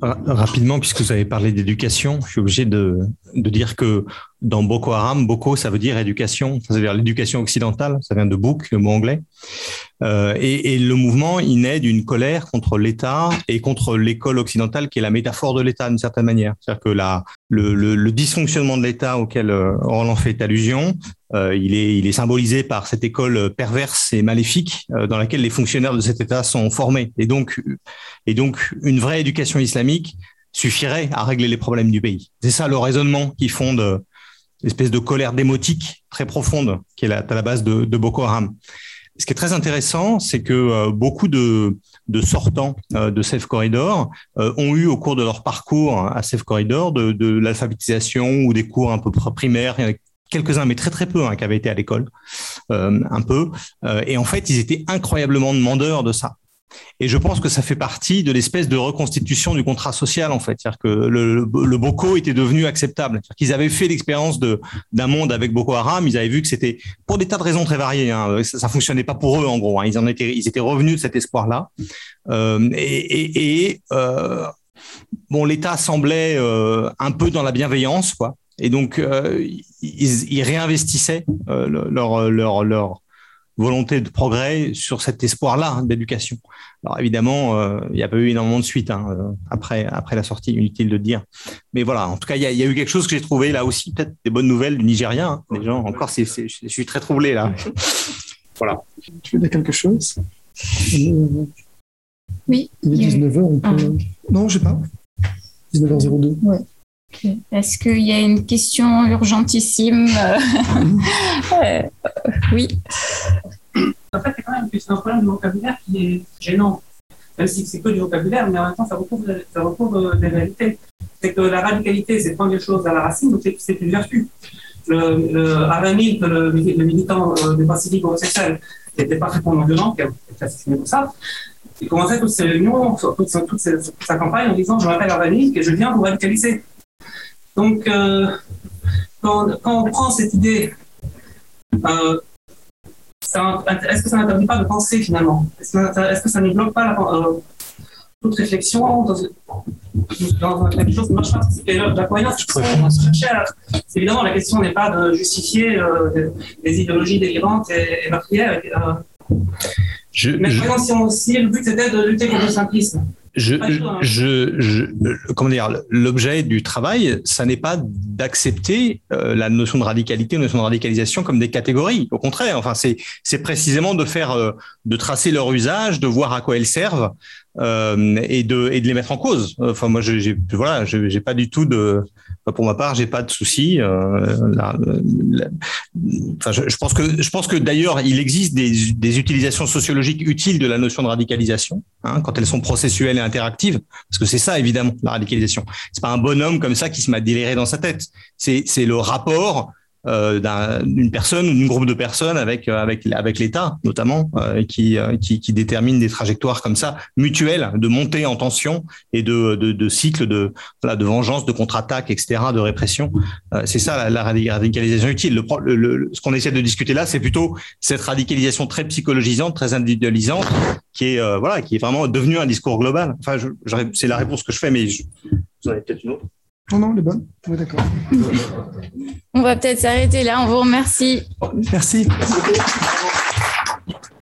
F: Rapidement, puisque vous avez parlé d'éducation, je suis obligé de, de, dire que dans Boko Haram, Boko, ça veut dire éducation, ça veut dire l'éducation occidentale, ça vient de book, le mot anglais. Euh, et, et, le mouvement, il naît d'une colère contre l'État et contre l'école occidentale, qui est la métaphore de l'État d'une certaine manière. C'est-à-dire que la, le, le, le, dysfonctionnement de l'État auquel euh, Roland fait allusion, euh, il, est, il est symbolisé par cette école perverse et maléfique euh, dans laquelle les fonctionnaires de cet État sont formés. Et donc, et donc une vraie éducation islamique suffirait à régler les problèmes du pays. C'est ça le raisonnement qui fonde l'espèce de colère démotique très profonde qui est à la base de, de Boko Haram. Ce qui est très intéressant, c'est que euh, beaucoup de, sortants euh, de Safe Corridor euh, ont eu au cours de leur parcours à Safe Corridor de, l'alphabétisation ou des cours un peu primaires. Quelques-uns, mais très très peu, hein, qui avaient été à l'école, un peu. et en fait, ils étaient incroyablement demandeurs de ça. Et je pense que ça fait partie de l'espèce de reconstitution du contrat social, en fait. C'est-à-dire que le, le, Boko était devenu acceptable. qu'ils avaient fait l'expérience d'un monde avec Boko Haram, ils avaient vu que c'était, pour des tas de raisons très variées, hein, ça, ça fonctionnait pas pour eux, en gros. Hein, ils, en étaient, revenus de cet espoir-là. Euh, et, euh, bon, l'État semblait euh, un peu dans la bienveillance, quoi. Et donc, ils, ils, réinvestissaient leur, leur, leur, volonté de progrès sur cet espoir-là hein, d'éducation. Alors évidemment, euh, il n'y a pas eu énormément de suite hein, euh, après, après la sortie, inutile de dire. Mais voilà, en tout cas, il y, a, y a eu quelque chose que j'ai trouvé là aussi, peut-être des bonnes nouvelles du Nigérien. Hein. Les gens, encore, c'est, c'est, je suis très troublé là. voilà.
D: Tu veux dire quelque chose?
B: Oui.
D: Il est 19h, on peut... Ah. Non, je sais pas. 19h02.
B: Ouais. Okay. Est-ce qu'il y a une question urgentissime euh, Oui.
C: En fait, c'est quand même un problème de vocabulaire qui est gênant. Même si c'est que du vocabulaire, mais en même temps, ça recouvre, ça recouvre des réalités. C'est que la radicalité, c'est prendre les choses à la racine, donc c'est une vertu. Le, le Aramil, le, le militant euh, des Pacifiques homosexuels, n'était pas parfaitement violent, qui a assassiné pour ça. Il commençait toutes ses réunions, toute, toute, toute, sa campagne en disant Je m'appelle Aramil et je viens vous radicaliser. Donc, euh, quand, quand, on prend cette idée, euh, est-ce que ça n'interdit pas de penser finalement? Est-ce que, est que, ça ne bloque pas la, euh, toute réflexion dans, dans, quelque chose qui marche pas? La croyance, évidemment, la question n'est pas de justifier des, idéologies délirantes et, et meurtrières. Je, mais je... si, on, si le but c'était de lutter contre le simplisme,
F: je, je, je, comment dire, l'objet du travail, ça n'est pas d'accepter euh, la notion de radicalité, la notion de radicalisation comme des catégories. Au contraire, enfin, c'est, c'est précisément de faire, euh, de tracer leur usage, de voir à quoi elles servent euh, et de, et de les mettre en cause. Enfin, moi, j'ai, voilà, j'ai pas du tout de, pour ma part, j'ai pas de souci. Euh, enfin, je, je, pense que je pense que d'ailleurs, il existe des, des, utilisations sociologiques utiles de la notion de radicalisation hein, quand elles sont processuelles et interactives, parce que c'est ça évidemment la radicalisation. C'est pas un bonhomme comme ça qui se met à délirer dans sa tête. C'est le rapport euh, d'une personne ou d'un groupe de personnes avec avec avec l'État notamment euh, qui, qui, détermine des trajectoires comme ça mutuelles de montée en tension et de de, de cycles de voilà, de vengeance, de contre-attaque, etc., de répression. Euh, c'est ça la, radicalisation utile. Le, ce qu'on essaie de discuter là, c'est plutôt cette radicalisation très psychologisante, très individualisante, qui est euh, voilà, qui est vraiment devenue un discours global. Enfin, c'est la réponse que je fais, mais vous en avez peut-être une autre.
D: Non, non, elle est bonne. Oui, d'accord.
B: On va peut-être s'arrêter là. On vous remercie.
D: Merci.